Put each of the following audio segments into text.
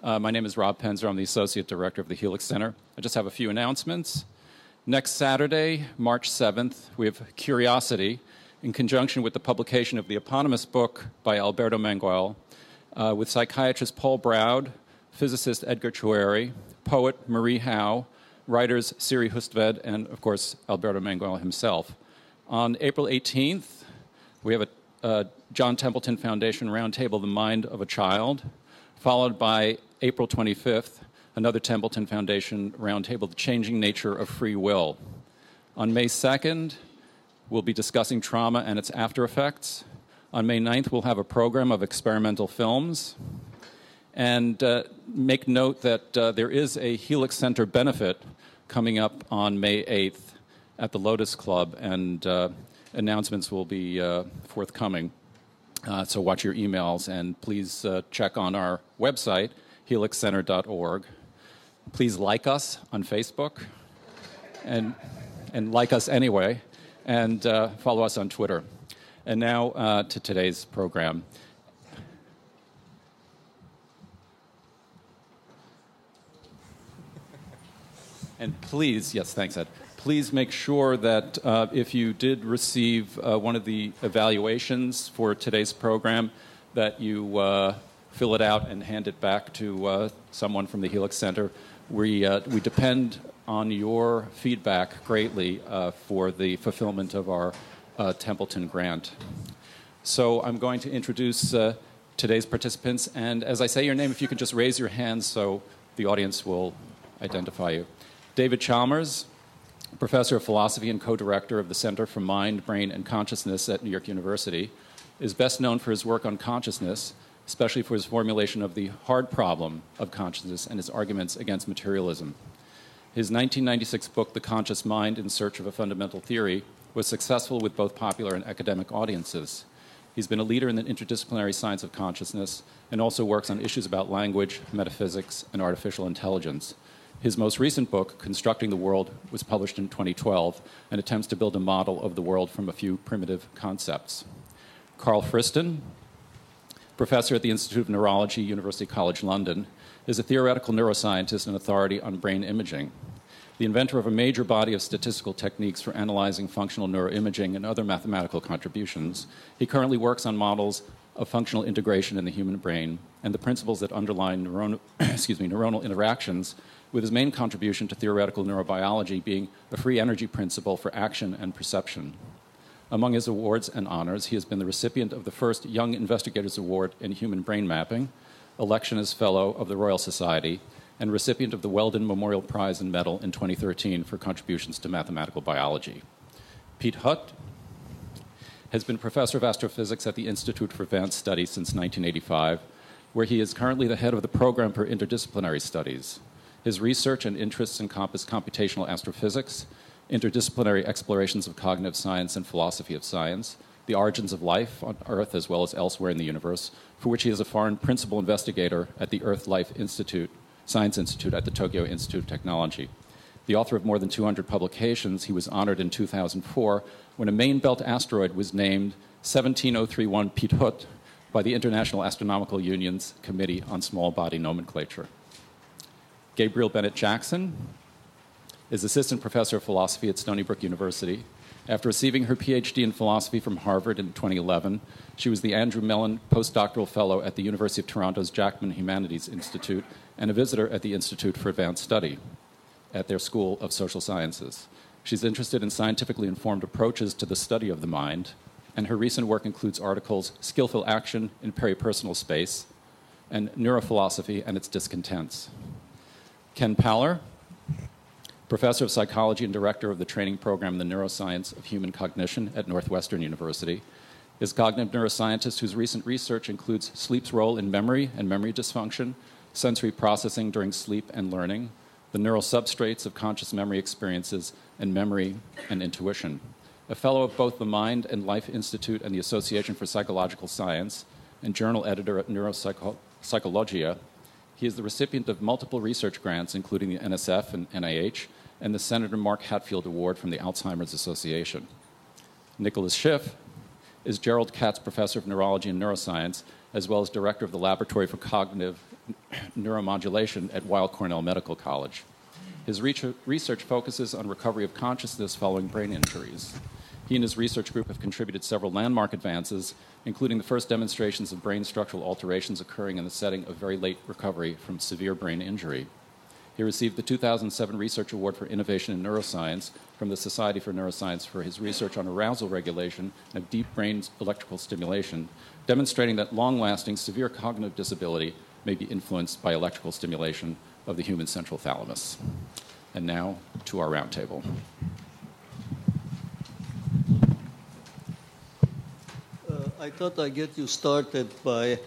Uh, my name is Rob Penzer. I'm the Associate Director of the Helix Center. I just have a few announcements. Next Saturday, March 7th, we have Curiosity in conjunction with the publication of the eponymous book by Alberto Manguel uh, with psychiatrist Paul Braude, physicist Edgar Choueiri, poet Marie Howe, writers Siri Hustvedt, and of course Alberto Manguel himself. On April 18th, we have a uh, John Templeton Foundation Roundtable, The Mind of a Child, followed by April 25th, another Templeton Foundation Roundtable, The Changing Nature of Free Will. On May 2nd, we'll be discussing trauma and its after effects. On May 9th, we'll have a program of experimental films. And uh, make note that uh, there is a Helix Center benefit coming up on May 8th at the Lotus Club, and uh, announcements will be uh, forthcoming. Uh, so watch your emails and please uh, check on our website, helixcenter.org. Please like us on Facebook and, and like us anyway, and uh, follow us on Twitter. And now uh, to today's program. And please, yes, thanks, Ed please make sure that uh, if you did receive uh, one of the evaluations for today's program, that you uh, fill it out and hand it back to uh, someone from the Helix Center. We, uh, we depend on your feedback greatly uh, for the fulfillment of our Templeton grant. So I'm going to introduce today's participants, and as I say your name, if you could just raise your hand so the audience will identify you. David Chalmers, professor of philosophy and co director of the Center for Mind, Brain, and Consciousness at New York University, is best known for his work on consciousness, especially for his formulation of the hard problem of consciousness and his arguments against materialism. His 1996 book, The Conscious Mind in Search of a Fundamental Theory, was successful with both popular and academic audiences. He's been a leader in the interdisciplinary science of consciousness and also works on issues about language, metaphysics, and artificial intelligence. His most recent book, Constructing the World, was published in 2012 and attempts to build a model of the world from a few primitive concepts. Karl Friston, professor at the Institute of Neurology, University College London, is a theoretical neuroscientist and authority on brain imaging. The inventor of a major body of statistical techniques for analyzing functional neuroimaging and other mathematical contributions, he currently works on models of functional integration in the human brain and the principles that underlie neuronal, excuse me, neuronal interactions with his main contribution to theoretical neurobiology being a free energy principle for action and perception. Among his awards and honors, he has been the recipient of the first Young Investigators Award in Human Brain Mapping, election as Fellow of the Royal Society, and recipient of the Weldon Memorial Prize and Medal in 2013 for contributions to mathematical biology. Piet Hut has been professor of astrophysics at the Institute for Advanced Studies since 1985, where he is currently the head of the program for interdisciplinary studies. His research and interests encompass computational astrophysics, interdisciplinary explorations of cognitive science and philosophy of science, the origins of life on Earth as well as elsewhere in the universe, for which he is a foreign principal investigator at the Earth Life Institute, Science Institute at the Tokyo Institute of Technology. The author of more than 200 publications, he was honored in 2004 when a main belt asteroid was named 17031 Piet Hut by the International Astronomical Union's Committee on Small Body Nomenclature. Gabrielle Benette Jackson is assistant professor of philosophy at Stony Brook University. After receiving her PhD in philosophy from Harvard in 2011, she was the Andrew Mellon Postdoctoral Fellow at the University of Toronto's Jackman Humanities Institute and a visitor at the Institute for Advanced Study at their School of Social Sciences. She's interested in scientifically informed approaches to the study of the mind, and her recent work includes articles Skillful Action in Peripersonal Space and Neurophilosophy and Its Discontents. Ken Paller, professor of psychology and director of the training program in the neuroscience of human cognition at Northwestern University, is a cognitive neuroscientist whose recent research includes sleep's role in memory and memory dysfunction, sensory processing during sleep and learning, the neural substrates of conscious memory experiences, and memory and intuition. A fellow of both the Mind and Life Institute and the Association for Psychological Science, and journal editor at Neuropsychologia, he is the recipient of multiple research grants, including the NSF and NIH, and the Senator Mark Hatfield Award from the Alzheimer's Association. Nicholas Schiff is Jerold Katz Professor of Neurology and Neuroscience, as well as Director of the Laboratory for Cognitive neuromodulation at Weill Cornell Medical College. His research focuses on recovery of consciousness following brain injuries. He and his research group have contributed several landmark advances, including the first demonstrations of brain structural alterations occurring in the setting of very late recovery from severe brain injury. He received the 2007 Research Award for Innovation in Neuroscience from the Society for Neuroscience for his research on arousal regulation and deep brain electrical stimulation, demonstrating that long lasting severe cognitive disability may be influenced by electrical stimulation of the human central thalamus. And now to our roundtable. I thought I'd get you started by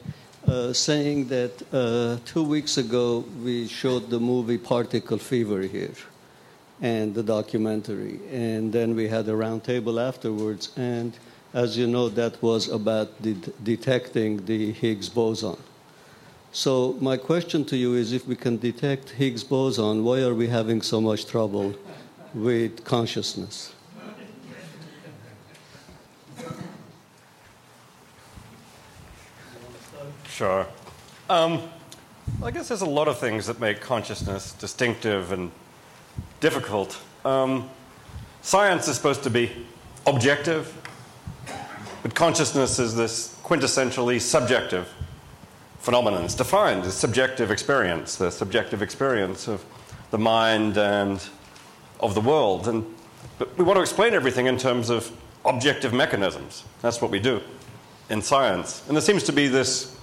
uh, saying that uh, two weeks ago we showed the movie Particle Fever here and the documentary. And then we had a roundtable afterwards. And as you know, that was about de detecting the Higgs boson. So my question to you is if we can detect Higgs boson, why are we having so much trouble with consciousness? Sure. Um, I guess there's a lot of things that make consciousness distinctive and difficult. Um, science is supposed to be objective, but consciousness is this quintessentially subjective phenomenon. It's defined as subjective experience, the subjective experience of the mind and of the world. And, but we want to explain everything in terms of objective mechanisms. That's what we do in science. And there seems to be this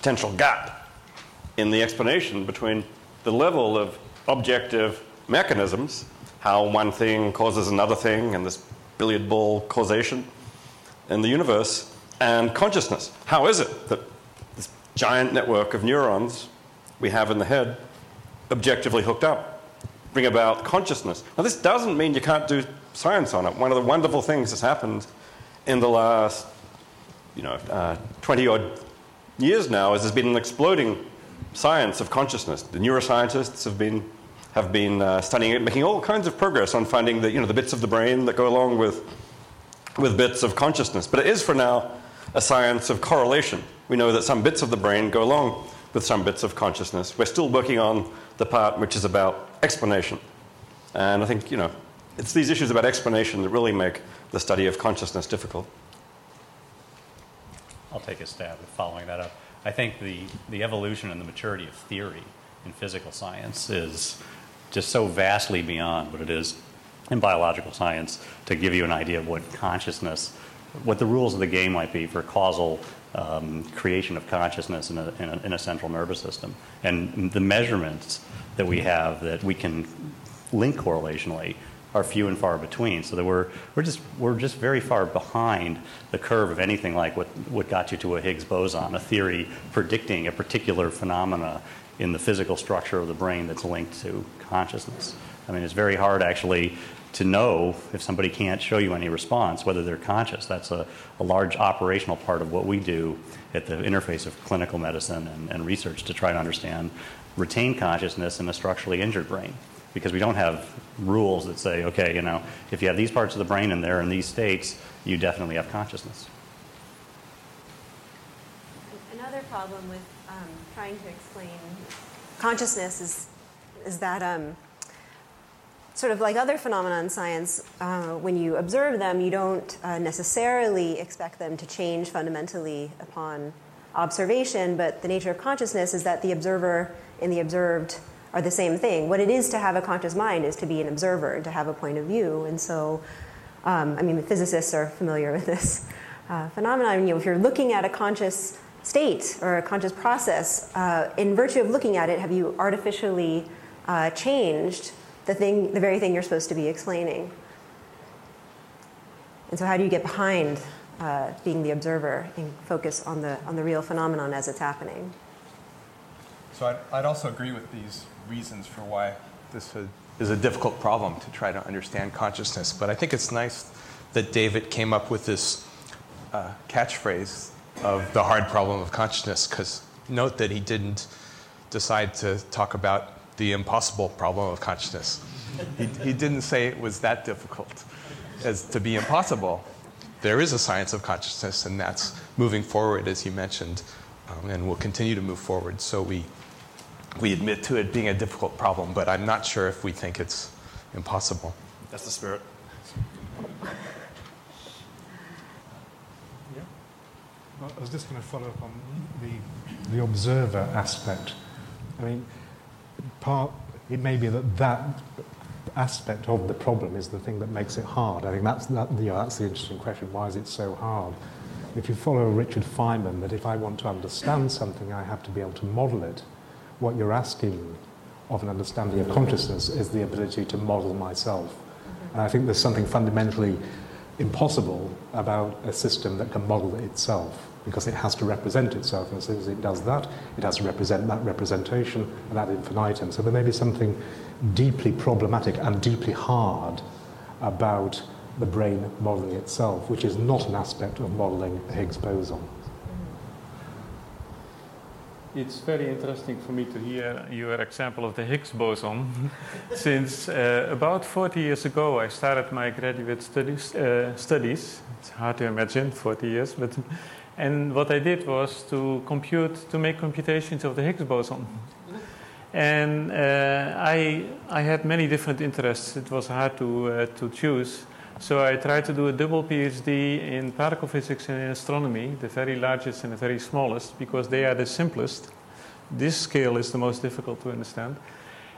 potential gap in the explanation between the level of objective mechanisms, how one thing causes another thing, and this billiard ball causation in the universe, and consciousness. How is it that this giant network of neurons we have in the head, objectively hooked up, bring about consciousness? Now, this doesn't mean you can't do science on it. One of the wonderful things that's happened in the last, you know, uh, 20 odd years now is there's been an exploding science of consciousness. The neuroscientists have been have been uh, studying it, making all kinds of progress on finding the, you know, the bits of the brain that go along with, with bits of consciousness. But it is for now a science of correlation. We know that some bits of the brain go along with some bits of consciousness. We're still working on the part which is about explanation. And I think, you know, it's these issues about explanation that really make the study of consciousness difficult. I'll take a stab at following that up. I think the, the evolution and the maturity of theory in physical science is just so vastly beyond what it is in biological science to give you an idea of what consciousness, what the rules of the game might be for causal um, creation of consciousness in a, in, a, in a central nervous system. And the measurements that we have that we can link correlationally are few and far between. So that we're, we're, just, we're just very far behind the curve of anything like what, what got you to a Higgs boson, a theory predicting a particular phenomena in the physical structure of the brain that's linked to consciousness. I mean, it's very hard actually to know if somebody can't show you any response, whether they're conscious. That's a, a large operational part of what we do at the interface of clinical medicine and, and research to try to understand retain consciousness in a structurally injured brain. Because we don't have rules that say, okay, you know, if you have these parts of the brain and they're in these states, you definitely have consciousness. Another problem with um, trying to explain consciousness is, is that um, sort of like other phenomena in science, uh, when you observe them, you don't uh, necessarily expect them to change fundamentally upon observation, but the nature of consciousness is that the observer and the observed are the same thing. What it is to have a conscious mind is to be an observer, to have a point of view. And so, um, I mean, physicists are familiar with this uh, phenomenon. You know, if you're looking at a conscious state or a conscious process, uh, in virtue of looking at it, have you artificially uh, changed the thing, the very thing you're supposed to be explaining? And so, how do you get behind uh, being the observer and focus on the on the real phenomenon as it's happening? So I'd, I'd also agree with these reasons for why this is a difficult problem to try to understand consciousness. But I think it's nice that David came up with this uh, catchphrase of the hard problem of consciousness, because note that he didn't decide to talk about the impossible problem of consciousness. he, he didn't say it was that difficult as to be impossible. There is a science of consciousness, and that's moving forward, as you mentioned, um, and will continue to move forward. So we we admit to it being a difficult problem, but I'm not sure if we think it's impossible. That's the spirit. Yeah? I was just going to follow up on the, the observer aspect. I mean, part, it may be that that aspect of the problem is the thing that makes it hard. I think that's, that, you know, that's the interesting question. Why is it so hard? If you follow Richard Feynman, that if I want to understand something, I have to be able to model it, what you're asking of an understanding of consciousness is the ability to model myself. And I think there's something fundamentally impossible about a system that can model itself because it has to represent itself. And as soon as it does that, it has to represent that representation and ad infinitum. So there may be something deeply problematic and deeply hard about the brain modeling itself, which is not an aspect of modeling the Higgs boson. It's very interesting for me to hear your example of the Higgs boson. Since uh, about 40 years ago, I started my graduate studies. Uh, studies. It's hard to imagine 40 years, but and what I did was to compute to make computations of the Higgs boson. And uh, I I had many different interests. It was hard to uh, to choose. So I tried to do a double PhD in particle physics and in astronomy, the very largest and the very smallest, because they are the simplest. This scale is the most difficult to understand.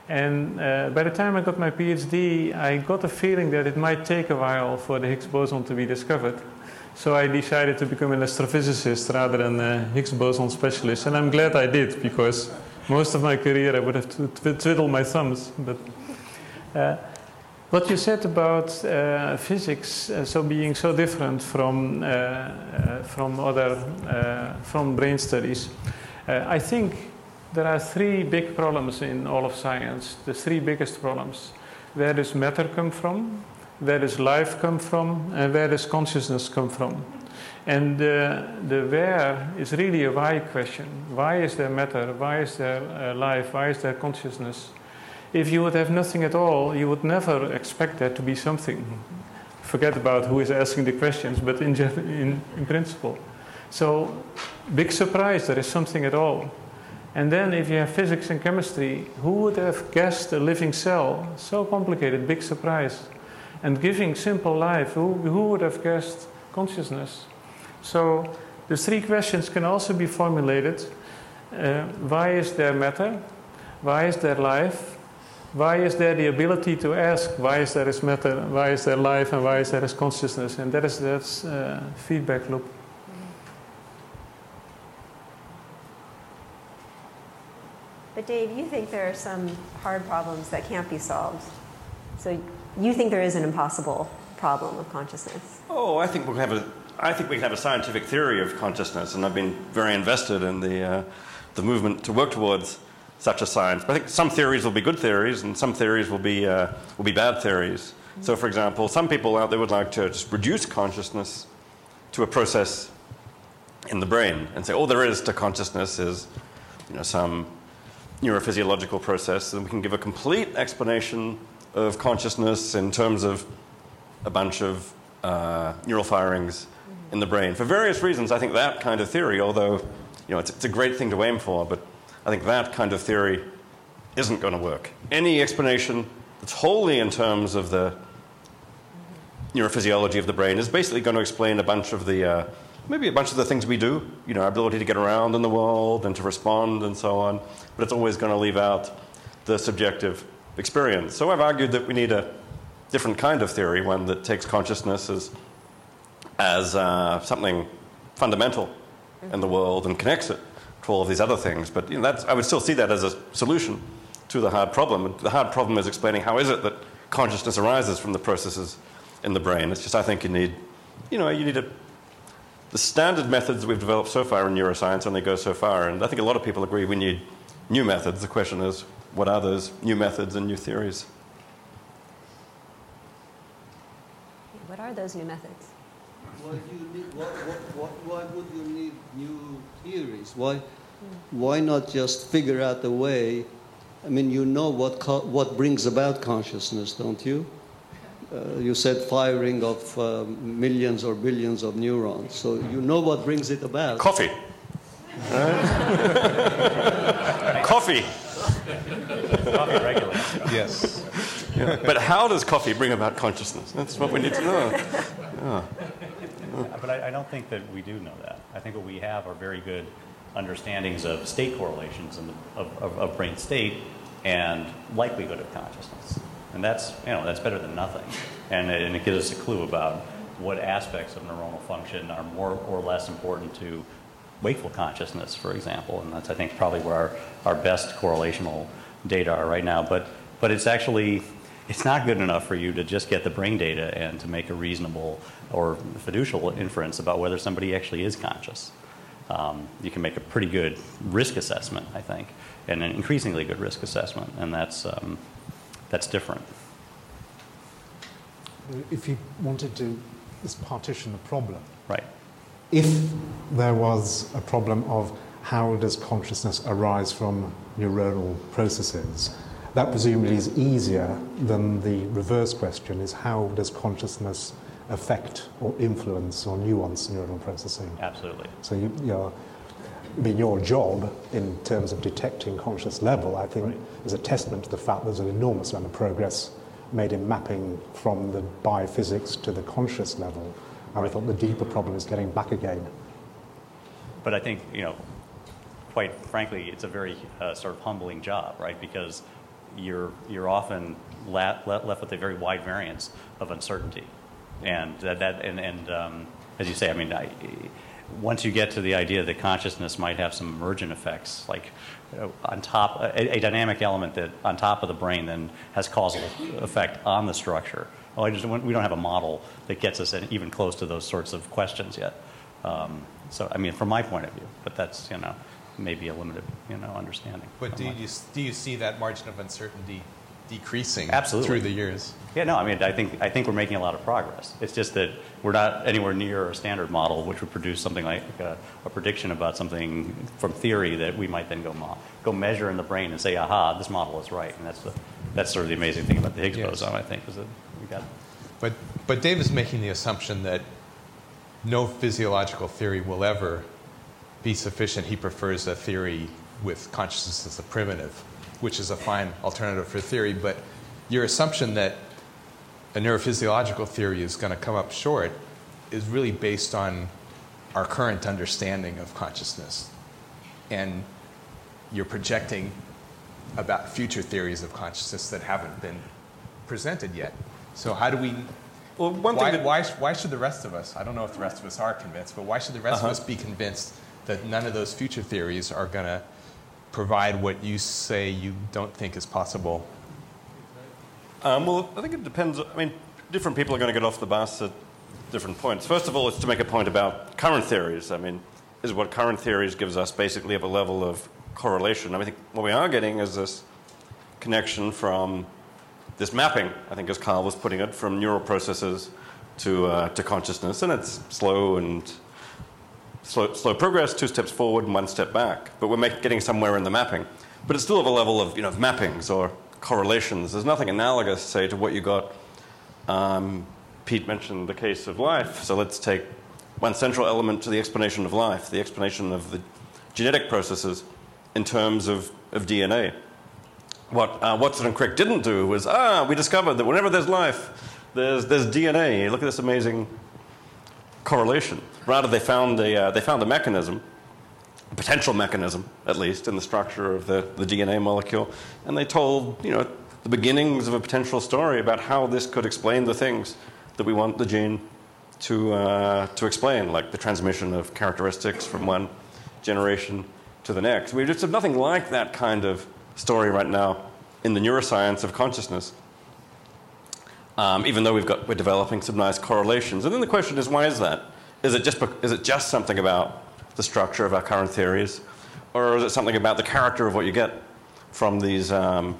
And uh, by the time I got my PhD, I got a feeling that it might take a while for the Higgs boson to be discovered. So I decided to become an astrophysicist rather than a Higgs boson specialist. And I'm glad I did, because most of my career I would have twiddled my thumbs. But uh, what you said about uh, physics, uh, so being so different from uh, uh from other uh, from brain studies, uh, I think there are three big problems in all of science. The three biggest problems: where does matter come from? Where does life come from? And where does consciousness come from? And the where is really a why question. Why is there matter? Why is there life? Why is there consciousness? If you would have nothing at all, you would never expect there to be something. Forget about who is asking the questions, but in, in, in principle. So, big surprise, there is something at all. And then, if you have physics and chemistry, who would have guessed a living cell? So complicated, big surprise. And giving simple life, who, who would have guessed consciousness? So, the three questions can also be formulated uh, why is there matter? Why is there life? Why is there the ability to ask why is there is matter, why is there life, and why is there is consciousness? And that is that uh, feedback loop. But Dave, you think there are some hard problems that can't be solved. So you think there is an impossible problem of consciousness? Oh, I think we have a. I think we can have a scientific theory of consciousness, and I've been very invested in the uh, the movement to work towards such a science. But I think some theories will be good theories, and some theories will be, uh, will be bad theories. So, for example, some people out there would like to just reduce consciousness to a process in the brain and say all there is to consciousness is you know, some neurophysiological process, and we can give a complete explanation of consciousness in terms of a bunch of uh, neural firings in the brain. For various reasons, I think that kind of theory, although you know, it's, it's a great thing to aim for, but I think that kind of theory isn't going to work. Any explanation that's wholly in terms of the neurophysiology of the brain is basically going to explain a bunch of the, uh, maybe a bunch of the things we do, you know, our ability to get around in the world and to respond and so on, but it's always going to leave out the subjective experience. So I've argued that we need a different kind of theory, one that takes consciousness as, as uh, something fundamental in the world and connects it to all of these other things. But you know, that's, I would still see that as a solution to the hard problem. The hard problem is explaining how is it that consciousness arises from the processes in the brain. It's just I think you need, you know, you need a, the standard methods we've developed so far in neuroscience only go so far, and I think a lot of people agree we need new methods. The question is, what are those new methods and new theories? What are those new methods? Why, need, what, what, why would you need new theories? Why, why not just figure out a way? I mean, you know what, what brings about consciousness, don't you? Uh, you said firing of uh, millions or billions of neurons. So you know what brings it about. Coffee. Coffee. Coffee regulates. Yes. Yeah. But how does coffee bring about consciousness? That's what we need to know. But I, I don't think that we do know that. I think what we have are very good understandings of state correlations the, of, of, of brain state and likelihood of consciousness. And that's, you know, that's better than nothing. And, it- and it gives us a clue about what aspects of neuronal function are more or less important to wakeful consciousness, for example. And that's, I think, probably where our, our best correlational data are right now. But, but it's actually, it's not good enough for you to just get the brain data and to make a reasonable or fiducial inference about whether somebody actually is conscious. Um, you can make a pretty good risk assessment, I think, and an increasingly good risk assessment, and that's, um, that's different. If you wanted to just partition the problem, Right. if there was a problem of how does consciousness arise from neuronal processes, that presumably is easier than the reverse question is how does consciousness affect or influence or nuance neuronal processing? Absolutely. So you, your, I mean, your job in terms of detecting conscious level, I think, is a testament to the fact there's an enormous amount of progress made in mapping from the biophysics to the conscious level. And I thought the deeper problem is getting back again. But I think, you know, quite frankly, it's a very uh, sort of humbling job, right? Because you're, you're often la- left with a very wide variance of uncertainty. And, that, that, and, and um, as you say, I mean, I, once you get to the idea that consciousness might have some emergent effects, like uh, on top, a, a dynamic element that on top of the brain then has causal effect on the structure. Well, I just, we don't have a model that gets us in- even close to those sorts of questions yet. Um, so, I mean, from my point of view, but that's, you know, maybe a limited, you know, understanding. But do you, do you see that margin of uncertainty decreasing Absolutely. through the years? Yeah, no, I mean, I think, I think we're making a lot of progress. It's just that we're not anywhere near a standard model which would produce something like a, a prediction about something from theory that we might then go, go measure in the brain and say, aha, this model is right. And that's, the, that's sort of the amazing thing about the Higgs Yes. boson, I think, is that we got But, but Dave is making the assumption that no physiological theory will ever be sufficient. He prefers a theory with consciousness as a primitive, which is a fine alternative for theory. But your assumption that a neurophysiological theory is going to come up short is really based on our current understanding of consciousness. And you're projecting about future theories of consciousness that haven't been presented yet. So how do we Well, one why, thing that, why, why should the rest of us, I don't know if the rest of us are convinced, but why should the rest Uh-huh. of us be convinced that none of those future theories are going to provide what you say you don't think is possible? Um, well, I think it depends. I mean, different people are going to get off the bus at different points. First of all, it's to make a point about current theories. I mean, is what current theories gives us basically of a level of correlation. I, mean, I think what we are getting is this connection from this mapping, I think as Karl was putting it, from neural processes to, uh, to consciousness. And it's slow and slow, slow progress, two steps forward and one step back. But we're make, getting somewhere in the mapping. But it's still of a level of, you know, mappings or correlations. There's nothing analogous, say, to what you got. Um, Piet mentioned the case of life. So let's take one central element to the explanation of life, the explanation of the genetic processes in terms of, of DNA. What uh, Watson and Crick didn't do was, ah, we discovered that whenever there's life, there's, there's DNA. Look at this amazing correlation. Rather, they found a, uh, they found a mechanism, a potential mechanism, at least, in the structure of the, the DNA molecule, and they told, you know, the beginnings of a potential story about how this could explain the things that we want the gene to, uh, to explain, like the transmission of characteristics from one generation to the next. We just have nothing like that kind of story right now in the neuroscience of consciousness um, even though we've got, we're developing some nice correlations. And then the question is, why is that? Is it just, is it just something about the structure of our current theories? Or is it something about the character of what you get from these um,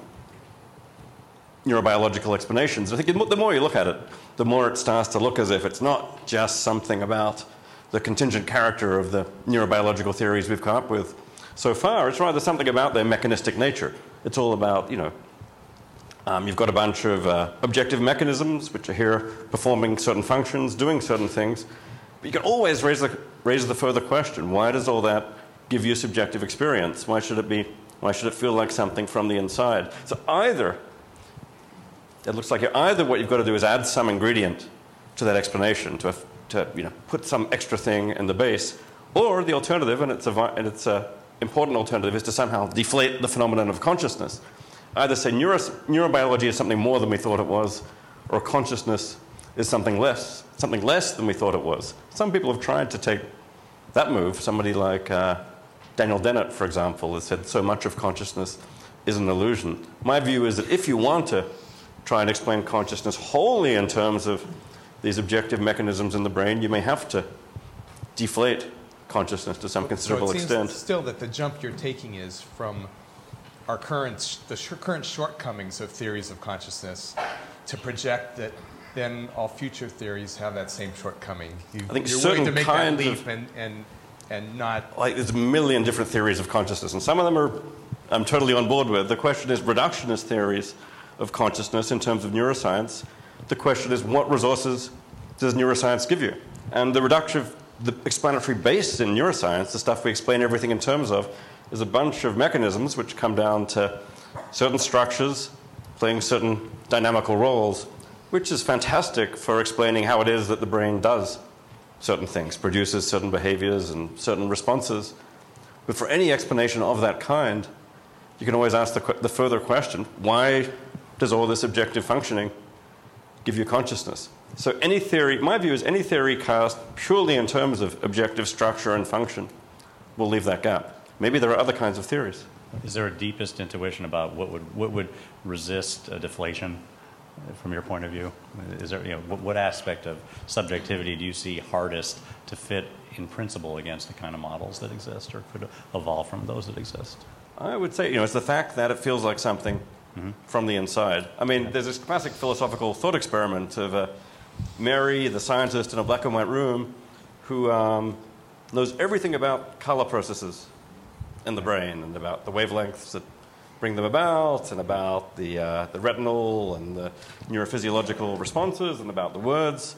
neurobiological explanations? I think the more you look at it, the more it starts to look as if it's not just something about the contingent character of the neurobiological theories we've come up with so far. It's rather something about their mechanistic nature. It's all about, you know, um, you've got a bunch of uh, objective mechanisms which are here performing certain functions, doing certain things. But you can always raise the, raise the further question why does all that give you subjective experience? Why should it be Why should it feel like something from the inside? So either, it looks like either what you've got to do is add some ingredient to that explanation, to, to you know, put some extra thing in the base, or the alternative, and it's a, and it's important alternative, is to somehow deflate the phenomenon of consciousness. Either say neuro, neurobiology is something more than we thought it was, or consciousness is something less, something less than we thought it was. Some people have tried to take that move. Somebody like uh, Daniel Dennett, for example, has said so much of consciousness is an illusion. My view is that if you want to try and explain consciousness wholly in terms of these objective mechanisms in the brain, you may have to deflate consciousness to some considerable so extent. Still, that the jump you're taking is from our current the sh- current shortcomings of theories of consciousness to project that then all future theories have that same shortcoming. You, I think you're certain willing to make kinds that leap of- and, and and not like there's a million different theories of consciousness, and some of them are I'm totally on board with. The question is reductionist theories of consciousness in terms of neuroscience. The question is what resources does neuroscience give you? And the reduction, the explanatory base in neuroscience, the stuff we explain everything in terms of, is a bunch of mechanisms which come down to certain structures playing certain dynamical roles, which is fantastic for explaining how it is that the brain does certain things, produces certain behaviors and certain responses. But for any explanation of that kind, you can always ask the, the further question why does all this objective functioning give you consciousness? So, any theory, my view is any theory cast purely in terms of objective structure and function will leave that gap. Maybe there are other kinds of theories. Is there a deepest intuition about what would, what would resist a deflation from your point of view? Is there, you know, what, what aspect of subjectivity do you see hardest to fit in principle against the kind of models that exist or could evolve from those that exist? I would say, you know, it's the fact that it feels like something from the inside. I mean, there's this classic philosophical thought experiment of uh, Mary, the scientist in a black and white room, who um, knows everything about color processes in the brain and about the wavelengths that bring them about, and about the, uh, the retinal and the neurophysiological responses, and about the words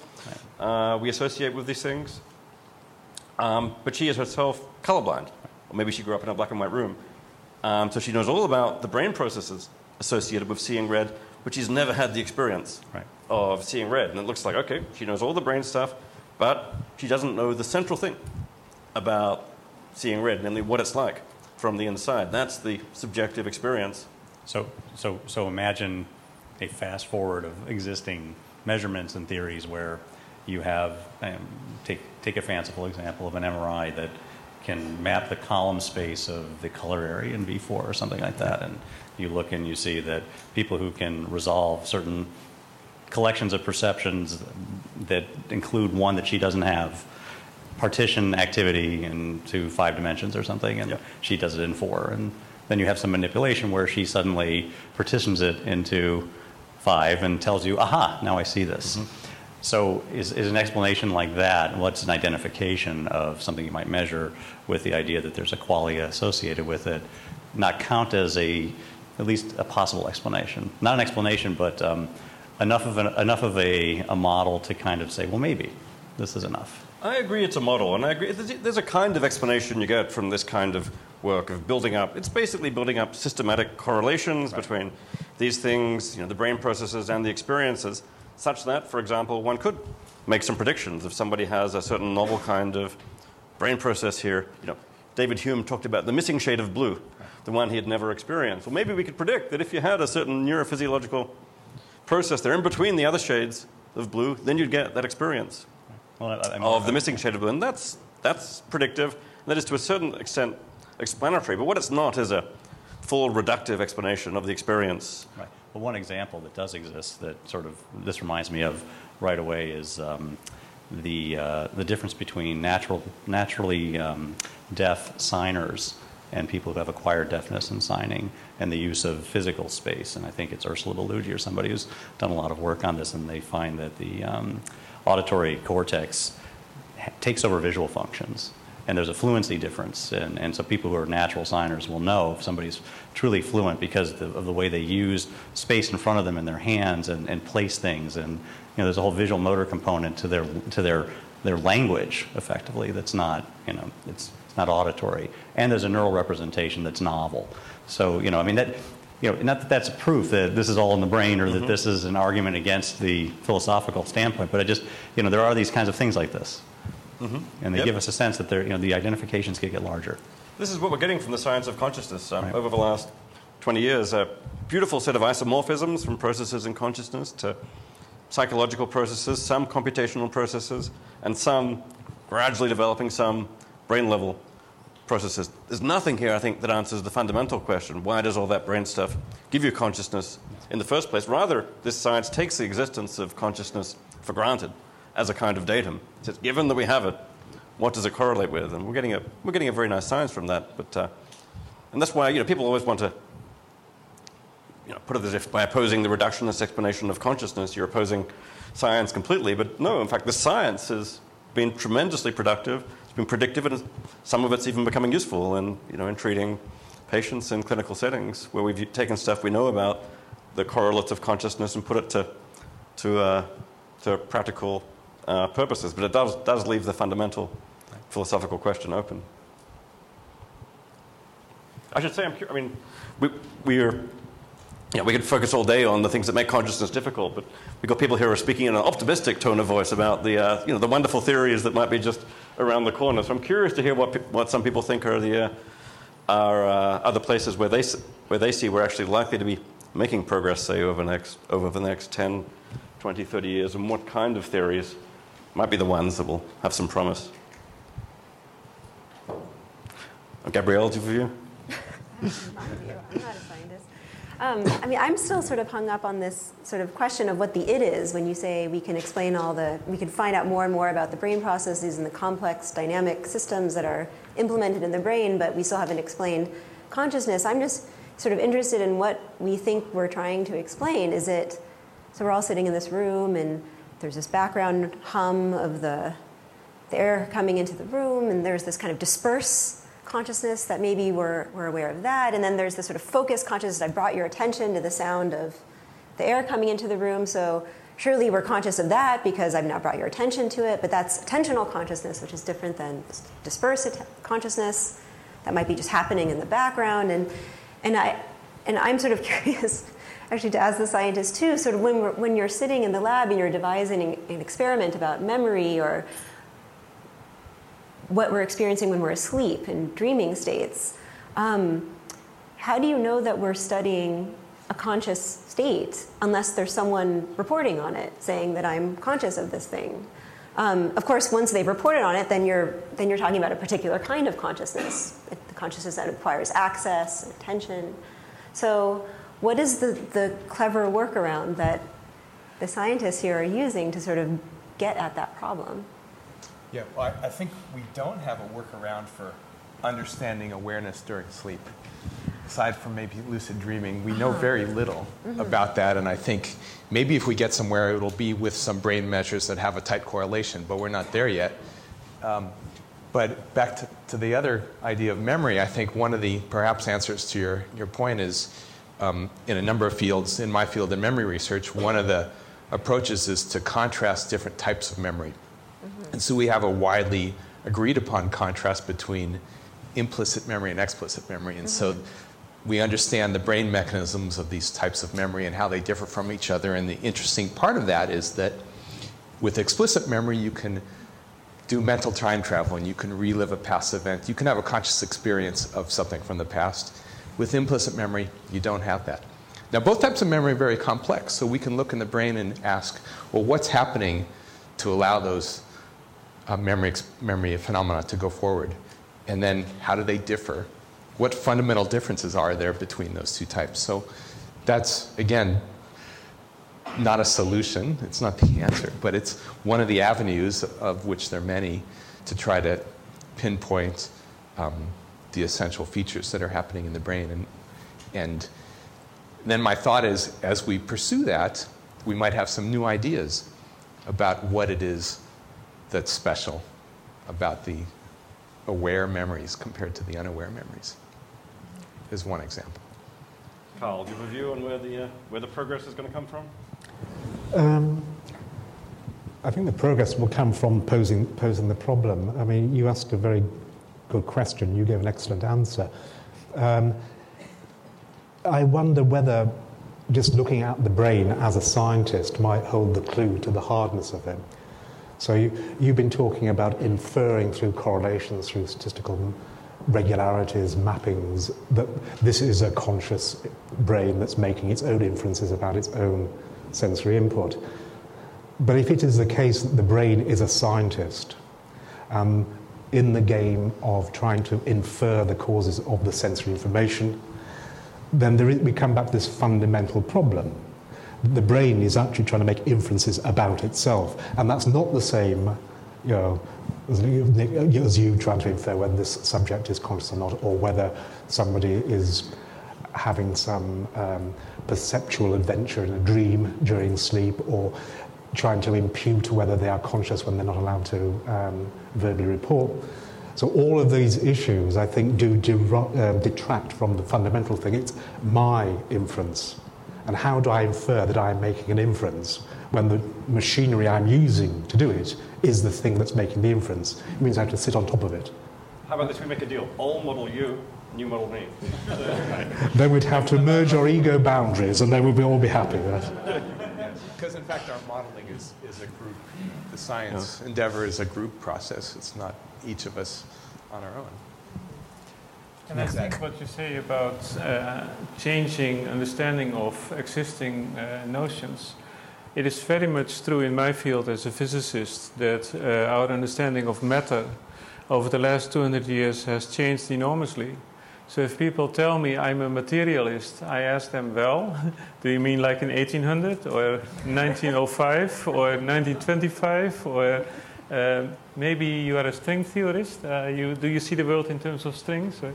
uh, we associate with these things. Um, but she is herself colorblind, or maybe she grew up in a black and white room. Um, so she knows all about the brain processes associated with seeing red, but she's never had the experience Right. of seeing red. And it looks like, okay, she knows all the brain stuff, but she doesn't know the central thing about seeing red, namely what it's like from the inside. That's the subjective experience. So, so, so imagine a fast forward of existing measurements and theories where you have, um, take, take a fanciful example of an MRI that can map the column space of the color area in V4 or something like that. And you look and you see that people who can resolve certain collections of perceptions that include one that she doesn't have partition activity into five dimensions or something, and Yep. she does it in four. And then you have some manipulation where she suddenly partitions it into five and tells you, aha, now I see this. So, is, is an explanation like that, what's an identification of something you might measure with the idea that there's a qualia associated with it, not count as a, at least a possible explanation? Not an explanation, but um, enough of, an, enough of a, a model to kind of say, well, maybe this is enough. I agree it's a model, and I agree there's a kind of explanation you get from this kind of work of building up. It's basically building up systematic correlations between these things, you know, the brain processes and the experiences, such that, for example, one could make some predictions if somebody has a certain novel kind of brain process here. You know, David Hume talked about the missing shade of blue, the one he had never experienced. Well, maybe we could predict that if you had a certain neurophysiological process there in between the other shades of blue, then you'd get that experience Well, I- I mean, of the missing shade of blue. And that's, that's predictive. And that is to a certain extent explanatory. But what it's not is a full reductive explanation of the experience. Right. Well, one example that does exist that sort of this reminds me of right away is um, the uh, the difference between natural naturally um, deaf signers and people who have acquired deafness and signing, and the use of physical space. And I think it's Ursula Bellugi or somebody who's done a lot of work on this, and they find that the um, auditory cortex takes over visual functions. And there's a fluency difference. And, and so people who are natural signers will know if somebody's truly fluent because of the, of the way they use space in front of them in their hands and, and place things. And you know, there's a whole visual motor component to their, to their their language effectively that's not, you know, it's, it's not auditory. And there's a neural representation that's novel. So, you know, I mean, that, you know, not that that's proof that this is all in the brain or that this is an argument against the philosophical standpoint, but I just, you know, there are these kinds of things like this. And they Yep. give us a sense that they're, you know, the identifications could get larger. This is what we're getting from the science of consciousness um, Right. over the last 20 years. A beautiful set of isomorphisms from processes in consciousness to psychological processes, some computational processes, and some gradually developing some brain level processes. There's nothing here, I think, that answers the fundamental question why does all that brain stuff give you consciousness in the first place? Rather, this science takes the existence of consciousness for granted as a kind of datum. It says, given that we have it, what does it correlate with? And we're getting a, we're getting a very nice science from that. But, uh, and that's why you know, people always want to you know, put it as if by opposing the reductionist explanation of consciousness, you're opposing science completely. But no, in fact, the science has been tremendously productive. Been predictive, and some of it's even becoming useful in, you know, in treating patients in clinical settings where we've taken stuff we know about the correlates of consciousness and put it to, to, uh, to practical uh, purposes. But it does, does leave the fundamental philosophical question open. I should say, I'm I mean, we, we are, know, we could focus all day on the things that make consciousness difficult, but we've got people here who are speaking in an optimistic tone of voice about the, uh, you know, the wonderful theories that might be just around the corner. So I'm curious to hear what, what some people think are the uh, are uh, other places where they, where they see we're actually likely to be making progress, say, over, next, over the next 10, 20, 30 years, and what kind of theories might be the ones that will have some promise. Gabrielle, do you? Um, I mean, I'm still sort of hung up on this sort of question of what the it is when you say we can explain all the, we can find out more and more about the brain processes and the complex dynamic systems that are implemented in the brain, but we still haven't explained consciousness. I'm just sort of interested in what we think we're trying to explain. Is it, so we're all sitting in this room and there's this background hum of the, the air coming into the room, and there's this kind of disperse consciousness that maybe we're, we're aware of that. And then there's this sort of focused consciousness. I brought your attention to the sound of the air coming into the room. So surely we're conscious of that because I've now brought your attention to it. But that's attentional consciousness, which is different than dispersed att- consciousness that might be just happening in the background. And, and, I, and I'm sort of curious, actually, to ask the scientist too, sort of when, when you're sitting in the lab and you're devising an experiment about memory or what we're experiencing when we're asleep in dreaming states. Um, how do you know that we're studying a conscious state unless there's someone reporting on it, saying that I'm conscious of this thing? Um, of course, once they've reported on it, then you're then you're talking about a particular kind of consciousness, the consciousness that requires access and attention. So, what is the, the clever workaround that the scientists here are using to sort of get at that problem? Yeah, well, I, I think we don't have a workaround for understanding awareness during sleep. Aside from maybe lucid dreaming, we know very little about that, and I think maybe if we get somewhere, it'll be with some brain measures that have a tight correlation, but we're not there yet. Um, but back to, to the other idea of memory, I think one of the perhaps answers to your, your point is um, in a number of fields, in my field in memory research, one of the approaches is to contrast different types of memory. Mm-hmm. And so we have a widely agreed upon contrast between implicit memory and explicit memory. And so mm-hmm. we understand the brain mechanisms of these types of memory and how they differ from each other. And the interesting part of that is that with explicit memory, you can do mental time travel and you can relive a past event. You can have a conscious experience of something from the past. With implicit memory, you don't have that. Now, both types of memory are very complex, so we can look in the brain and ask, well, what's happening to allow those uh, memory, memory phenomena to go forward? And then how do they differ? What fundamental differences are there between those two types? So that's, again, not a solution, it's not the answer, but it's one of the avenues, of which there are many, to try to pinpoint um, the essential features that are happening in the brain. And, and then my thought is, as we pursue that, we might have some new ideas about what it is that's special about the aware memories compared to the unaware memories, is one example. Karl, do you have a view on where the, uh, where the progress is going to come from? Um, I think the progress will come from posing, posing the problem. I mean, you asked a very good question, you gave an excellent answer. Um, I wonder whether just looking at the brain as a scientist might hold the clue to the hardness of it. So you, you've been talking about inferring through correlations, through statistical regularities, mappings, that this is a conscious brain that's making its own inferences about its own sensory input. But if it is the case that the brain is a scientist um, in the game of trying to infer the causes of the sensory information, then we come back to this fundamental problem. The brain is actually trying to make inferences about itself, and that's not the same, you know, as, you trying to infer whether this subject is conscious or not, or whether somebody is having some um, perceptual adventure in a dream during sleep, or trying to impute whether they are conscious when they're not allowed to um, verbally report. So all of these issues, I think, do uh, detract from the fundamental thing. It's my inference. And how do I infer that I'm making an inference when the machinery I'm using to do it is the thing that's making the inference? It means I have to sit on top of it. How about this? We make a deal. All model you, new model me. then we'd have to merge our ego boundaries and then we'd all be happy. Right? Because in fact, our modeling is, is a group. The science yeah. endeavor is a group process. It's not each of us on our own. And I think what you say about uh, changing understanding of existing uh, notions, it is very much true in my field as a physicist that uh, our understanding of matter over the last 200 years has changed enormously. So if people tell me I'm a materialist, I ask them, well, do you mean like in 1800 or 1905 or 1925 or uh, maybe you are a string theorist? Uh, you, do you see the world in terms of strings? Or,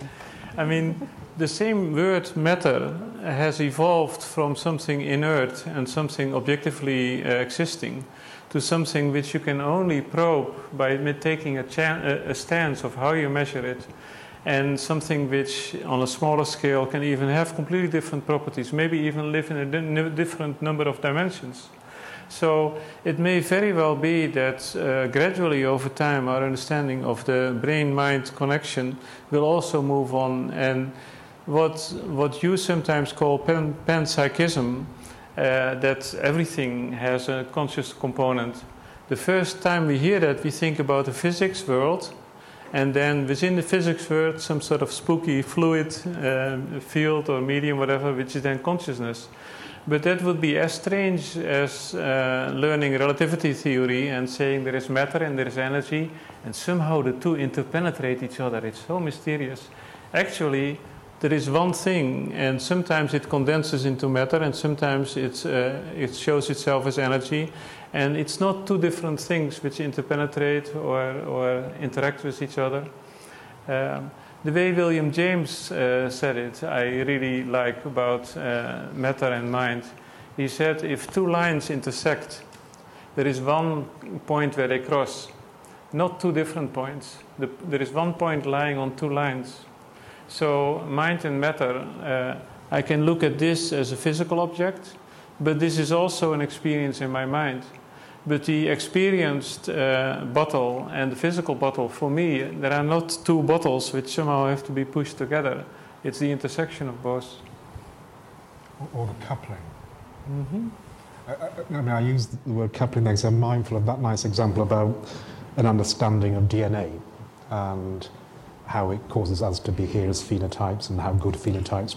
I mean, the same word matter has evolved from something inert and something objectively uh, existing to something which you can only probe by taking a, a stance of how you measure it and something which on a smaller scale can even have completely different properties, maybe even live in a different number of dimensions. So it may very well be that uh, gradually over time our understanding of the brain-mind connection will also move on and what, what you sometimes call pan, panpsychism, uh, that everything has a conscious component. The first time we hear that, we think about the physics world, and then within the physics world, some sort of spooky fluid uh, field or medium, whatever, which is then consciousness. But that would be as strange as uh, learning relativity theory and saying there is matter and there is energy, and somehow the two interpenetrate each other. It's so mysterious. Actually, there is one thing, and sometimes it condenses into matter, and sometimes it's, uh, it shows itself as energy, and it's not two different things which interpenetrate or, or interact with each other. Um, the way William James uh, said it, I really like about uh, matter and mind. He said if two lines intersect, there is one point where they cross, not two different points. The, there is one point lying on two lines. So, mind and matter, uh, I can look at this as a physical object, but this is also an experience in my mind. But the experienced uh, bottle and the physical bottle, for me, there are not two bottles which somehow have to be pushed together. It's the intersection of both. Or, the coupling. Mm-hmm. I, I, I, mean, I use the word coupling because I'm mindful of that nice example about an understanding of DNA and how it causes us to be here as phenotypes and how good phenotypes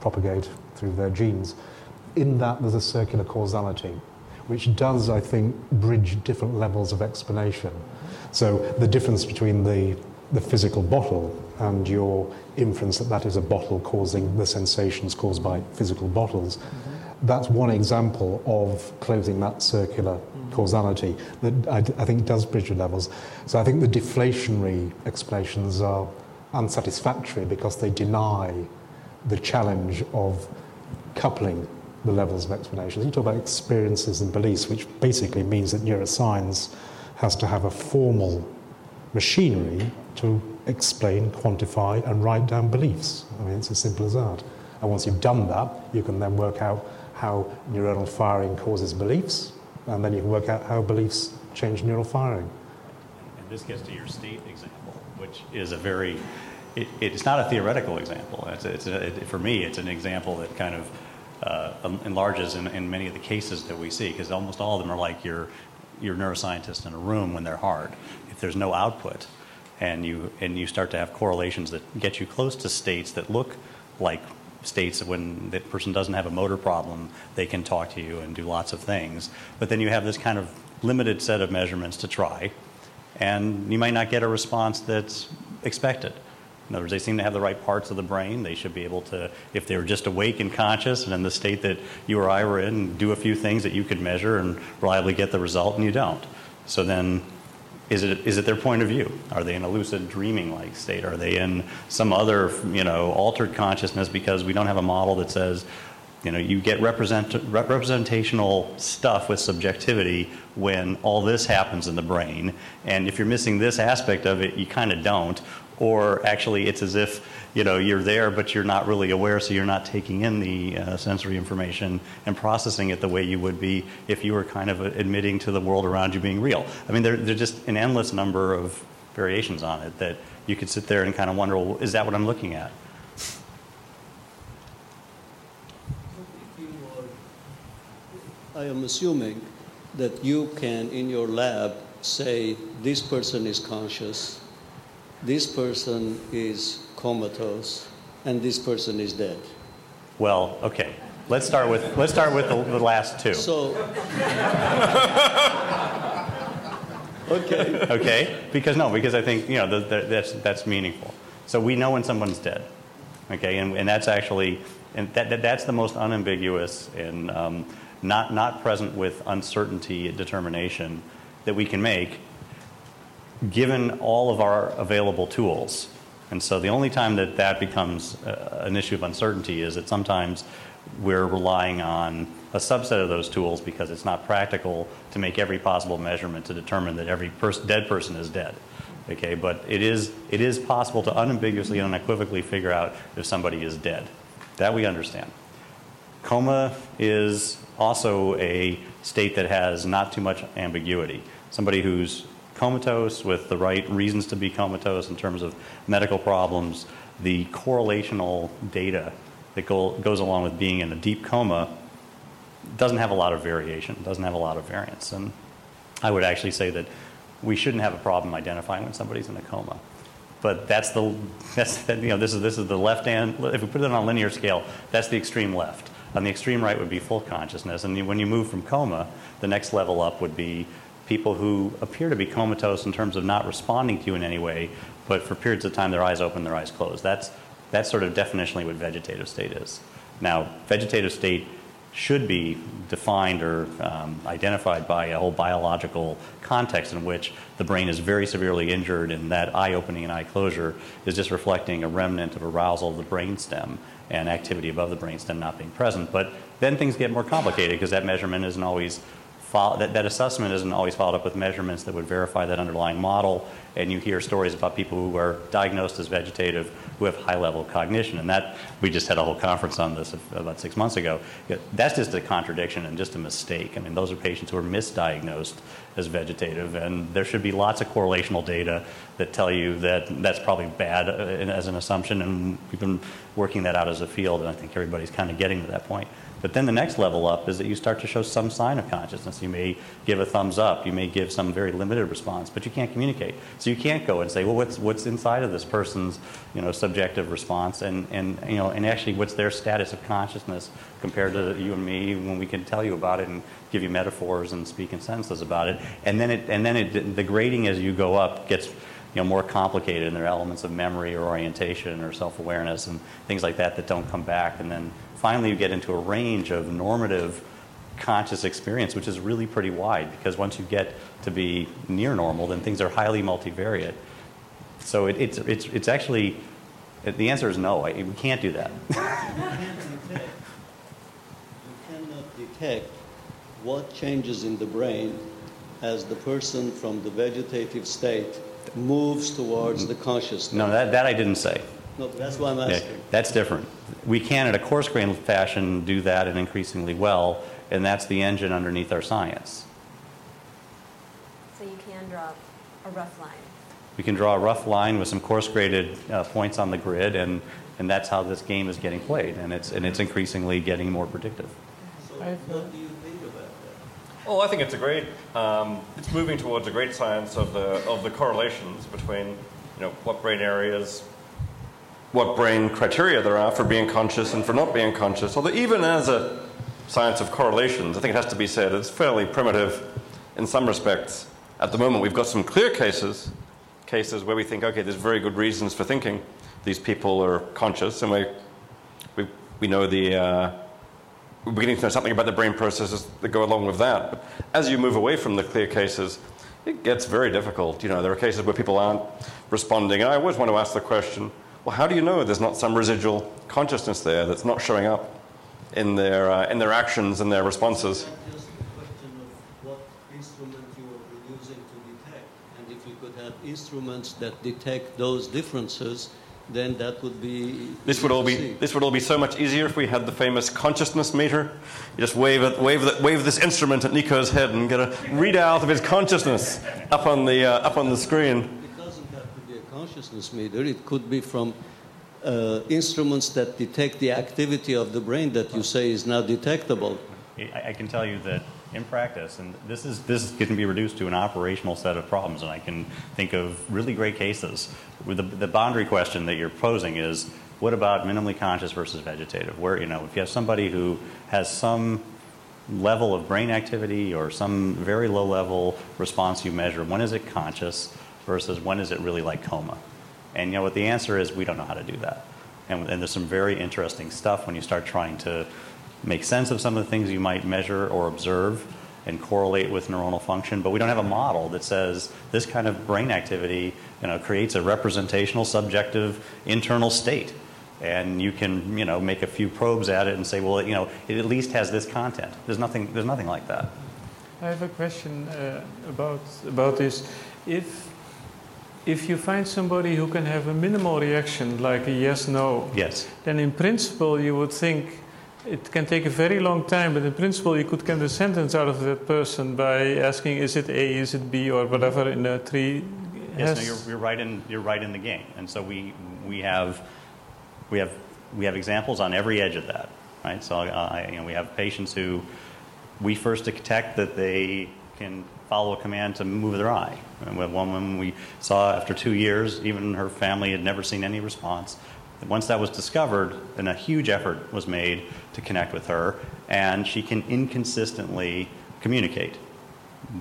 propagate through their genes. In that, there's a circular causality which does, I think, bridge different levels of explanation. So the difference between the, the physical bottle and your inference that that is a bottle causing the sensations caused by physical bottles, mm-hmm. that's one example of closing that circular mm-hmm. causality that I, I think does bridge the levels. So I think the deflationary explanations are unsatisfactory because they deny the challenge of coupling the levels of explanations. You talk about experiences and beliefs, which basically means that neuroscience has to have a formal machinery to explain, quantify, and write down beliefs. I mean, it's as simple as that. And once you've done that, you can then work out how neuronal firing causes beliefs, and then you can work out how beliefs change neural firing. And this gets to your state example, which is a very, it, it's not a theoretical example. It's, it's a, it, for me, it's an example that kind of uh, enlarges in, in many of the cases that we see, because almost all of them are like your, your neuroscientist in a room when they're hard. If there's no output, and you and you start to have correlations that get you close to states that look like states that when that person doesn't have a motor problem, they can talk to you and do lots of things. But then you have this kind of limited set of measurements to try, and you might not get a response that's expected. In other words, they seem to have the right parts of the brain. They should be able to, if they were just awake and conscious and in the state that you or I were in, do a few things that you could measure and reliably get the result, and you don't. So then is it, is it their point of view? Are they in a lucid dreaming like state? Are they in some other, you know, altered consciousness because we don't have a model that says, you know, you get represent, representational stuff with subjectivity when all this happens in the brain. And if you're missing this aspect of it, you kind of don't. Or actually, it's as if you know you're there but you're not really aware so you're not taking in the uh, sensory information and processing it the way you would be if you were kind of admitting to the world around you being real. I mean there, there's just an endless number of variations on it that you could sit there and kind of wonder well, is that what i'm looking at? I am assuming that you can, in your lab, say this person is conscious, this person is comatose, and this person is dead. Well, okay. Let's start with let's start with the, the last two. So, okay. Okay, because no, because I think you know the, the, that's that's meaningful. So we know when someone's dead. Okay, and, and that's actually and that, that that's the most unambiguous and um, not not present with uncertainty determination that we can make, given all of our available tools. And so the only time that that becomes uh, an issue of uncertainty is that sometimes we're relying on a subset of those tools because it's not practical to make every possible measurement to determine that every pers- dead person is dead. Okay, but it is, it is possible to unambiguously and unequivocally figure out if somebody is dead. That we understand. Coma is also a state that has not too much ambiguity. Somebody who's comatose with the right reasons to be comatose in terms of medical problems, the correlational data that go, goes along with being in a deep coma doesn't have a lot of variation, doesn't have a lot of variance. And I would actually say that we shouldn't have a problem identifying when somebody's in a coma. But that's the, that's, you know, this is, this is the left hand, if we put it on a linear scale, that's the extreme left. On the extreme right would be full consciousness. And when you move from coma, the next level up would be people who appear to be comatose in terms of not responding to you in any way, but for periods of time their eyes open, their eyes closed. That's, that's sort of definitionally what vegetative state is. Now, vegetative state should be defined or um, identified by a whole biological context in which the brain is very severely injured and that eye opening and eye closure is just reflecting a remnant of arousal of the brainstem and activity above the brainstem not being present. But then things get more complicated because that measurement isn't always follow, that, that assessment isn't always followed up with measurements that would verify that underlying model. And you hear stories about people who are diagnosed as vegetative who have high level cognition. And that, we just had a whole conference on this about six months ago. That's just a contradiction and just a mistake. I mean, those are patients who are misdiagnosed as vegetative. And there should be lots of correlational data that tell you that that's probably bad uh, as an assumption. And we've been working that out as a field. And I think everybody's kind of getting to that point. But then the next level up is that you start to show some sign of consciousness. You may give a thumbs up, you may give some very limited response, but you can't communicate. So you can't go and say, well, what's, what's inside of this person's you know, subjective response and, and, you know, and actually what's their status of consciousness compared to you and me when we can tell you about it and give you metaphors and speak in sentences about it. And then, it, and then it, the grading as you go up gets you know, more complicated and there are elements of memory or orientation or self-awareness and things like that that don't come back. And then finally you get into a range of normative conscious experience, which is really pretty wide because once you get to be near normal, then things are highly multivariate. So it, it's, it's, it's actually, the answer is no, I, we can't do that. you, cannot detect, you cannot detect what changes in the brain as the person from the vegetative state moves towards the consciousness. No, that, that I didn't say. No, that's why I'm asking. Yeah, that's different. We can, in a coarse grained fashion, do that and increasingly well, and that's the engine underneath our science. So you can draw a rough line. We can draw a rough line with some coarse graded uh, points on the grid, and, and that's how this game is getting played, and it's, and it's increasingly getting more predictive. So I've, what do you think about that? Well, I think it's a great. Um, it's moving towards a great science of the of the correlations between, you know, what brain areas, what brain criteria there are for being conscious and for not being conscious. Although even as a science of correlations, I think it has to be said it's fairly primitive in some respects. At the moment, we've got some clear cases, cases where we think, okay, there's very good reasons for thinking these people are conscious, and we we, we know the. Uh, we're beginning to know something about the brain processes that go along with that. But as you move away from the clear cases, it gets very difficult. You know, there are cases where people aren't responding, and I always want to ask the question: Well, how do you know there's not some residual consciousness there that's not showing up in their uh, in their actions and their responses? It's just a question of what instrument you are using to detect. And if you could have instruments that detect those differences, then that would be. This would all be see. this would all be so much easier if we had the famous consciousness meter. You just wave it, wave the, wave this instrument at Nico's head and get a readout of his consciousness up on the uh, up on the screen. It doesn't have to be a consciousness meter. It could be from uh, instruments that detect the activity of the brain that you say is now detectable. I, I can tell you that in practice, and this is this can be reduced to an operational set of problems, and I can think of really great cases. With the, the boundary question that you're posing is, what about minimally conscious versus vegetative? Where you know, if you have somebody who has some level of brain activity or some very low level response you measure, when is it conscious versus when is it really like coma? And you know what the answer is, we don't know how to do that. And, and there's some very interesting stuff when you start trying to make sense of some of the things you might measure or observe and correlate with neuronal function, but we don't have a model that says this kind of brain activity you know, creates a representational, subjective, internal state. And you can you know, make a few probes at it and say, well, you know, it at least has this content. There's nothing, there's nothing like that. I have a question uh, about about this. If if you find somebody who can have a minimal reaction, like a yes/no, Yes. then in principle you would think it can take a very long time, but in principle you could get a sentence out of that person by asking, is it A, is it B, or whatever in a tree. Yes, no, you're, you're right in you're right in the game, and so we we have we have we have examples on every edge of that, right? So uh, you know, we have patients who we first detect that they can follow a command to move their eye. And with one woman we saw after two years, even her family had never seen any response. Once that was discovered, then a huge effort was made to connect with her, and she can inconsistently communicate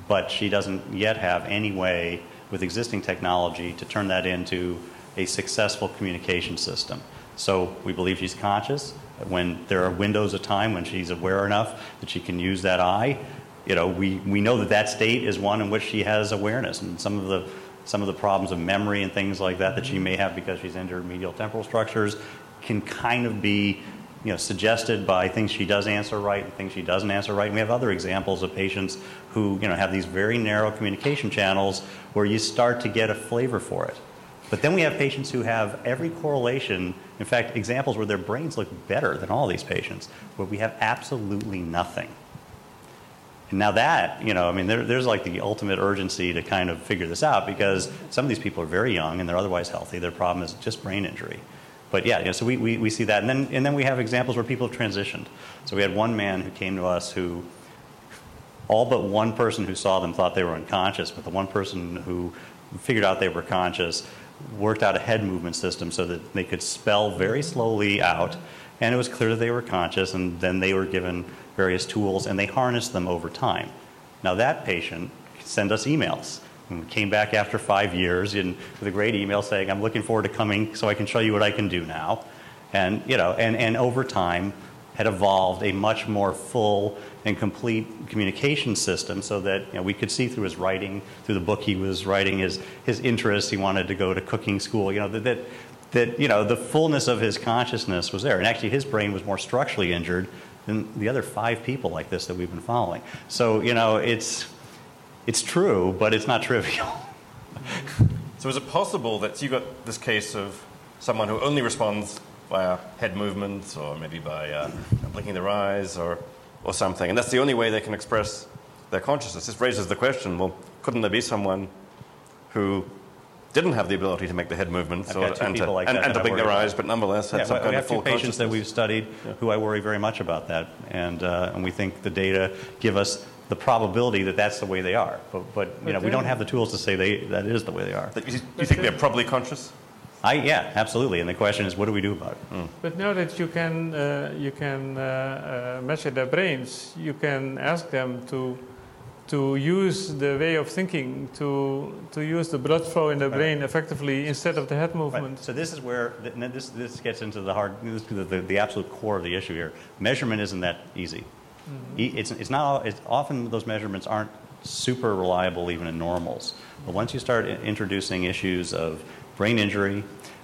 but she doesn't yet have any way with existing technology to turn that into a successful communication system. So we believe she's conscious. When there are windows of time when she's aware enough that she can use that eye, you know, we, we know that that state is one in which she has awareness. And some of the some of the problems of memory and things like that that she may have because she's injured medial temporal structures can kind of be you know, suggested by things she does answer right and things she doesn't answer right. And we have other examples of patients who you know, have these very narrow communication channels where you start to get a flavor for it. But then we have patients who have every correlation, in fact, examples where their brains look better than all these patients, where we have absolutely nothing. Now that, you know, I mean, there, there's like the ultimate urgency to kind of figure this out because some of these people are very young and they're otherwise healthy. Their problem is just brain injury. But yeah, you know, so we, we, we see that. And then, and then we have examples where people have transitioned. So we had one man who came to us who, all but one person who saw them thought they were unconscious, but the one person who figured out they were conscious worked out a head movement system so that they could spell very slowly out. And it was clear that they were conscious, and then they were given various tools and they harnessed them over time. Now, that patient sent us emails. And came back after five years and with a great email saying, I'm looking forward to coming so I can show you what I can do now. And, you know, and, and over time had evolved a much more full and complete communication system so that you know, we could see through his writing, through the book he was writing, his, his interests. He wanted to go to cooking school, you know, that, that, that, you know, the fullness of his consciousness was there. And actually, his brain was more structurally injured than the other five people like this that we've been following. So, you know, it's, it's true, but it's not trivial. So is it possible that you got this case of someone who only responds via head movements or maybe by uh, blinking their eyes or, or something, and that's the only way they can express their consciousness? This raises the question: Well, couldn't there be someone who didn't have the ability to make the head movements I've or, got two and, to, like and, that and to blink their worry eyes, but nonetheless had Yeah, some we kind have of full two patients that we've studied who I worry very much about that, and uh, and we think the data give us the probability that that's the way they are. But but you But know we don't have the tools to say they that is the way they are. That you, you think they're probably conscious? I yeah absolutely. And the question is, what do we do about it? But now that you can, uh, you can uh, uh, measure their brains, you can ask them to, to use the way of thinking, to, to use the blood flow in the brain effectively instead of the head Right. movement. So this is where th- this this gets into the hard the, the, the absolute core of the issue here. Measurement isn't that easy. Mm-hmm. E- It's it's not it's often those measurements aren't super reliable even in normals. But once you start introducing issues of brain injury,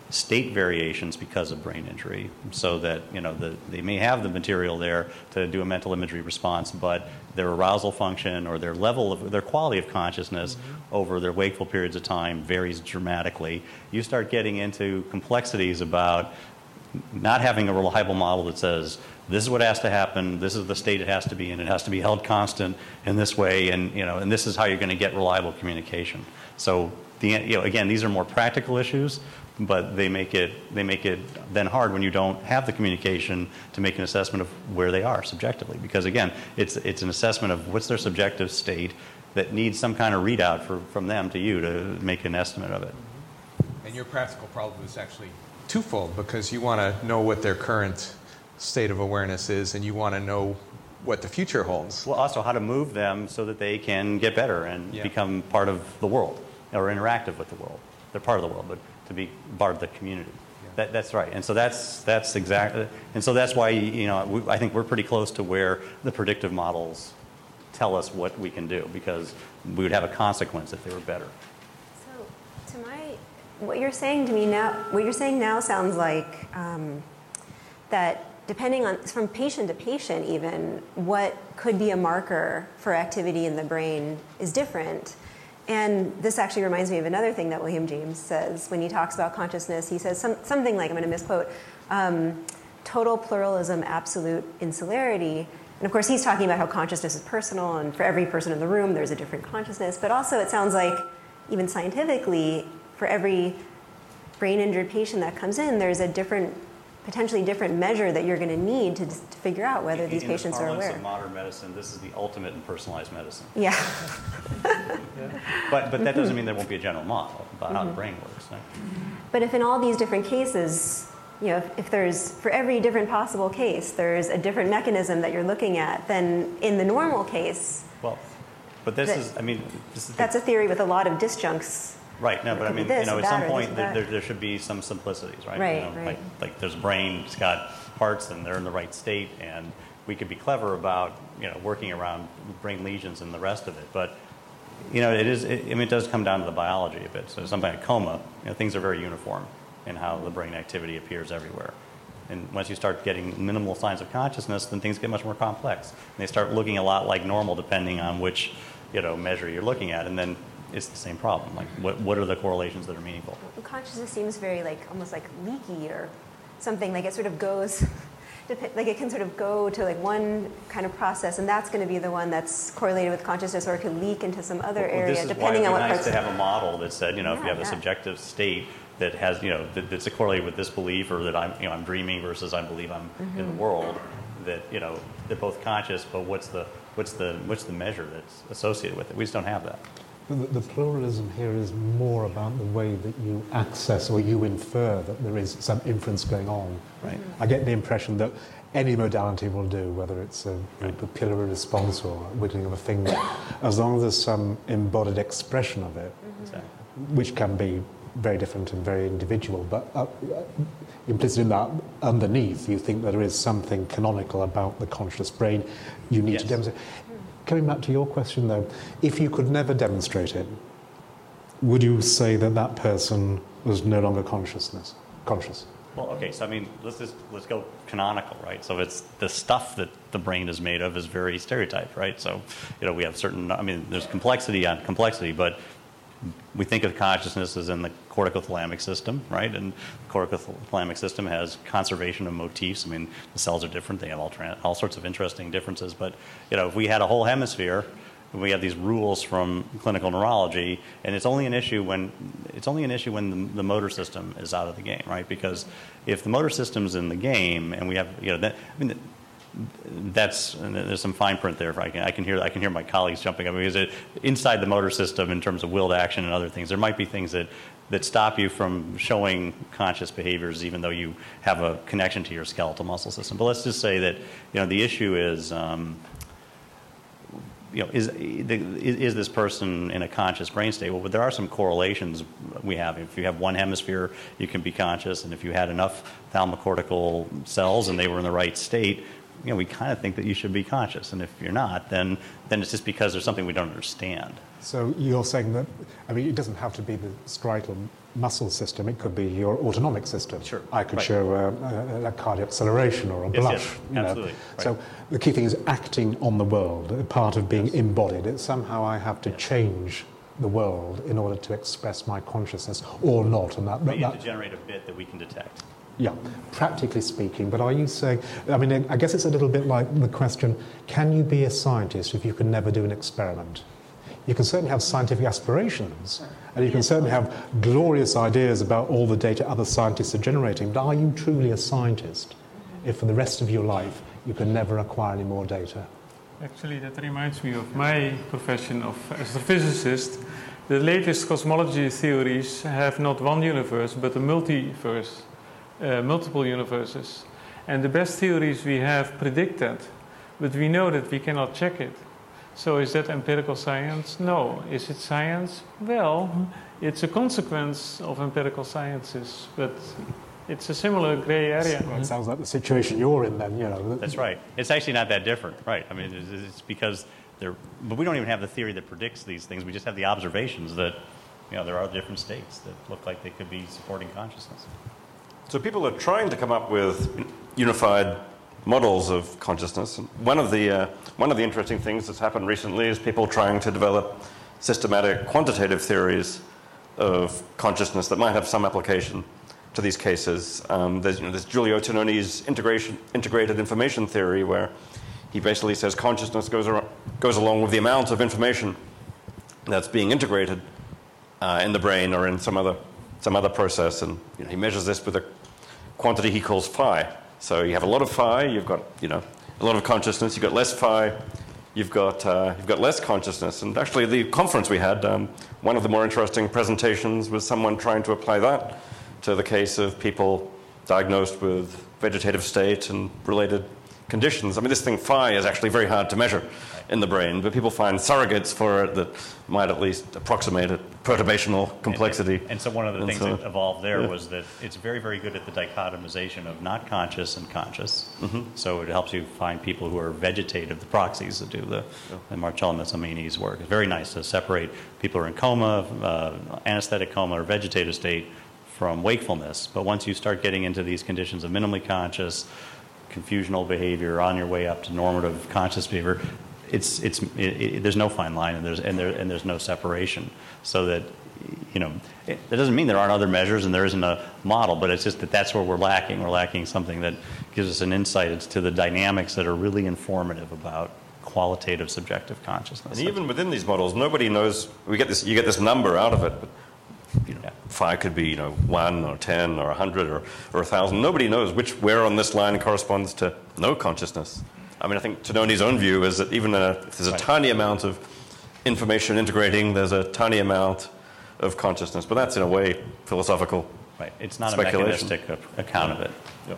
state variations because of brain injury, so that you know the, they may have the material there to do a mental imagery response, but their arousal function or their level of their quality of consciousness mm-hmm. over their wakeful periods of time varies dramatically. You start getting into complexities about not having a reliable model that says this is what has to happen, this is the state it has to be in, it has to be held constant in this way, and you know, and this is how you're going to get reliable communication. So, the, you know, again, these are more practical issues, but they make it they make it then hard when you don't have the communication to make an assessment of where they are subjectively, because again, it's it's an assessment of what's their subjective state that needs some kind of readout for, from them to you to make an estimate of it. And your practical problem is actually twofold because you want to know what their current state of awareness is and you want to know what the future holds. Well, also how to move them so that they can get better and Yeah. become part of the world or interactive with the world. They're part of the world, but to be part of the community. That, that's right. And so that's that's exactly. And so that's why you know we, I think we're pretty close to where the predictive models tell us what we can do because we would have a consequence if they were better. So, to my, what you're saying to me now, what you're saying now sounds like um, that depending on, from patient to patient even, what could be a marker for activity in the brain is different. And this actually reminds me of another thing that William James says when he talks about consciousness. He says some, something like, I'm going to misquote, um, total pluralism, absolute insularity. And of course, he's talking about how consciousness is personal, and for every person in the room, there's a different consciousness. But also, it sounds like, even scientifically, for every brain injured patient that comes in, there's a different, potentially different measure that you're going to need to, to figure out whether these in patients the are aware. of modern medicine, this is the ultimate in personalized medicine. Yeah. But but that doesn't mean there won't be a general model about Mm-hmm. how the brain works. right? But if in all these different cases, you know, if, if there's, for every different possible case, there's a different mechanism that you're looking at, then in the normal case, Well, but this That- is, I mean, this is the- that's a theory with a lot of disjuncts. Right. No, but I mean, this, you know, at that, some point there, there, there should be some simplicities, right? Right, You know, right. Like, like there's a brain, it's got parts, and they're in the right state, and we could be clever about you know working around brain lesions and the rest of it, but. You know, it is. It, I mean, it does come down to the biology a bit. So, something like coma, you know, things are very uniform in how the brain activity appears everywhere. And once you start getting minimal signs of consciousness, then things get much more complex. And they start looking a lot like normal, depending on which, you know, measure you're looking at. And then it's the same problem. Like, what, what are the correlations that are meaningful? Consciousness seems very like, almost like leaky or something, like it sort of goes, like it can sort of go to like one kind of process, and that's going to be the one that's correlated with consciousness, or it could leak into some other Well, area, depending on what nice parts. to have a model that said, you know, if you Yeah, have a subjective state that has, you know, that, that's correlated with this belief, or that I'm, you know, I'm dreaming versus I believe I'm in Mm-hmm. the world, that you know, they're both conscious, but what's the what's the what's the measure that's associated with it? We just don't have that. The, the pluralism here is more about the way that you access or you infer that there is some inference going on. Right. I get the impression that any modality will do, whether it's a, a pupillary response or wiggling of a finger, as long as there's some embodied expression of it, So, which can be very different and very individual. But uh, uh, implicit in that, underneath, you think that there is something canonical about the conscious brain you need to demonstrate. Coming back to your question, though, if you could never demonstrate it, would you say that that person was no longer consciousness conscious? Well, okay, so I mean, let's just let's go canonical, right? So it's the stuff that the brain is made of is very stereotyped, right? So, you know, we have certain. I mean, there's complexity on complexity, but we think of consciousness as in the corticothalamic system, right? And the corticothalamic system has conservation of motifs. I mean, the cells are different; they have all all sorts of interesting differences. But you know, if we had a whole hemisphere we have these rules from clinical neurology, and it's only an issue when it's only an issue when the, the motor system is out of the game, right? Because if the motor system's in the game, and we have, you know, that, I mean, that's there's some fine print there. I can, I can hear I can hear my colleagues jumping up because it, inside the motor system, in terms of willed action and other things, there might be things that that stop you from showing conscious behaviors, even though you have a connection to your skeletal muscle system. But let's just say that you know the issue is. Um, you know, is, is this person in a conscious brain state? Well, but there are some correlations we have. If you have one hemisphere, you can be conscious, and if you had enough thalamocortical cells and they were in the right state, you know, we kind of think that you should be conscious. And if you're not, then, then it's just because there's something we don't understand. So you're saying that, I mean, it doesn't have to be the striated muscle system, it could be your autonomic system. Sure. I could right. show a, a, a, cardiac acceleration or a yes, blush. Yes, you know. absolutely. Right. So the key thing is acting on the world, part of being yes. embodied. It's somehow I have to change the world in order to express my consciousness or not. And that, that, you have to generate a bit that we can detect. Yeah, practically speaking. But are you saying, I mean, I guess it's a little bit like the question can you be a scientist if you can never do an experiment? You can certainly have scientific aspirations, and you can certainly have glorious ideas about all the data other scientists are generating, but are you truly a scientist if for the rest of your life you can never acquire any more data? Actually, that reminds me of my profession of astrophysicist. The latest cosmology theories have not one universe, but a multiverse uh, multiple universes. And the best theories we have predict that, but we know that we cannot check it. So is that empirical science? No. Is it science? Well, it's a consequence of empirical sciences, but it's a similar gray area. Well, it sounds like the situation you're in then, you know. That's right. It's actually not that different, right? I mean, it's, it's because there, but we don't even have the theory that predicts these things. We just have the observations that, you know, there are different states that look like they could be supporting consciousness. So people are trying to come up with unified models of consciousness. One of the uh, one of the interesting things that's happened recently is people trying to develop systematic quantitative theories of consciousness that might have some application to these cases. Um, there's, you know, there's Giulio Tononi's integrated information theory, where he basically says consciousness goes, goes along with the amount of information that's being integrated uh, in the brain or in some other some other process, and you know, he measures this with a quantity he calls phi. So you have a lot of phi, you've got you know a lot of consciousness. You've got less phi, you've got uh, you've got less consciousness. And actually, the conference we had, um, one of the more interesting presentations was someone trying to apply that to the case of people diagnosed with vegetative state and related conditions. I mean, this thing phi is actually very hard to measure in the brain, but people find surrogates for it that might at least approximate it, perturbational complexity. And, and so one of the and things so, that evolved there yeah. was that it's very, very good at the dichotomization of not conscious and conscious. Mm-hmm. So it helps you find people who are vegetative, the proxies that do the, yeah. the Marcello Massimini's work. It's very nice to separate people who are in coma, uh, anesthetic coma, or vegetative state from wakefulness. But once you start getting into these conditions of minimally conscious, confusional behavior on your way up to normative conscious behavior, it's, it's, it, it, there's no fine line and there's, and, there, and there's no separation. So that, you know, it, that doesn't mean there aren't other measures and there isn't a model, but it's just that that's where we're lacking. We're lacking something that gives us an insight into the dynamics that are really informative about qualitative subjective consciousness. And even within these models, nobody knows. We get this. You get this number out of it, but you know, yeah. phi could be you know one or ten or a hundred or or a thousand. Nobody knows which where on this line corresponds to no consciousness. I mean, I think Tononi's own view is that even a, if there's a right. tiny amount of information integrating, there's a tiny amount of consciousness. But that's in a way philosophical. Right. It's not a mechanistic account of it.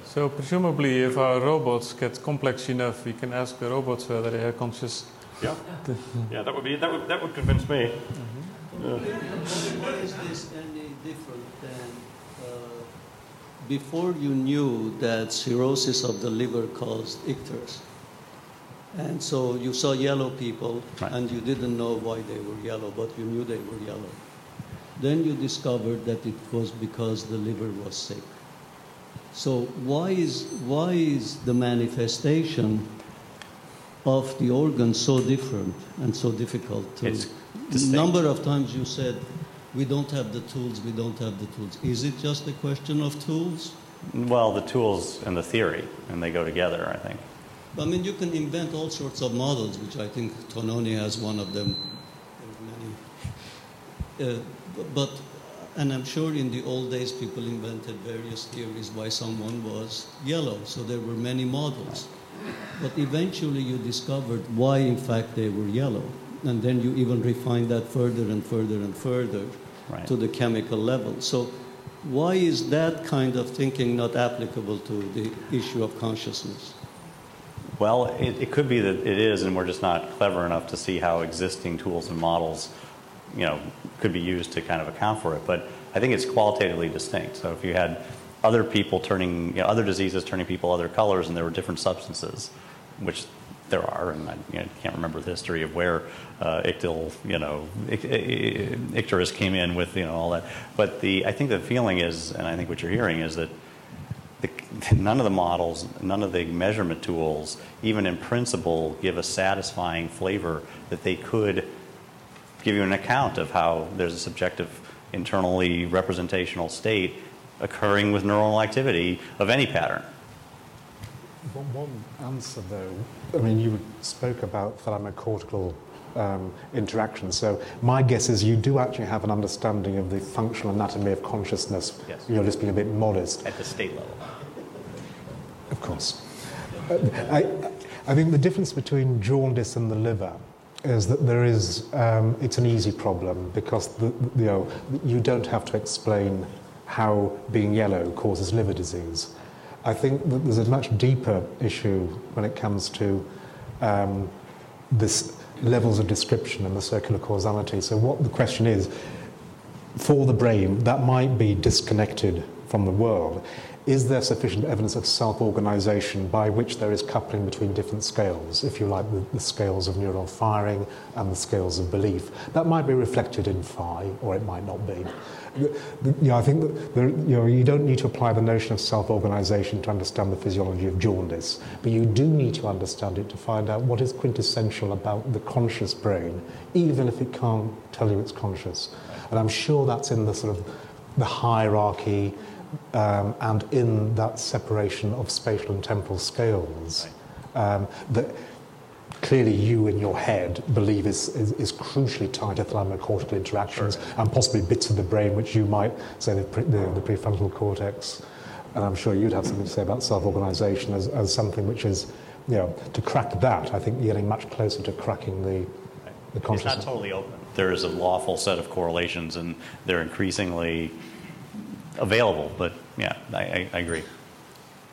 So presumably, if our robots get complex enough, we can ask the robots whether they are conscious. Yeah. yeah, that would be that would that would convince me. Mm-hmm. Yeah. Why is this any different than uh, before you knew that cirrhosis of the liver caused icterus? And so you saw yellow people right. and you didn't know why they were yellow, but you knew they were yellow. Then you discovered that it was because the liver was sick. So why is, why is the manifestation of the organ so different and so difficult to the number of times you said we don't have the tools we don't have the tools is it just a question of tools well the tools and the theory and they go together i think I mean, you can invent all sorts of models, which I think Tononi has one of them. There are Many. Uh, but, and I'm sure in the old days people invented various theories why someone was yellow, so there were many models. But eventually you discovered why, in fact, they were yellow. And then you even refined that further and further and further Right. to the chemical level. So, why is that kind of thinking not applicable to the issue of consciousness? Well, it, it could be that it is, and we're just not clever enough to see how existing tools and models, you know, could be used to kind of account for it. But I think it's qualitatively distinct. So if you had other people turning, you know, other diseases turning people other colors, and there were different substances, which there are, and I you know, can't remember the history of where uh, Ictyl, you know, Ic- I- Icterus came in with, you know, all that. But the, I think the feeling is, and I think what you're hearing is that the, none of the models, none of the measurement tools, even in principle, give a satisfying flavor that they could give you an account of how there's a subjective, internally representational state occurring with neuronal activity of any pattern. One, one answer, though, I mean, you spoke about thalamocortical um, interaction. So my guess is you do actually have an understanding of the functional anatomy of consciousness. Yes. You're just being a bit modest. At the state level. Of course. Uh, I, I think the difference between jaundice and the liver is that there is, um, it's an easy problem because the- you, know, you don't have to explain how being yellow causes liver disease. I think that there's a much deeper issue when it comes to um, this levels of description and the circular causality. So what the question is, for the brain that might be disconnected from the world, is there sufficient evidence of self-organization by which there is coupling between different scales, if you like, the, the scales of neural firing and the scales of belief? That might be reflected in phi, or it might not be. You know, I think that there, you, know, you don't need to apply the notion of self-organization to understand the physiology of jaundice, but you do need to understand it to find out what is quintessential about the conscious brain, even if it can't tell you it's conscious. And I'm sure that's in the sort of the hierarchy um, and in that separation of spatial and temporal scales um, that clearly you in your head believe is, is, is crucially tied to thalamocortical interactions and possibly bits of the brain which you might say the, pre, the, the prefrontal cortex. And I'm sure you'd have something to say about self-organization as, as something which is, you know, to crack that, I think you're getting much closer to cracking the, the It's not totally open. There is a lawful set of correlations, and they're increasingly available. But yeah, I, I, I agree.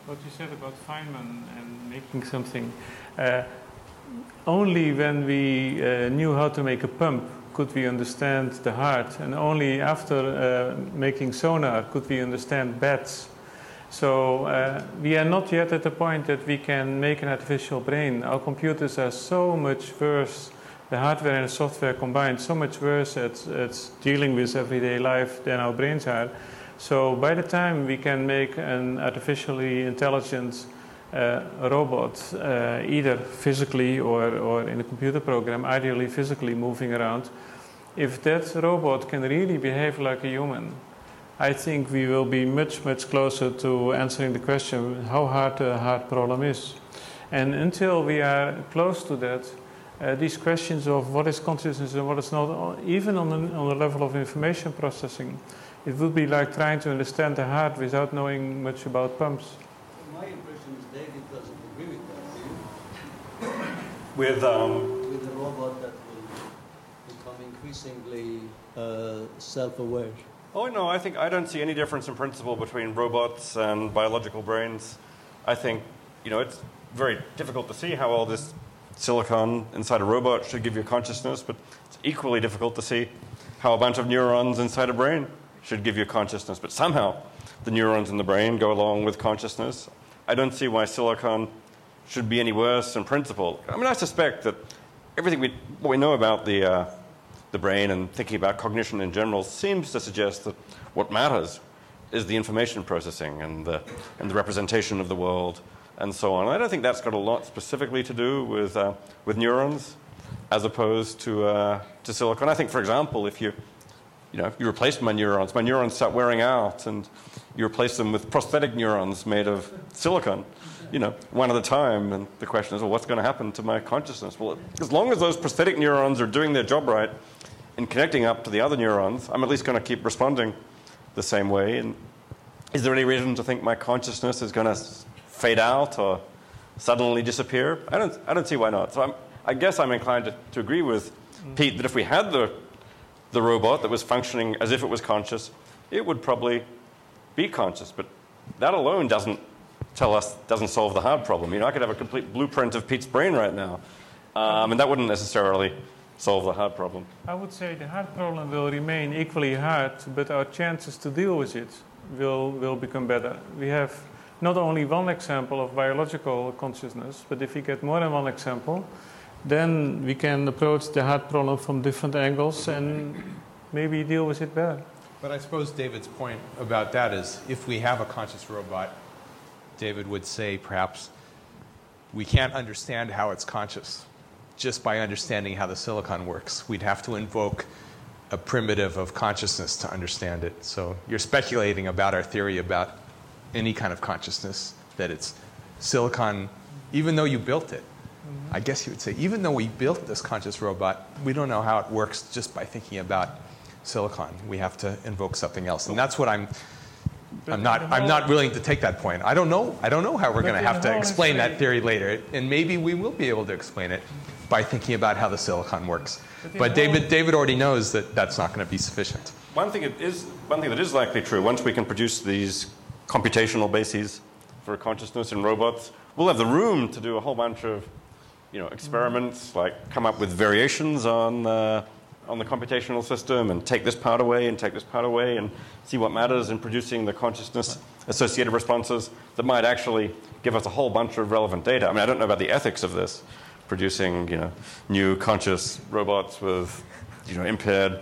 What you said about Feynman and making something, uh, only when we uh, knew how to make a pump could we understand the heart, and only after uh, making sonar could we understand bats. So uh, we are not yet at the point that we can make an artificial brain. Our computers are so much worse, the hardware and the software combined, so much worse at, at dealing with everyday life than our brains are. So by the time we can make an artificially intelligent uh, robot, uh, either physically or, or in a computer program, ideally physically moving around, if that robot can really behave like a human, I think we will be much, much closer to answering the question how hard the heart problem is. And until we are close to that, uh, these questions of what is consciousness and what is not, even on the, on the level of information processing, it would be like trying to understand the heart without knowing much about pumps. My impression is David doesn't agree with that, do you? With um, With a robot that will become increasingly uh, self-aware. Oh no, I think I don't see any difference in principle between robots and biological brains. I think you know it's very difficult to see how all this silicon inside a robot should give you consciousness, but it's equally difficult to see how a bunch of neurons inside a brain should give you consciousness. But somehow the neurons in the brain go along with consciousness. I don't see why silicon should be any worse in principle. I mean, I suspect that everything we, what we know about the, uh, the brain and thinking about cognition in general seems to suggest that what matters is the information processing and the, and the representation of the world and so on. I don't think that's got a lot specifically to do with, uh, with neurons as opposed to, uh, to silicon. I think, for example, if you, you know, if you replace my neurons, my neurons start wearing out, and you replace them with prosthetic neurons made of silicon, you know, one at a time. And the question is, well, what's going to happen to my consciousness? Well, as long as those prosthetic neurons are doing their job right in connecting up to the other neurons, I'm at least going to keep responding the same way. And is there any reason to think my consciousness is going to fade out or suddenly disappear? I don't, I don't see why not. So I'm, I guess I'm inclined to, to agree with mm. Piet that if we had the, the robot that was functioning as if it was conscious, it would probably be conscious. But that alone doesn't tell us, doesn't solve the hard problem. You know, I could have a complete blueprint of Piet's brain right now, um, and that wouldn't necessarily solve the hard problem. I would say the hard problem will remain equally hard, but our chances to deal with it will, will become better. We have not only one example of biological consciousness, but if we get more than one example, then we can approach the hard problem from different angles and maybe deal with it better. But I suppose David's point about that is if we have a conscious robot, David would say perhaps we can't understand how it's conscious just by understanding how the silicon works. We'd have to invoke a primitive of consciousness to understand it. So you're speculating about our theory about any kind of consciousness, that it's silicon, even though you built it. Mm-hmm. I guess you would say, even though we built this conscious robot, we don't know how it works just by thinking about silicon. We have to invoke something else. And that's what I'm. I'm not, I'm not willing to take that point. I don't know. I don't know how we're going to have to explain that theory later. And maybe we will be able to explain it by thinking about how the silicon works. But David, David already knows that that's not going to be sufficient. One thing, it is, one thing that is likely true, once we can produce these computational bases for consciousness in robots, we'll have the room to do a whole bunch of you know, experiments, like come up with variations on, uh, on the computational system and take this part away and take this part away and see what matters in producing the consciousness associated responses that might actually give us a whole bunch of relevant data. I mean, I don't know about the ethics of this, producing you know, new conscious robots with you know, impaired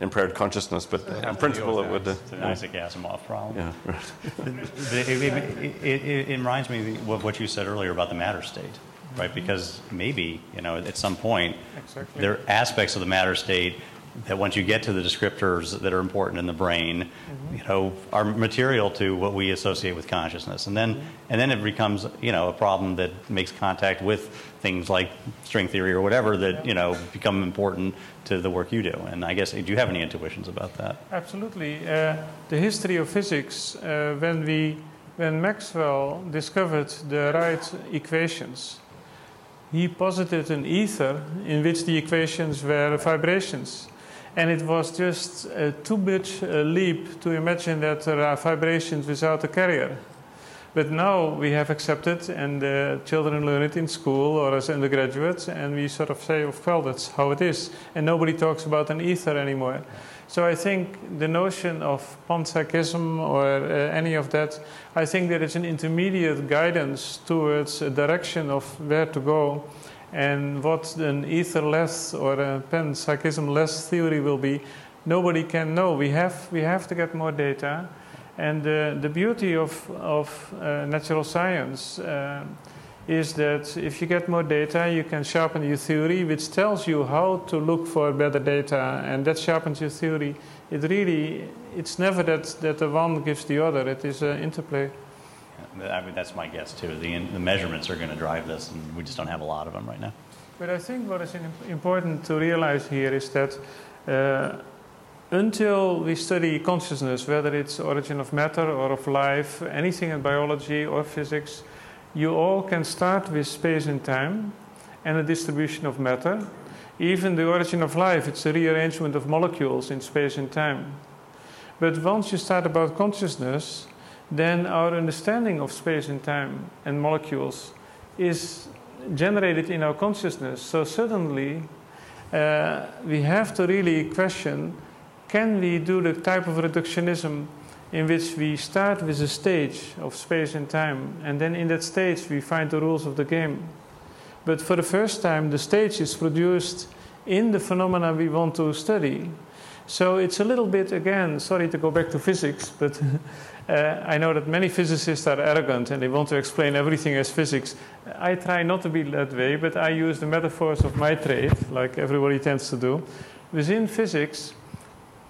impaired consciousness, but in principle it would. Uh, It's an Isaac Asimov problem. yeah, right. it, it, it, it, it reminds me of what you said earlier about the matter state, right? Because maybe, you know, at some point, Exactly. there are aspects of the matter state that once you get to the descriptors that are important in the brain, you know, are material to what we associate with consciousness. And then, and then it becomes, you know, a problem that makes contact with things like string theory or whatever that, you know, become important to the work you do. And I guess, do you have any intuitions about that? Absolutely. Uh, the history of physics, uh, when, we, when Maxwell discovered the right equations, he posited an ether in which the equations were vibrations. And it was just a too big a uh, leap to imagine that there are vibrations without a carrier. But now we have accepted, and the children learn it in school or as undergraduates, and we sort of say, well, that's how it is. And nobody talks about an ether anymore. So I think the notion of panpsychism or uh, any of that, I think there is an intermediate guidance towards a direction of where to go. And what an etherless or a panpsychism-less theory will be, nobody can know. We have, we have to get more data. And uh, the beauty of, of uh, natural science uh, is that if you get more data, you can sharpen your theory, which tells you how to look for better data, and that sharpens your theory. It really, it's never that, that the one gives the other, it is an interplay. I mean, that's my guess too. The, the measurements are going to drive this, and we just don't have a lot of them right now. But I think what is important to realize here is that uh, until we study consciousness, whether it's origin of matter or of life, anything in biology or physics, you all can start with space and time and the distribution of matter. Even the origin of life, it's a rearrangement of molecules in space and time. But once you start about consciousness, then our understanding of space and time and molecules is generated in our consciousness. So suddenly, uh, we have to really question can we do the type of reductionism in which we start with a stage of space and time, and then in that stage we find the rules of the game. But for the first time, the stage is produced in the phenomena we want to study. So it's a little bit, again, sorry to go back to physics, but uh, I know that many physicists are arrogant and they want to explain everything as physics. I try not to be that way, but I use the metaphors of my trade, like everybody tends to do. Within physics,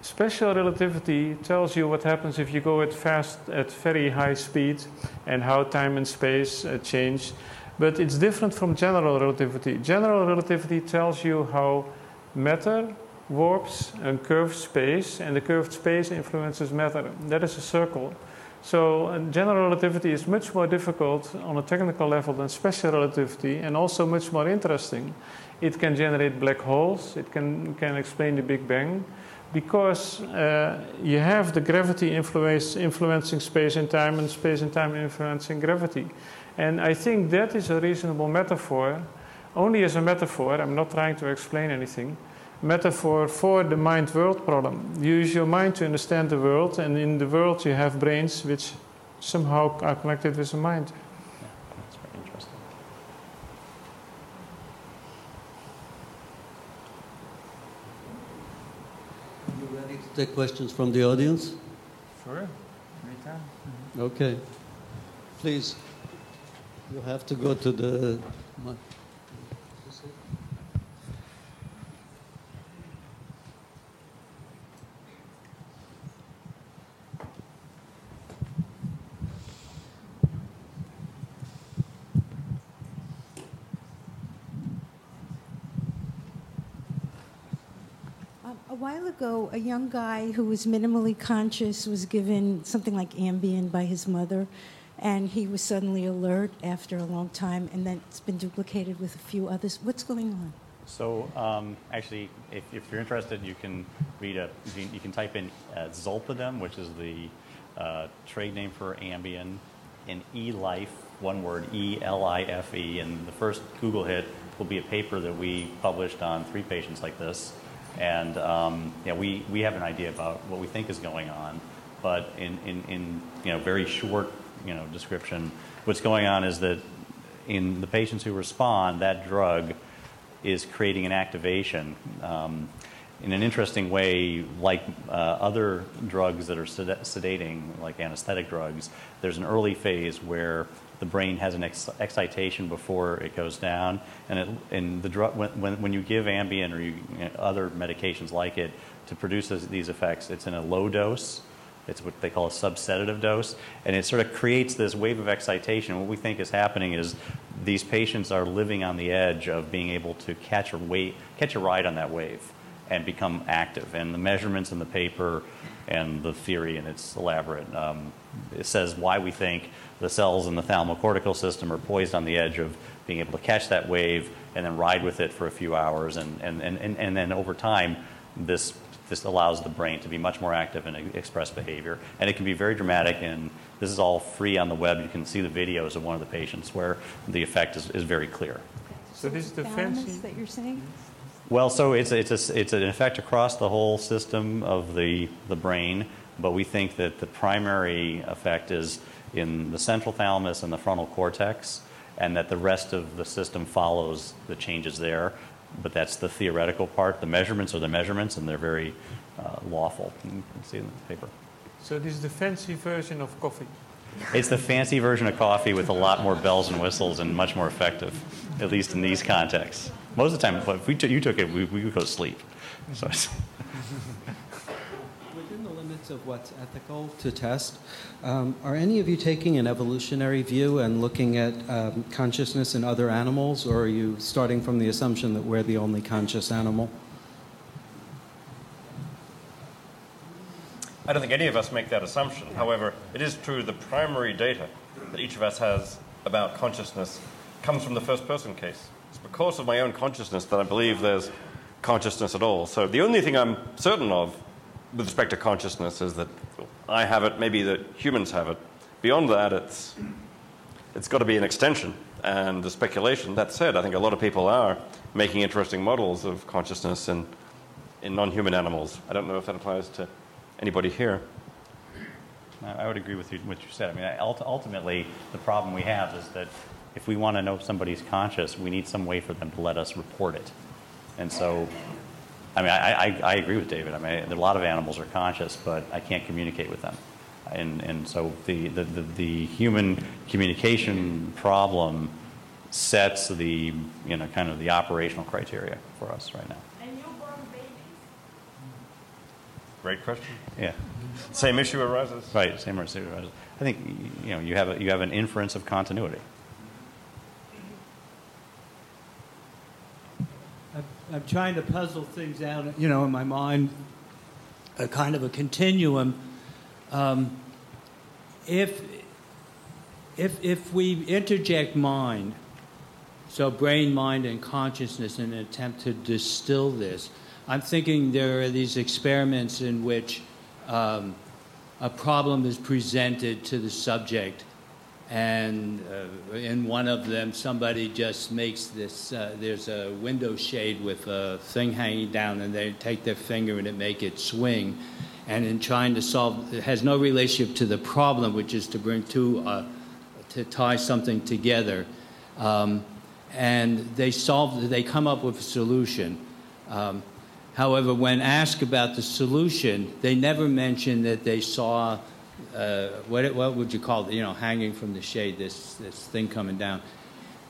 Special relativity tells you what happens if you go at fast, at very high speed, and how time and space uh, change. But it's different from general relativity. General relativity tells you how matter warps a curved space, and the curved space influences matter. That is a circle. So uh, general relativity is much more difficult on a technical level than special relativity, and also much more interesting. It can generate black holes. It can can explain the Big Bang because uh, you have the gravity influence, influencing space and time, and space and time influencing gravity. And I think that is a reasonable metaphor, only as a metaphor. I'm not trying to explain anything. Metaphor for the mind world problem. You use your mind to understand the world, and in the world you have brains which somehow are connected with the mind. Yeah, that's very interesting. You ready to take questions from the audience? Sure, anytime. Mm-hmm. Okay. Please, you have to go to the. mi- Um, a while ago, a young guy who was minimally conscious was given something like Ambien by his mother, and he was suddenly alert after a long time, and then it's been duplicated with a few others. What's going on? So um, actually, if, if you're interested, you can read a you can, type in uh, Zolpidem, which is the uh, trade name for Ambien, and eLife, one word, E L I F E, and the first Google hit will be a paper that we published on three patients like this, and um, we we have an idea about what we think is going on, but in in, in you know very short you know description, what's going on is that in the patients who respond, that drug is creating an activation um, in an interesting way, like uh, other drugs that are sed- sedating, like anesthetic drugs. There's an early phase where the brain has an ex- excitation before it goes down, and, it, and the drug when, when, you give Ambien or you, you know, other medications like it to produce those, these effects, it's in a low dose. It's what they call a subsedative dose, and it sort of creates this wave of excitation. What we think is happening is these patients are living on the edge of being able to catch a wait, catch a ride on that wave, and become active. And the measurements in the paper and the theory, and it's elaborate. Um, it says why we think the cells in the thalamocortical system are poised on the edge of being able to catch that wave and then ride with it for a few hours, and and and, and, and then over time, this this allows the brain to be much more active and express behavior. And it can be very dramatic, and this is all free on the web. You can see the videos of one of the patients where the effect is, is very clear. So this is the fancy. that you're saying? Well, so it's, it's, a, it's an effect across the whole system of the, the brain, but we think that the primary effect is in the central thalamus and the frontal cortex, and that the rest of the system follows the changes there. But that's the theoretical part. The measurements are the measurements, and they're very uh, lawful. You can see in the paper. So this is the fancy version of coffee. It's the fancy version of coffee with a lot more bells and whistles and much more effective, at least in these contexts. Most of the time, if we you took it, we, we would go to sleep. So it's, Within the of what's ethical to test, um, are any of you taking an evolutionary view and looking at um, consciousness in other animals, or are you starting from the assumption that we're the only conscious animal? I don't think any of us make that assumption. However, it is true the primary data that each of us has about consciousness comes from the first person case. It's because of my own consciousness that I believe there's consciousness at all. So the only thing I'm certain of with respect to consciousness is that I have it, maybe that humans have it. Beyond that, it's, it's got to be an extension and the speculation. That said, I think a lot of people are making interesting models of consciousness in, in non human animals. I don't know if that applies to anybody here. I would agree with you, what you said. I mean, ultimately, the problem we have is that if we want to know if somebody's conscious, we need some way for them to let us report it. And so, I mean, I, I, I agree with David. I mean, a lot of animals are conscious, but I can't communicate with them. And, and so the, the, the, the human communication problem sets the, you know, kind of the operational criteria for us right now. And newborn babies? Great question. Yeah. Same issue arises. Right, same issue arises. I think you know you have a, you have an inference of continuity. I'm trying to puzzle things out, you know, in my mind, a kind of a continuum. Um, if, if, if we interject mind, so brain, mind, and consciousness in an attempt to distill this, I'm thinking there are these experiments in which um, a problem is presented to the subject and uh, in one of them somebody just makes this uh, there's a window shade with a thing hanging down and they take their finger and it make it swing. And in trying to solve it has no relationship to the problem which is to bring two uh, to tie something together. Um, and they solve they come up with a solution. Um, however when asked about the solution they never mention that they saw uh, what, what would you call it? You know, hanging from the shade, this, this thing coming down.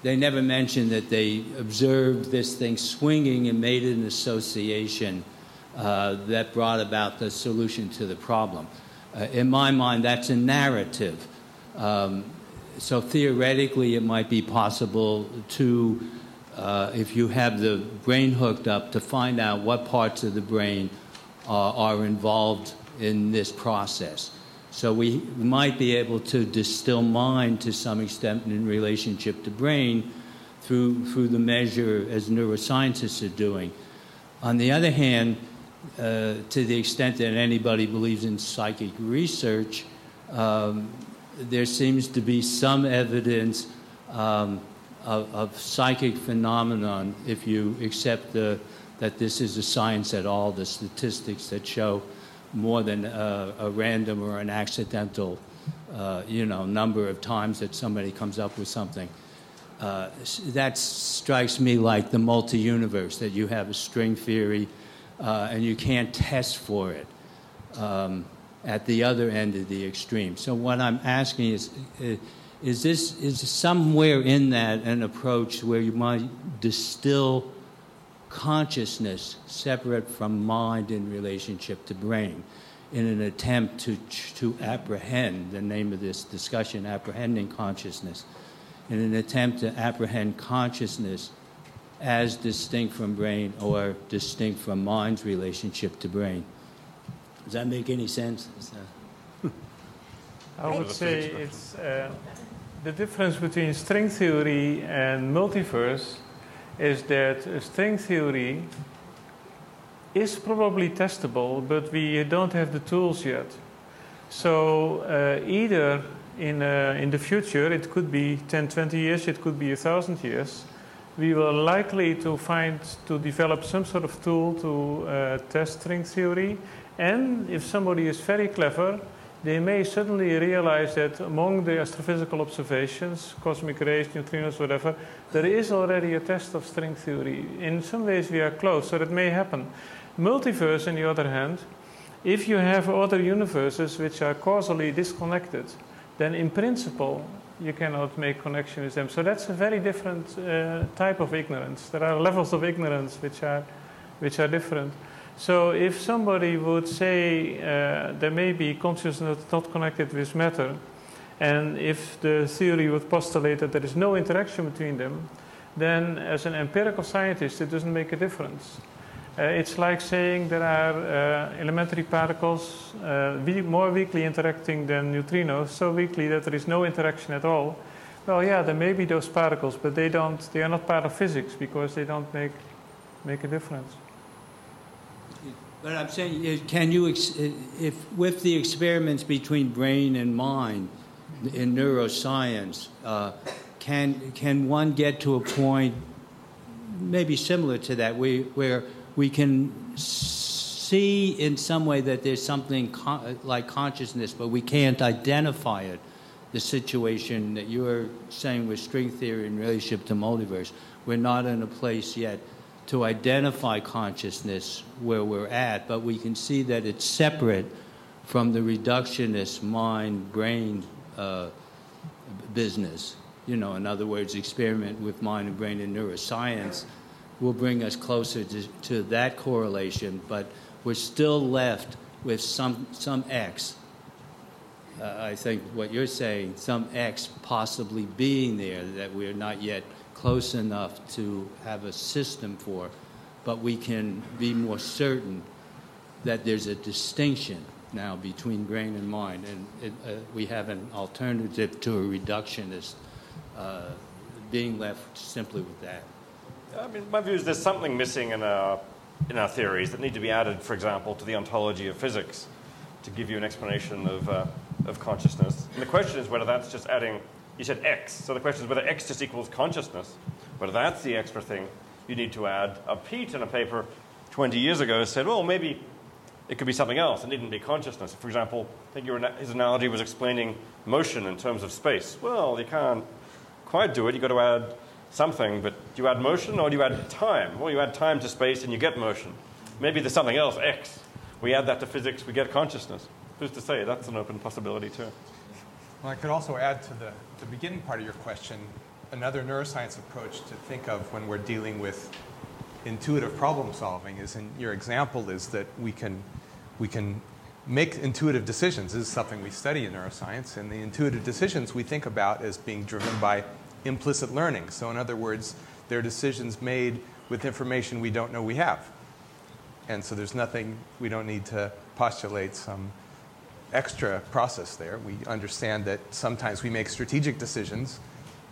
They never mentioned that they observed this thing swinging and made an association uh, that brought about the solution to the problem. Uh, in my mind, that's a narrative. Um, so theoretically, it might be possible to, uh, if you have the brain hooked up, to find out what parts of the brain are involved in this process. So we might be able to distill mind to some extent in relationship to brain through, through the measure as neuroscientists are doing. On the other hand, uh, to the extent that anybody believes in psychic research, um, there seems to be some evidence um, of, of, psychic phenomenon if you accept the, that this is a science at all, the statistics that show more than a, a random or an accidental, uh, you know, number of times that somebody comes up with something. Uh, that strikes me like the multi-universe, that you have a string theory uh, and you can't test for it um, at the other end of the extreme. So what I'm asking is, uh, is this is somewhere in that an approach where you might distill consciousness separate from mind in relationship to brain in an attempt to, to apprehend, the name of this discussion, apprehending consciousness, in an attempt to apprehend consciousness as distinct from brain or distinct from mind's relationship to brain. Does that make any sense? I would say it's uh, the difference between string theory and multiverse is that string theory is probably testable, but we don't have the tools yet. So uh, either in, uh, in the future, it could be 10, 20 years, it could be 1,000 years, we will likely to find, to develop some sort of tool to uh, test string theory. And if somebody is very clever, they may suddenly realize that among the astrophysical observations, cosmic rays, neutrinos, whatever, there is already a test of string theory. In some ways, we are close, so that may happen. Multiverse, on the other hand, if you have other universes which are causally disconnected, then in principle, you cannot make connection with them. So that's a very different uh, type of ignorance. There are levels of ignorance which are, which are different. So if somebody would say uh, there may be consciousness not connected with matter, and if the theory would postulate that there is no interaction between them, then as an empirical scientist, it doesn't make a difference. Uh, it's like saying there are uh, elementary particles uh, more weakly interacting than neutrinos, so weakly that there is no interaction at all. Well, yeah, there may be those particles, but they don't. They are not part of physics because they don't make make a difference. But I'm saying, can you, if with the experiments between brain and mind in neuroscience, uh, can can one get to a point, maybe similar to that, where we can see in some way that there's something con- like consciousness, but we can't identify it? The situation that you were saying with string theory in relationship to multiverse, we're not in a place yet to identify consciousness where we're at, but we can see that it's separate from the reductionist mind brain uh, business. You know, in other words, experiment with mind and brain in neuroscience will bring us closer to, to that correlation, but we're still left with some, some X. Uh, I think what you're saying, some X possibly being there that we're not yet close enough to have a system for, but we can be more certain that there's a distinction now between brain and mind, and it, uh, we have an alternative to a reductionist uh, being left simply with that. I mean, my view is there's something missing in our, in our theories that need to be added, for example, to the ontology of physics to give you an explanation of, uh, of consciousness. And the question is whether that's just adding, you said X, so the question is whether X just equals consciousness, whether that's the extra thing you need to add. A Piet, in a paper 20 years ago, said, well, maybe it could be something else. It needn't be consciousness. For example, I think your, his analogy was explaining motion in terms of space. Well, you can't quite do it. You've got to add something, but do you add motion or do you add time? Well, you add time to space and you get motion. Maybe there's something else, X. We add that to physics, we get consciousness. Who's to say? That's an open possibility, too. Well, I could also add to the, the beginning part of your question another neuroscience approach to think of when we're dealing with intuitive problem solving is in your example is that we can we can make intuitive decisions. This is something we study in neuroscience, and the intuitive decisions we think about as being driven by implicit learning. So, in other words, they're decisions made with information we don't know we have. And so there's nothing, we don't need to postulate some extra process there. We understand that sometimes we make strategic decisions,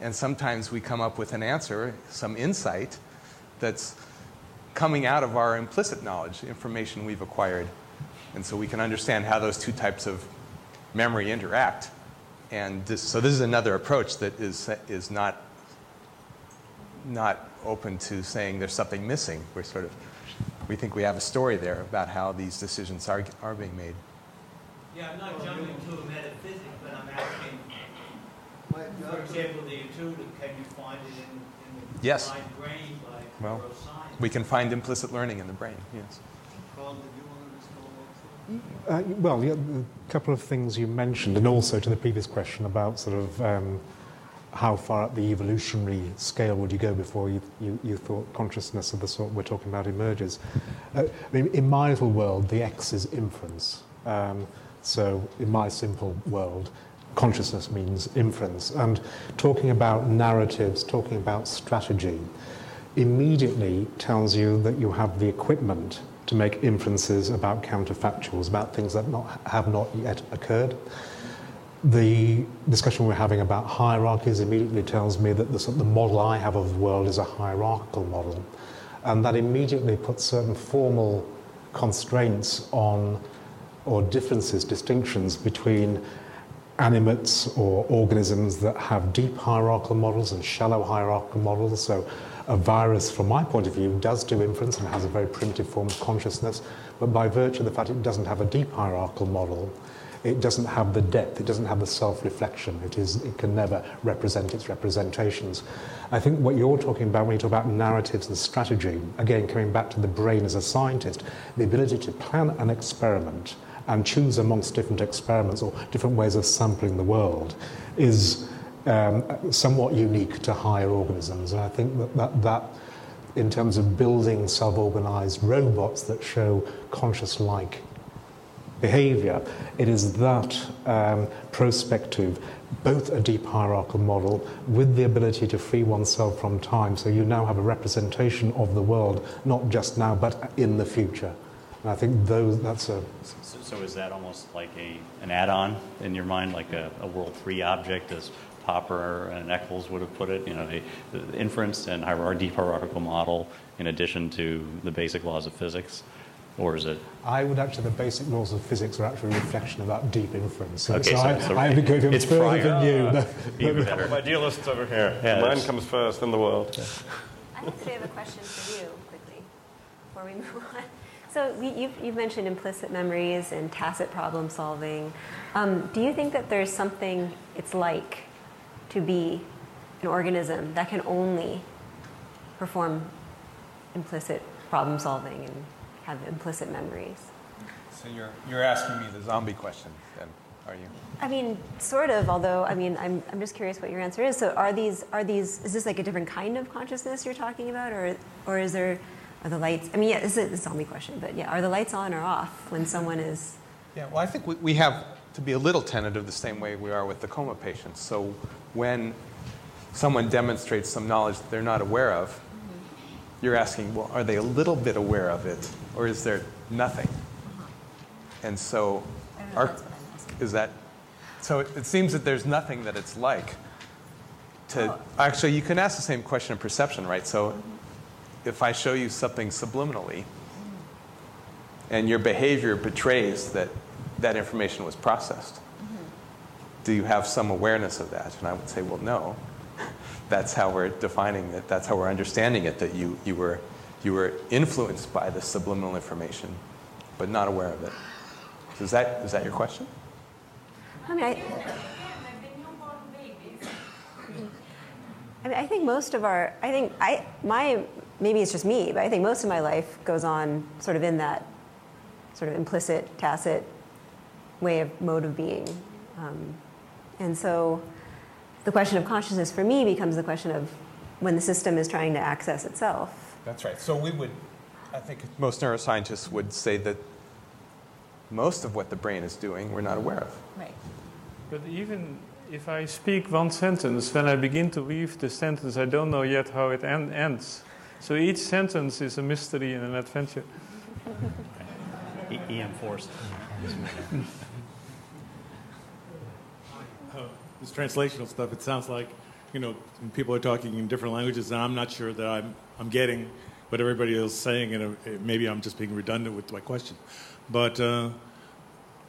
and sometimes we come up with an answer, some insight that's coming out of our implicit knowledge, information we've acquired. And so we can understand how those two types of memory interact. And this, so this is another approach that is, is not, not open to saying there's something missing. We're sort of, we think we have a story there about how these decisions are, are being made. Yeah, I'm not jumping to a metaphysics, but I'm asking, for example, the intuitive, can you find it in, in the yes. brain like well, neuroscience? We can find implicit learning in the brain, yes. Uh, well, yeah, a couple of things you mentioned, and also to the previous question about sort of um, how far up the evolutionary scale would you go before you, you, you thought consciousness of the sort we're talking about emerges. Uh, I mean, in my little world, the X is inference. Um, so, in my simple world, consciousness means inference. And talking about narratives, talking about strategy, immediately tells you that you have the equipment to make inferences about counterfactuals, about things that not, have not yet occurred. The discussion we're having about hierarchies immediately tells me that the, the model I have of the world is a hierarchical model. And that immediately puts certain formal constraints on, or differences, distinctions between animates or organisms that have deep hierarchical models and shallow hierarchical models. So a virus, from my point of view, does do inference and has a very primitive form of consciousness, but by virtue of the fact it doesn't have a deep hierarchical model, it doesn't have the depth, it doesn't have the self-reflection, it, is, it can never represent its representations. I think what you're talking about when you talk about narratives and strategy, again, coming back to the brain as a scientist, the ability to plan an experiment and choose amongst different experiments or different ways of sampling the world is um, somewhat unique to higher organisms. And I think that, that, that in terms of building self-organized robots that show conscious-like behavior, it is that um, prospective, both a deep hierarchical model with the ability to free oneself from time, so you now have a representation of the world, not just now, but in the future. And I think those, that's a... So, so is that almost like a, an add-on in your mind, like a, a World 3 object as Popper and Eccles would have put it, you know, the inference and hierarch- deep hierarchical model in addition to the basic laws of physics? Or is it? I would actually, the basic laws of physics are actually a reflection of that deep inference. So, okay, so, so, I, so I would go even it's further prior. than you. Uh, even better. My idealists over here. Yeah, Mine comes first, then the world. I actually have a question for you quickly before we move on. So we, you've, you've mentioned implicit memories and tacit problem solving. Um, do you think that there's something it's like to be an organism that can only perform implicit problem solving and have implicit memories? So you're, you're asking me the zombie question, then, are you? I mean, sort of. Although, I mean, I'm, I'm just curious what your answer is. So, are these are these is this like a different kind of consciousness you're talking about, or or is there are the lights? I mean, yeah, this is a zombie question, but yeah, are the lights on or off when someone is Yeah, well, I think we, we have to be a little tentative the same way we are with the coma patients. So when someone demonstrates some knowledge that they're not aware of, mm-hmm. you're asking, well, are they a little bit aware of it, or is there nothing? Uh-huh. And so, our, is that so? It, it, seems that there's nothing that it's like. To oh. actually, you can ask the same question of perception, right? So, mm-hmm. If I show you something subliminally, and your behavior betrays that that information was processed, mm-hmm. do you have some awareness of that? And I would say, well, no that's how we're defining it. That's how we're understanding it. That you you were you were influenced by the subliminal information, but not aware of it. So is that is that your question? I mean, I, I mean, I think most of our, I think I, my, maybe it's just me, but I think most of my life goes on sort of in that sort of implicit, tacit way of mode of being. Um, and so the question of consciousness for me becomes the question of when the system is trying to access itself. That's right. So we would, I think most neuroscientists would say that most of what the brain is doing we're not aware of. Right. But even if I speak one sentence, when I begin to weave the sentence, I don't know yet how it en- ends. So each sentence is a mystery and an adventure. EM Force. this translational stuff, it sounds like, you know, people are talking in different languages, and I'm not sure that I'm, I'm getting what everybody is saying, and maybe I'm just being redundant with my question. But uh,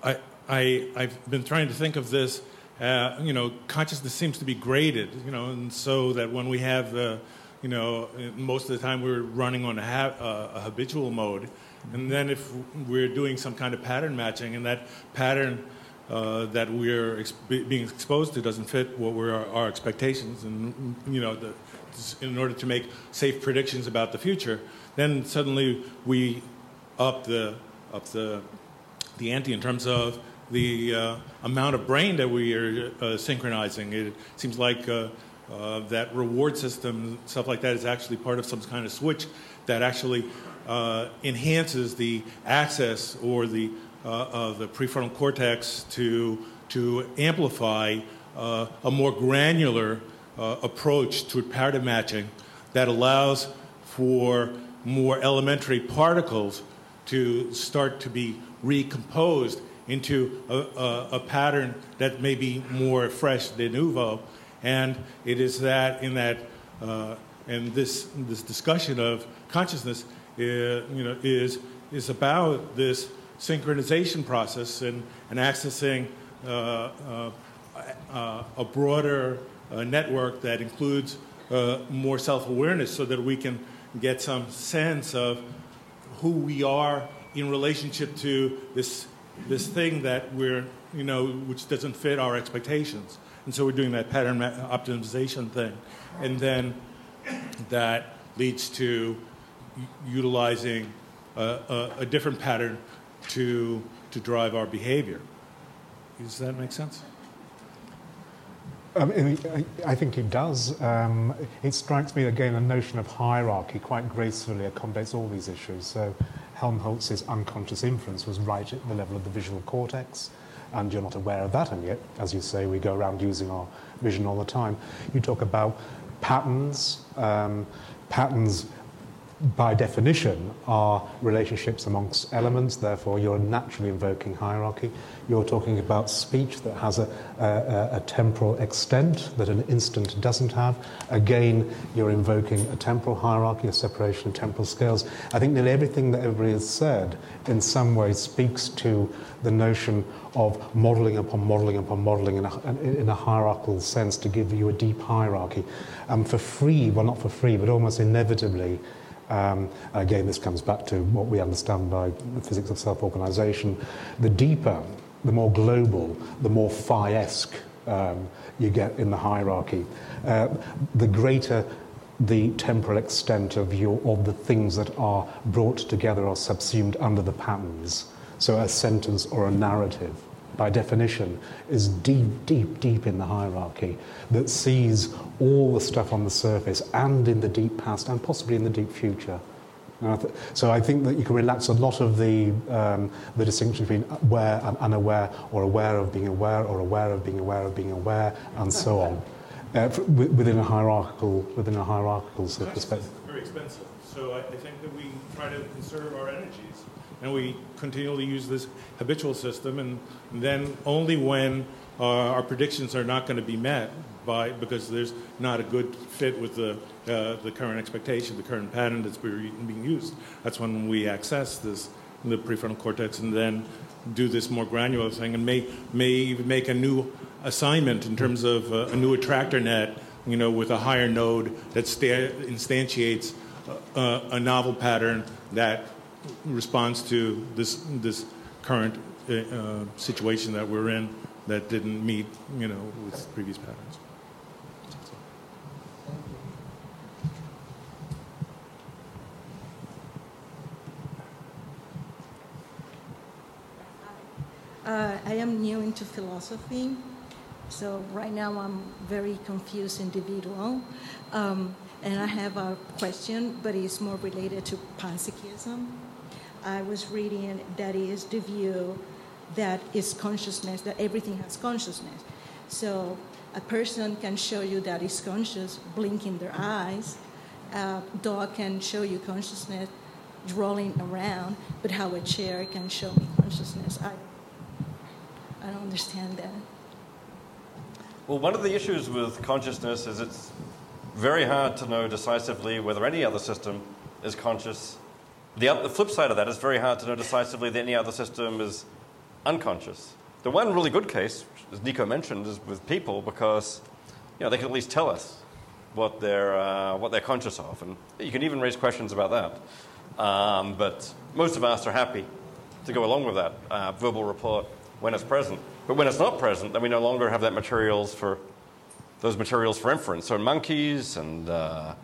I, I, I've been trying to think of this, uh, you know, consciousness seems to be graded, you know, and so that when we have, uh, you know, most of the time we're running on a, ha- uh, a habitual mode, and then if we're doing some kind of pattern matching, and that pattern uh, that we're ex- being exposed to doesn't fit what were our, our expectations, and you know, the, in order to make safe predictions about the future, then suddenly we up the up the the ante in terms of the uh, amount of brain that we are uh, synchronizing. It seems like uh, uh that reward system, stuff like that, is actually part of some kind of switch that actually uh, enhances the access or the uh, of the prefrontal cortex to, to amplify uh, a more granular uh, approach to paradigm matching that allows for more elementary particles to start to be recomposed into a, a, a, pattern that may be more fresh de novo. And it is that in that uh, and this this discussion of consciousness, uh, you know, is is about this synchronization process and, and accessing uh, uh, uh, a broader uh, network that includes more self awareness so that we can get some sense of who we are in relationship to this, this thing that we're, you know, which doesn't fit our expectations. And so we're doing that pattern optimization thing. And then that leads to utilizing a, a, a different pattern to, to drive our behavior. Does that make sense? Um, I think it does. Um, it strikes me again the notion of hierarchy quite gracefully accommodates all these issues. So Helmholtz's unconscious inference was right at the level of the visual cortex, and you're not aware of that, and yet, as you say, we go around using our vision all the time. You talk about patterns. Um, patterns by definition, are relationships amongst elements, therefore, you're naturally invoking hierarchy. You're talking about speech that has a, a, a, temporal extent that an instant doesn't have. Again, you're invoking a temporal hierarchy, a separation of temporal scales. I think nearly everything that everybody has said in some way speaks to the notion of modeling upon modeling upon modeling in a, in a hierarchical sense to give you a deep hierarchy. And for free, well, not for free, but almost inevitably, um, again, this comes back to what we understand by the physics of self-organization. The deeper, the more global, the more phi-esque um, you get in the hierarchy, uh, the greater the temporal extent of, your, of the things that are brought together or subsumed under the patterns. So a sentence or a narrative by definition, is deep, deep, deep in the hierarchy that sees all the stuff on the surface and in the deep past and possibly in the deep future. So I think that you can relax a lot of the, um, the distinction between aware and unaware, or aware of being aware, or aware of being aware of being aware, and so on, uh, within a hierarchical within a hierarchical sort of perspective. Very expensive. So I, I think that we try to conserve our energies, and we continually use this habitual system, and then only when uh, our predictions are not going to be met by because there's not a good fit with the uh, the current expectation, the current pattern that's being used. That's when we access this the prefrontal cortex and then do this more granular thing and may may make a new assignment in terms of uh, a new attractor net, you know, with a higher node that sta- instantiates uh, a novel pattern that responds to this this current uh, uh, situation that we're in that didn't meet, you know, with previous patterns. Uh, I am new into philosophy, so right now I'm very confused individual. Um, and I have a question, but it's more related to panpsychism. I was reading that is the view that is consciousness, that everything has consciousness. So a person can show you that is conscious, blinking their eyes. A dog can show you consciousness, rolling around, but how a chair can show me consciousness. I I don't understand that. Well, one of the issues with consciousness is it's very hard to know decisively whether any other system is conscious. The, the flip side of that is very hard to know decisively that any other system is unconscious. The one really good case, as Nico mentioned, is with people because you know, they can at least tell us what they're, uh, what they're conscious of. And you can even raise questions about that. Um, but most of us are happy to go along with that uh, verbal report when it's present. But when it's not present, then we no longer have that materials for those materials for inference. So monkeys and uh,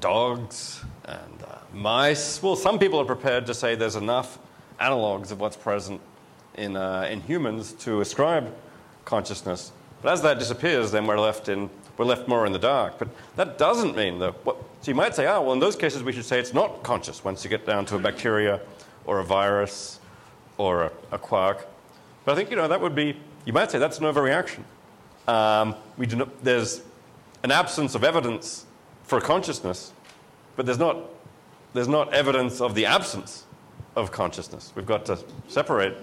dogs and uh, mice, well, some people are prepared to say there's enough analogs of what's present in, uh, in humans to ascribe consciousness. But as that disappears, then we're left in we're left more in the dark. But that doesn't mean that. What, so you might say, oh, well, in those cases, we should say it's not conscious once you get down to a bacteria or a virus or a, a quark. But I think, you know, that would be, you might say that's an overreaction. Um, we do not, there's an absence of evidence for consciousness, but there's not, there's not evidence of the absence of consciousness. We've got to separate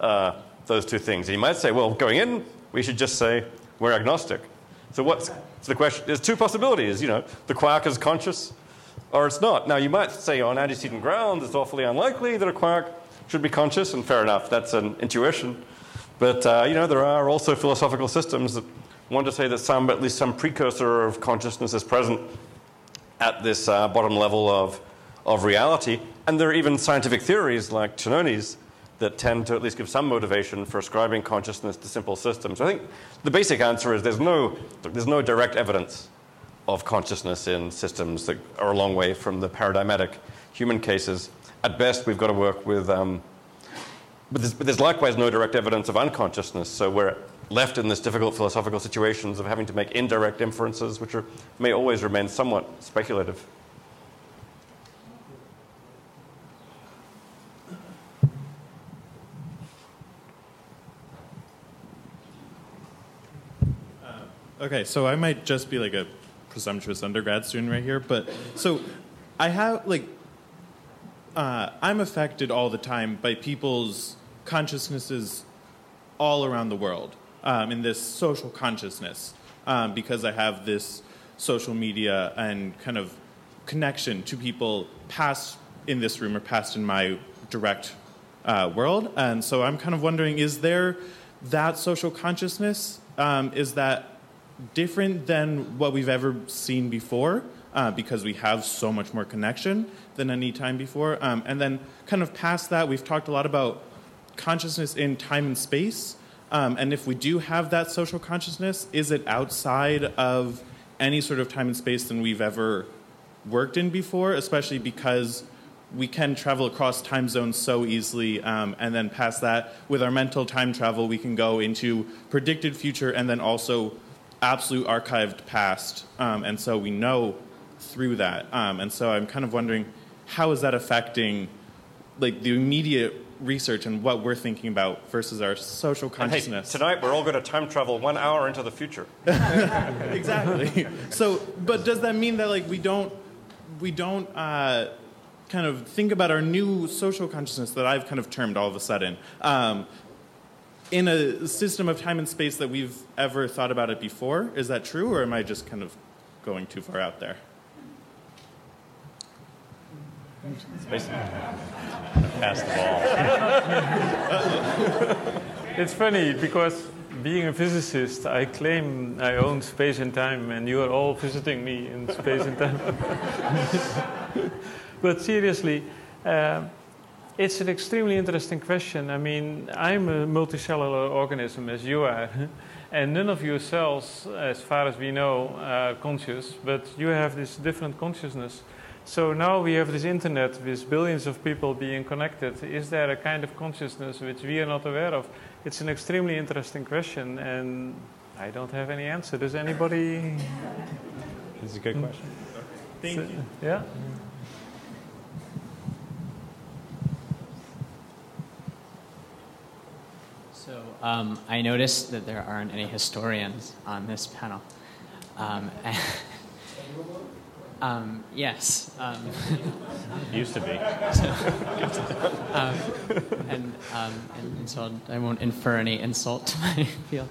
uh, those two things. And you might say, well, going in, we should just say we're agnostic. So what's so the question? There's two possibilities. You know, the quark is conscious, or it's not. Now you might say on antecedent grounds, it's awfully unlikely that a quark should be conscious, and fair enough, that's an intuition. But uh, you know, there are also philosophical systems that want to say that some, at least some precursor of consciousness is present at this uh, bottom level of, of reality. And there are even scientific theories like Tononi's that tend to at least give some motivation for ascribing consciousness to simple systems. I think the basic answer is there's no, there's no direct evidence of consciousness in systems that are a long way from the paradigmatic human cases at best, we've got to work with. Um, but, there's, but there's likewise no direct evidence of unconsciousness, so we're left in this difficult philosophical situations of having to make indirect inferences, which are, may always remain somewhat speculative. Uh, okay, so I might just be like a presumptuous undergrad student right here, but so I have like uh, I'm affected all the time by people's consciousnesses all around the world um, in this social consciousness um, because I have this social media and kind of connection to people past in this room or past in my direct uh, world. And so I'm kind of wondering is there that social consciousness? Um, is that different than what we've ever seen before? Uh, because we have so much more connection than any time before. Um, and then, kind of past that, we've talked a lot about consciousness in time and space. Um, and if we do have that social consciousness, is it outside of any sort of time and space than we've ever worked in before, especially because we can travel across time zones so easily. Um, and then past that, with our mental time travel, we can go into predicted future and then also absolute archived past. Um, and so we know through that. Um, and so I'm kind of wondering how is that affecting like the immediate research and what we're thinking about versus our social And hey, consciousness? tonight we're all going to time travel one hour into the future. exactly. So, but does that mean that like we don't we don't uh, kind of think about our new social consciousness that I've kind of termed all of a sudden um, in a system of time and space that we've ever thought about it before? Is that true, or am I just kind of going too far out there? Pass the ball. it's funny because being a physicist, I claim I own space and time, and you are all visiting me in space and time. but seriously, uh, it's an extremely interesting question. I mean, I'm a multicellular organism, as you are, and none of your cells, as far as we know, are conscious, but you have this different consciousness. So now we have this internet with billions of people being connected. Is there a kind of consciousness which we are not aware of? It's an extremely interesting question, and I don't have any answer. Does anybody? This is a good question. Thank you. Yeah. So um, I noticed that there aren't any historians on this panel. Um, um, yes. Um, Used to be. um, and, um, and, and, so I won't infer any insult to my field.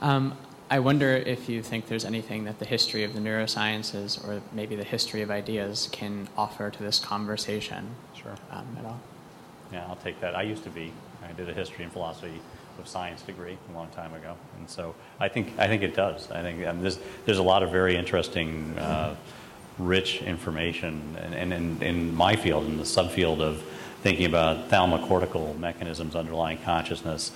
Um, I wonder if you think there's anything that the history of the neurosciences or maybe the history of ideas can offer to this conversation. Sure. Um, at all. Yeah, I'll take that. I used to be. I did a history and philosophy of science degree a long time ago, and so I think I think it does. I think um, there's there's a lot of very interesting, uh, rich information, and, and in, my field, in the subfield of thinking about thalamocortical mechanisms underlying consciousness.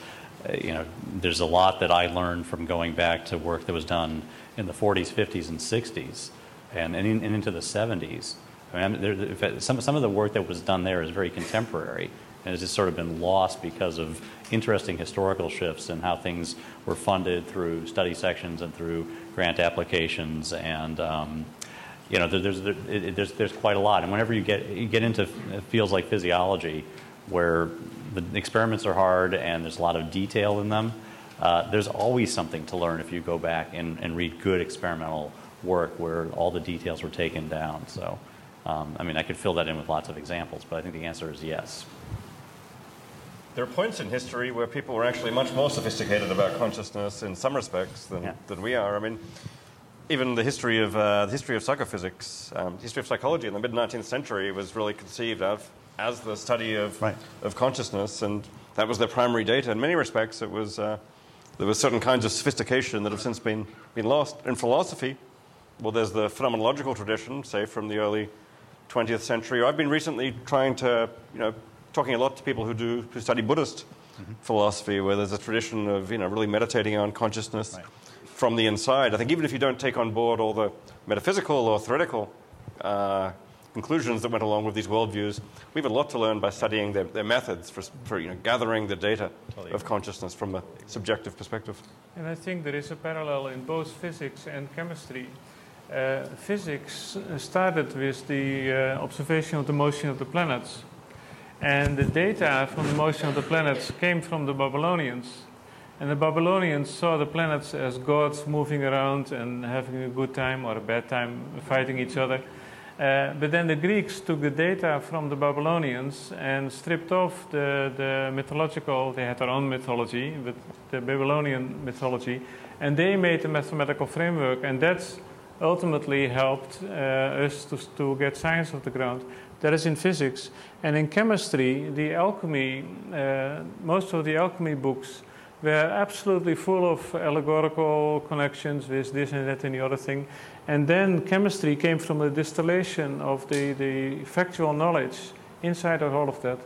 Uh, you know, there's a lot that I learned from going back to work that was done in the 40s, 50s, and 60s, and, and, in, and into the 70s. I mean, there, some, some of the work that was done there is very contemporary and has just sort of been lost because of interesting historical shifts and how things were funded through study sections and through grant applications and um, you know there's, there's, there's quite a lot and whenever you get you get into fields like physiology where the experiments are hard and there's a lot of detail in them uh, there's always something to learn if you go back and, and read good experimental work where all the details were taken down so um, I mean, I could fill that in with lots of examples, but I think the answer is yes. There are points in history where people were actually much more sophisticated about consciousness in some respects than, yeah. than we are. I mean, even the history of uh, the history of psychophysics, um, history of psychology in the mid 19th century was really conceived of as the study of right. of consciousness, and that was their primary data. In many respects, it was uh, there were certain kinds of sophistication that have since been been lost in philosophy. Well, there's the phenomenological tradition, say from the early 20th century. I've been recently trying to, you know, talking a lot to people who do who study Buddhist mm-hmm. philosophy, where there's a tradition of, you know, really meditating on consciousness right. From the inside. I think even if you don't take on board all the metaphysical or theoretical uh, conclusions that went along with these worldviews, we have a lot to learn by studying their, their methods for, for, you know, gathering the data totally of consciousness from a subjective perspective. And I think there is a parallel in both physics and chemistry. Uh, physics started with the uh, observation of the motion of the planets. And the data from the motion of the planets came from the Babylonians. And the Babylonians saw the planets as gods moving around and having a good time or a bad time fighting each other. Uh, but then the Greeks took the data from the Babylonians and stripped off the, the mythological, they had their own mythology, but the Babylonian mythology, and they made a mathematical framework. And that's ultimately helped uh, us to, to get science off the ground. That is in physics. And in chemistry, the alchemy, uh, most of the alchemy books were absolutely full of allegorical connections with this and that and the other thing. And then chemistry came from the distillation of the, the factual knowledge inside of all of that.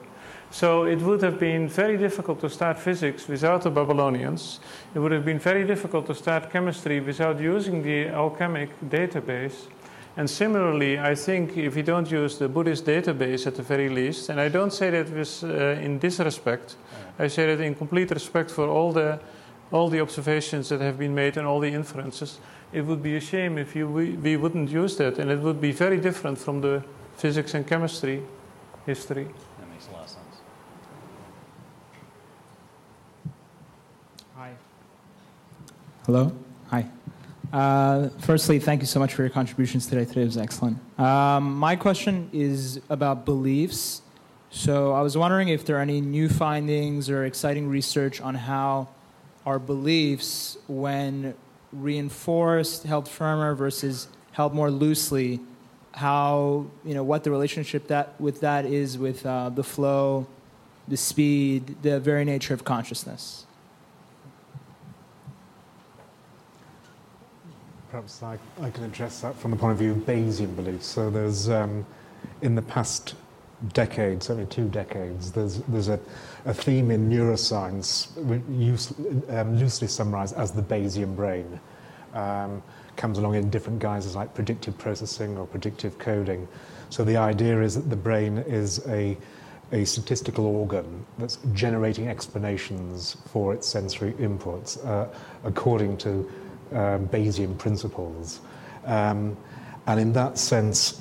So it would have been very difficult to start physics without the Babylonians. It would have been very difficult to start chemistry without using the alchemic database. And similarly, I think if you don't use the Buddhist database at the very least, and I don't say that with, uh, in disrespect, I say that in complete respect for all the, all the observations that have been made and all the inferences, it would be a shame if you, we, we wouldn't use that. And it would be very different from the physics and chemistry history. That makes a lot of sense. Hi. Hello. Uh, firstly, thank you so much for your contributions today. Today was excellent. Um, my question is about beliefs. So I was wondering if there are any new findings or exciting research on how our beliefs, when reinforced, held firmer versus held more loosely, how you know what the relationship that with that is with uh, the flow, the speed, the very nature of consciousness. Perhaps I, I can address that from the point of view of Bayesian beliefs. So there's, um, in the past decade, certainly two decades, there's, there's a, a theme in neuroscience use, um, loosely summarized as the Bayesian brain. Um, comes along in different guises like predictive processing or predictive coding. So the idea is that the brain is a, a statistical organ that's generating explanations for its sensory inputs uh, according to uh, Bayesian principles. Um, and in that sense,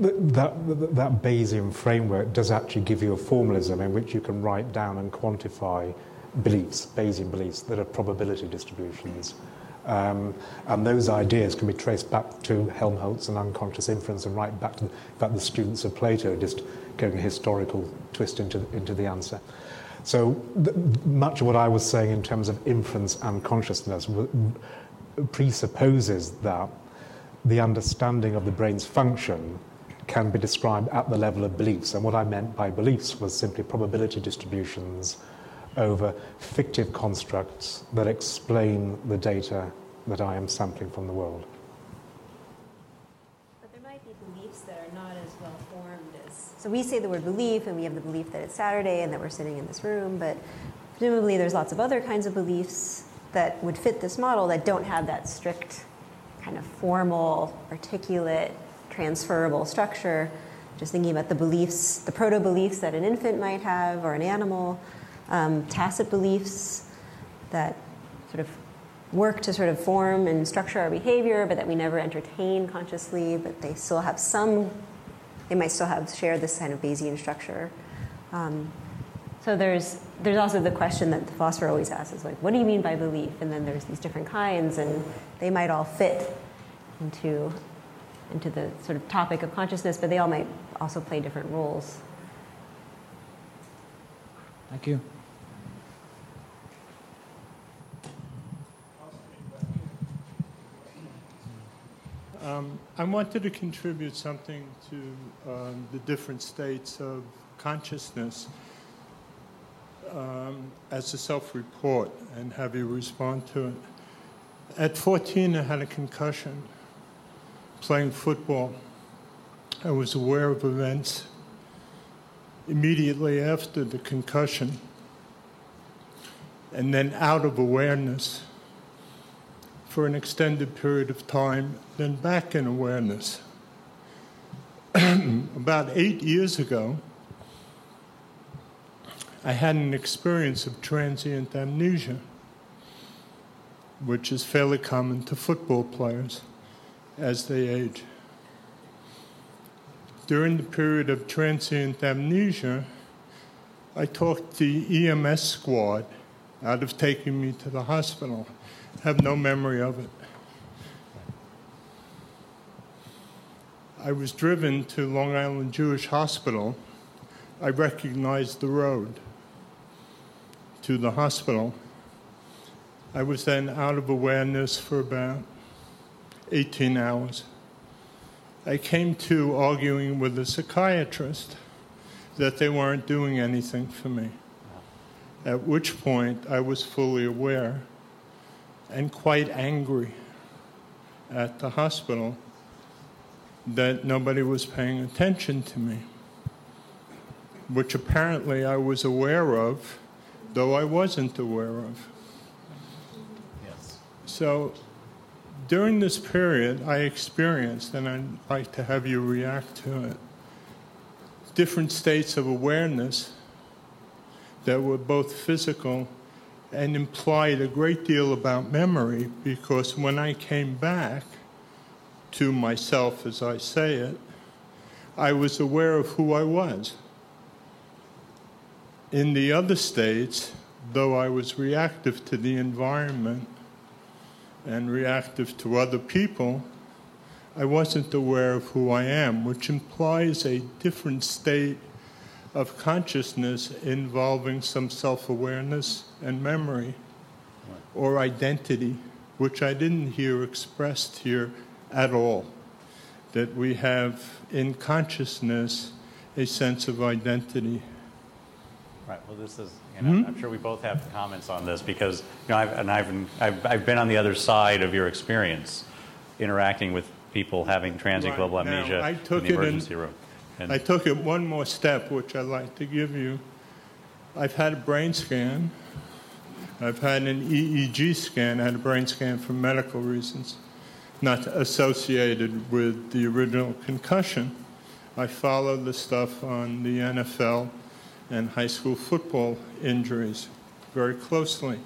that, that, Bayesian framework does actually give you a formalism in which you can write down and quantify beliefs, Bayesian beliefs, that are probability distributions. Um, and those ideas can be traced back to Helmholtz and unconscious inference and right back to the, the students of Plato, just going a historical twist into, into the answer. So th- much of what I was saying in terms of inference and consciousness w- presupposes that the understanding of the brain's function can be described at the level of beliefs. And what I meant by beliefs was simply probability distributions over fictive constructs that explain the data that I am sampling from the world. But there might be beliefs that are not as well formed as. So we say the word belief, and we have the belief that it's Saturday and that we're sitting in this room, but presumably there's lots of other kinds of beliefs that would fit this model that don't have that strict kind of formal, articulate, transferable structure. Just thinking about the beliefs, the proto beliefs that an infant might have or an animal, um, tacit beliefs that sort of work to sort of form and structure our behavior, but that we never entertain consciously, but they still have some, they might still have share this kind of Bayesian structure. Um, so there's there's also the question that the philosopher always asks is like, what do you mean by belief? And then there's these different kinds, and they might all fit into into the sort of topic of consciousness, but they all might also play different roles. Thank you. Um, I wanted to contribute something to um, the different states of consciousness um, as a self report and have you respond to it. At 14, I had a concussion playing football. I was aware of events immediately after the concussion and then out of awareness for an extended period of time, then back in awareness. About eight years ago, I had an experience of transient amnesia, which is fairly common to football players as they age. During the period of transient amnesia, I talked the EMS squad out of taking me to the hospital I have no memory of it. I was driven to Long Island Jewish Hospital. I recognized the road to the hospital. I was then out of awareness for about 18 hours. I came to arguing with the psychiatrist that they weren't doing anything for me, at which point I was fully aware and quite angry at the hospital that nobody was paying attention to me, which apparently I was aware of, though I wasn't aware of. Yes. So during this period, I experienced, and I'd like to have you react to it, different states of awareness that were both physical and implied a great deal about memory because when I came back to myself, as I say it, I was aware of who I was. In the other states, though I was reactive to the environment and reactive to other people, I wasn't aware of who I am, which implies a different state of consciousness involving some self awareness and memory or identity, which I didn't hear expressed here at all. That we have in consciousness a sense of identity. Right. Well, this is, you know, hmm? I'm sure we both have comments on this because, you know, I've, and I've, been, I've, I've been on the other side of your experience interacting with people having transient Right. global Now, amnesia I took in it the in- emergency room. And I took it one more step, which I'd like to give you. I've had a brain scan. I've had an EEG scan. I had a brain scan for medical reasons, not associated with the original concussion. I follow the stuff on the NFL and high school football injuries very closely.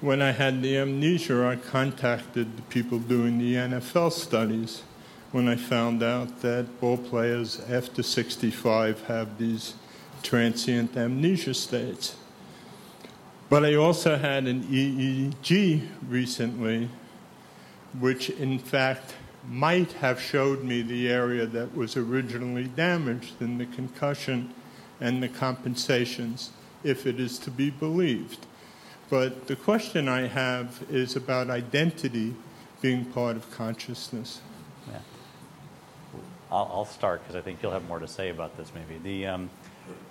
When I had the amnesia, I contacted the people doing the NFL studies when I found out that ball players after 65 have these transient amnesia states. But I also had an EEG recently, which in fact might have showed me the area that was originally damaged in the concussion and the compensations, if it is to be believed. But the question I have is about identity being part of consciousness. Yeah. I'll, I'll start because I think you'll have more to say about this. Maybe the um,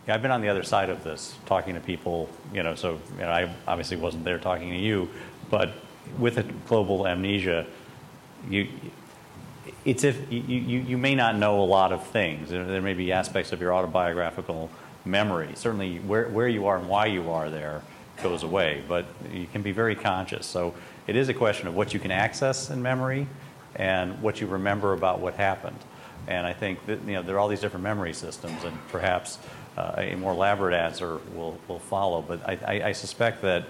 yeah, I've been on the other side of this, talking to people. You know, so you know, I obviously wasn't there talking to you, but with a global amnesia, you it's if you, you, you may not know a lot of things. There, may be aspects of your autobiographical memory. Certainly, where, where you are and why you are there goes away, but you can be very conscious. So it is a question of what you can access in memory and what you remember about what happened. And I think that you know there are all these different memory systems, and perhaps uh, a more elaborate answer will, will follow. But I, I, I suspect that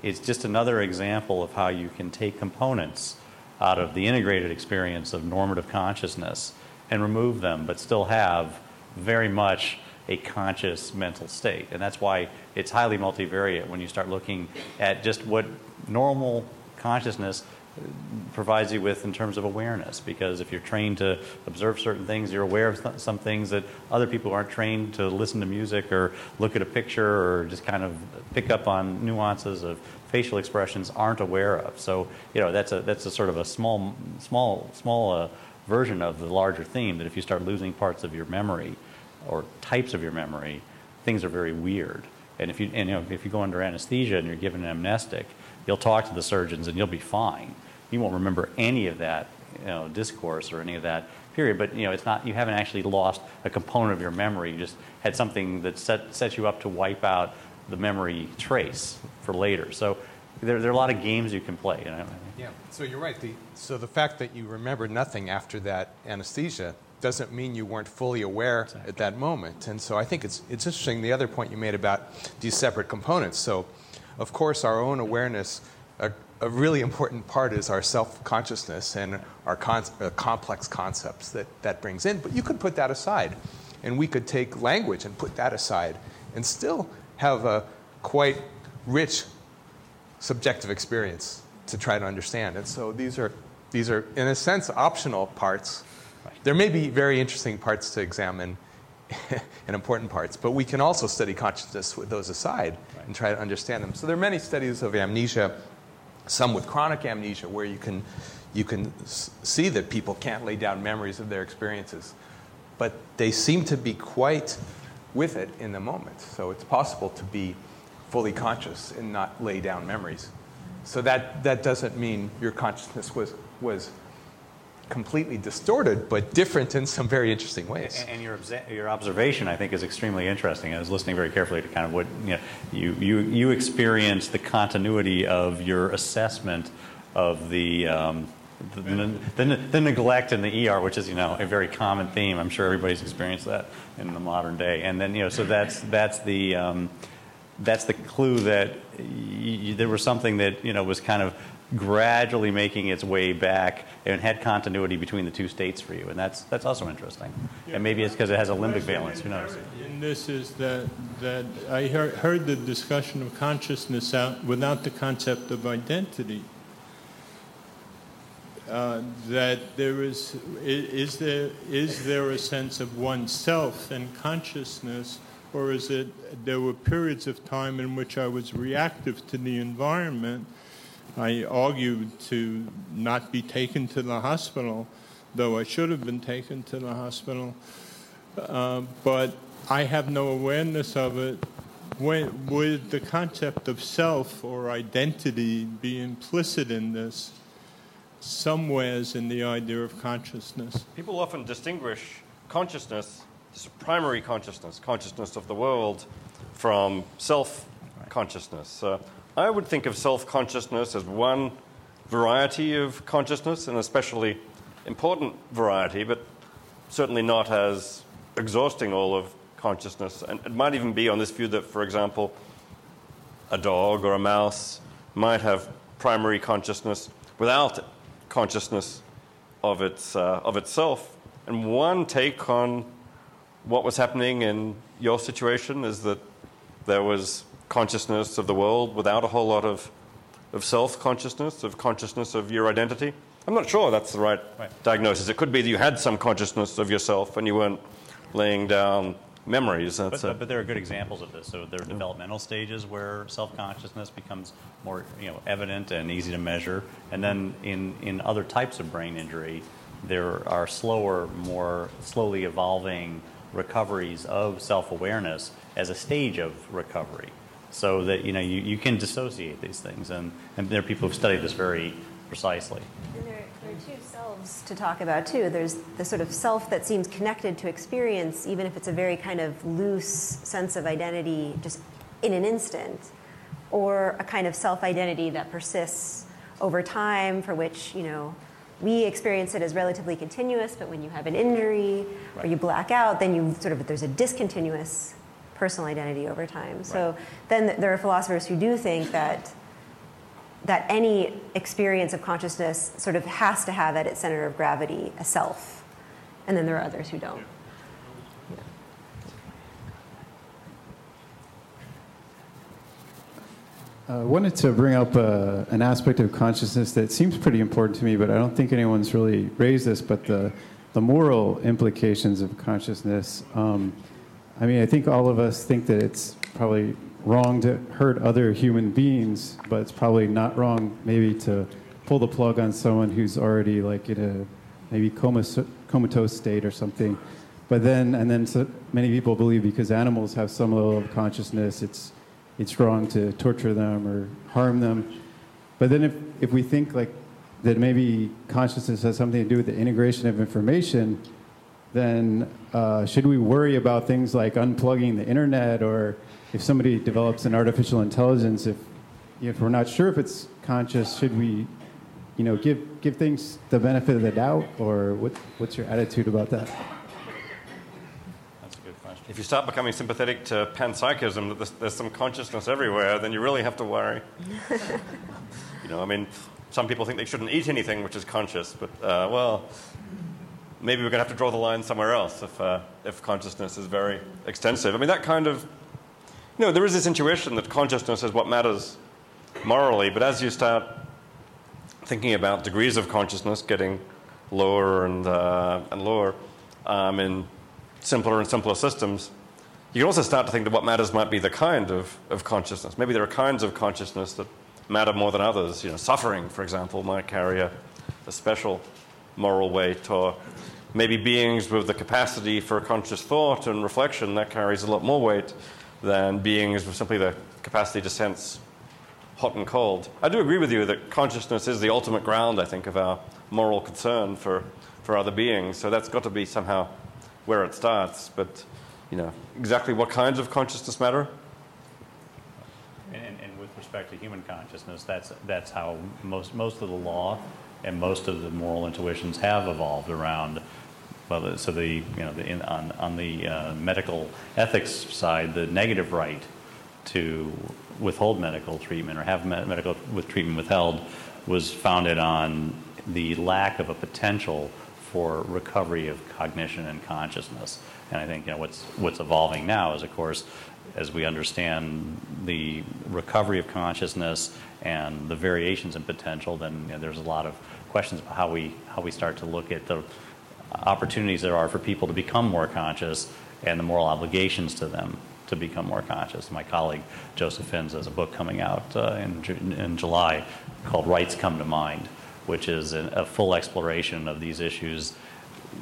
it's just another example of how you can take components out of the integrated experience of normative consciousness and remove them, but still have very much a conscious mental state. And that's why it's highly multivariate when you start looking at just what normal consciousness provides you with in terms of awareness. Because if you're trained to observe certain things, you're aware of th- some things that other people aren't trained to listen to music or look at a picture or just kind of pick up on nuances of facial expressions aren't aware of. So you know that's a that's a sort of a small small small uh, version of the larger theme that if you start losing parts of your memory or types of your memory, things are very weird. And if you and, you know if you go under anesthesia and you're given an amnestic, you'll talk to the surgeons and you'll be fine. You won't remember any of that you know, discourse or any of that period. But you know it's not you haven't actually lost a component of your memory. You just had something that set set you up to wipe out the memory trace for later. So there, there are a lot of games you can play. You know? Yeah, so you're right. The, so the fact that you remember nothing after that anesthesia doesn't mean you weren't fully aware at that moment. And so I think it's, it's interesting the other point you made about these separate components. So, of course, our own awareness, a, a really important part is our self consciousness and our con- uh, complex concepts that that brings in. But you could put that aside, and we could take language and put that aside and still have a quite rich subjective experience to try to understand. And so these are, these are in a sense, optional parts. There may be very interesting parts to examine and important parts, but we can also study consciousness with those aside and try to understand them. So there are many studies of amnesia, some with chronic amnesia, where you can, you can see that people can't lay down memories of their experiences, but they seem to be quite with it in the moment. So it's possible to be fully conscious and not lay down memories. So that, that doesn't mean your consciousness was, was completely distorted, but different in some very interesting ways. And, and your, your observation, I think, is extremely interesting. I was listening very carefully to kind of what you know, you, you, you experience the continuity of your assessment of the, um, the, the, the, neglect in the ER, which is you know a very common theme. I'm sure everybody's experienced that in the modern day. And then you know, so that's that's the um, that's the clue that there was something that you know was kind of gradually making its way back and had continuity between the two states for you. And that's, that's also interesting. and maybe it's because it has a limbic valence. Who knows? And this is that, that I heard, heard the discussion of consciousness out without the concept of identity. Uh, that there is, is there, is there a sense of oneself and consciousness, or is it there were periods of time in which I was reactive to the environment? I argued to not be taken to the hospital, though I should have been taken to the hospital. Uh, but I have no awareness of it. When, would the concept of self or identity be implicit in this? Somewheres in the idea of consciousness. People often distinguish consciousness, primary consciousness, consciousness of the world, from self consciousness. Uh, I would think of self consciousness as one variety of consciousness, an especially important variety, but certainly not as exhausting all of consciousness. And it might even be on this view that, for example, a dog or a mouse might have primary consciousness without consciousness of, its, uh, of itself. And one take on what was happening in your situation is that there was consciousness of the world without a whole lot of, of self consciousness, of consciousness of your identity. I'm not sure that's the right, right, diagnosis. It could be that you had some consciousness of yourself and you weren't laying down memories. But, but, but, there are good examples of this. So there are developmental stages where self-consciousness becomes more you know, evident and easy to measure. And then in, in other types of brain injury, there are slower, more slowly evolving recoveries of self-awareness as a stage of recovery. So that you know you, you can dissociate these things, and, and there are people who've studied this very precisely. And there, there are two selves to talk about too. There's the sort of self that seems connected to experience, even if it's a very kind of loose sense of identity, just in an instant, or a kind of self-identity that persists over time, for which you know we experience it as relatively continuous, but when you have an injury right. or you black out, then you sort of there's a discontinuous personal identity over time. Right. So then there are philosophers who do think that that any experience of consciousness sort of has to have at its center of gravity a self. And then there are others who don't. I uh, wanted to bring up uh, an aspect of consciousness that seems pretty important to me, but I don't think anyone's really raised this. But the, the moral implications of consciousness. Um, I mean, I think all of us think that it's probably wrong to hurt other human beings, but it's probably not wrong maybe to pull the plug on someone who's already like in a maybe comatose state or something. But then, and then so many people believe because animals have some level of consciousness, it's it's wrong to torture them or harm them. But then, if if we think like that, maybe consciousness has something to do with the integration of information, then uh, should we worry about things like unplugging the internet or if somebody develops an artificial intelligence, if if we're not sure if it's conscious, should we, you know, give give things the benefit of the doubt, or what, what's your attitude about that? That's a good question. If you start becoming sympathetic to panpsychism, that there's, there's some consciousness everywhere, then you really have to worry. you know, I mean, some people think they shouldn't eat anything which is conscious, but uh, well, maybe we're going to have to draw the line somewhere else if uh, if consciousness is very extensive. I mean, that kind of you know, there is this intuition that consciousness is what matters morally, but as you start thinking about degrees of consciousness getting lower and, uh, and lower um, in simpler and simpler systems, you can also start to think that what matters might be the kind of, of consciousness. Maybe there are kinds of consciousness that matter more than others. You know, suffering, for example, might carry a, a special moral weight, or maybe beings with the capacity for conscious thought and reflection that carries a lot more weight than beings with simply the capacity to sense hot and cold. I do agree with you that consciousness is the ultimate ground, I think, of our moral concern for, for other beings. So that's got to be somehow where it starts. But, you know, exactly what kinds of consciousness matter? And, and with respect to human consciousness, that's, that's how most, most of the law and most of the moral intuitions have evolved around well, so the you know the, in, on on the uh, medical ethics side, the negative right to withhold medical treatment or have med- medical with treatment withheld was founded on the lack of a potential for recovery of cognition and consciousness. And I think you know what's what's evolving now is, of course, as we understand the recovery of consciousness and the variations in potential, then you know, there's a lot of questions about how we how we start to look at the opportunities there are for people to become more conscious and the moral obligations to them to become more conscious. My colleague Joseph Fins has a book coming out uh, in, in July called Rights Come to Mind, which is a, full exploration of these issues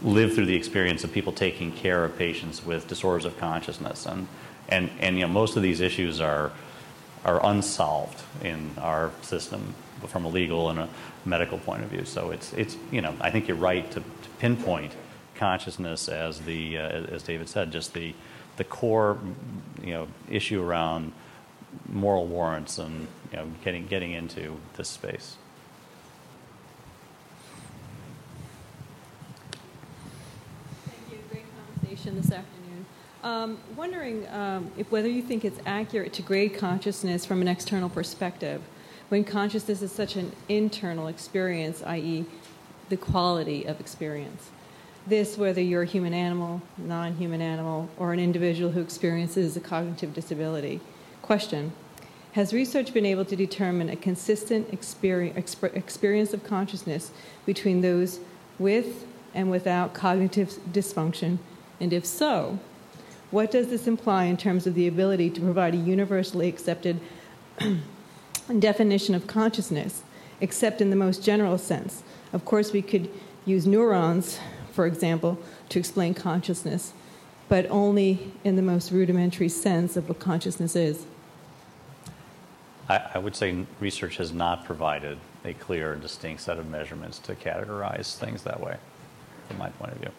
lived through the experience of people taking care of patients with disorders of consciousness. And, and, and you know, most of these issues are, are unsolved in our system from a legal and a medical point of view. So it's, it's you know, I think you're right to pinpoint consciousness as the, uh, as David said, just the, the core, you know, issue around moral warrants and, you know, getting, getting into this space. Thank you. Great conversation this afternoon. Um, wondering um, if whether you think it's accurate to grade consciousness from an external perspective, when consciousness is such an internal experience, i.e., the quality of experience. This, whether you're a human animal, non human animal, or an individual who experiences a cognitive disability. Question Has research been able to determine a consistent experience, experience of consciousness between those with and without cognitive dysfunction and if so, what does this imply in terms of the ability to provide a universally accepted definition of consciousness, except in the most general sense? Of course, we could use neurons, for example, to explain consciousness, but only in the most rudimentary sense of what consciousness is. I, I would say research has not provided a clear and distinct set of measurements to categorize things that way, from my point of view.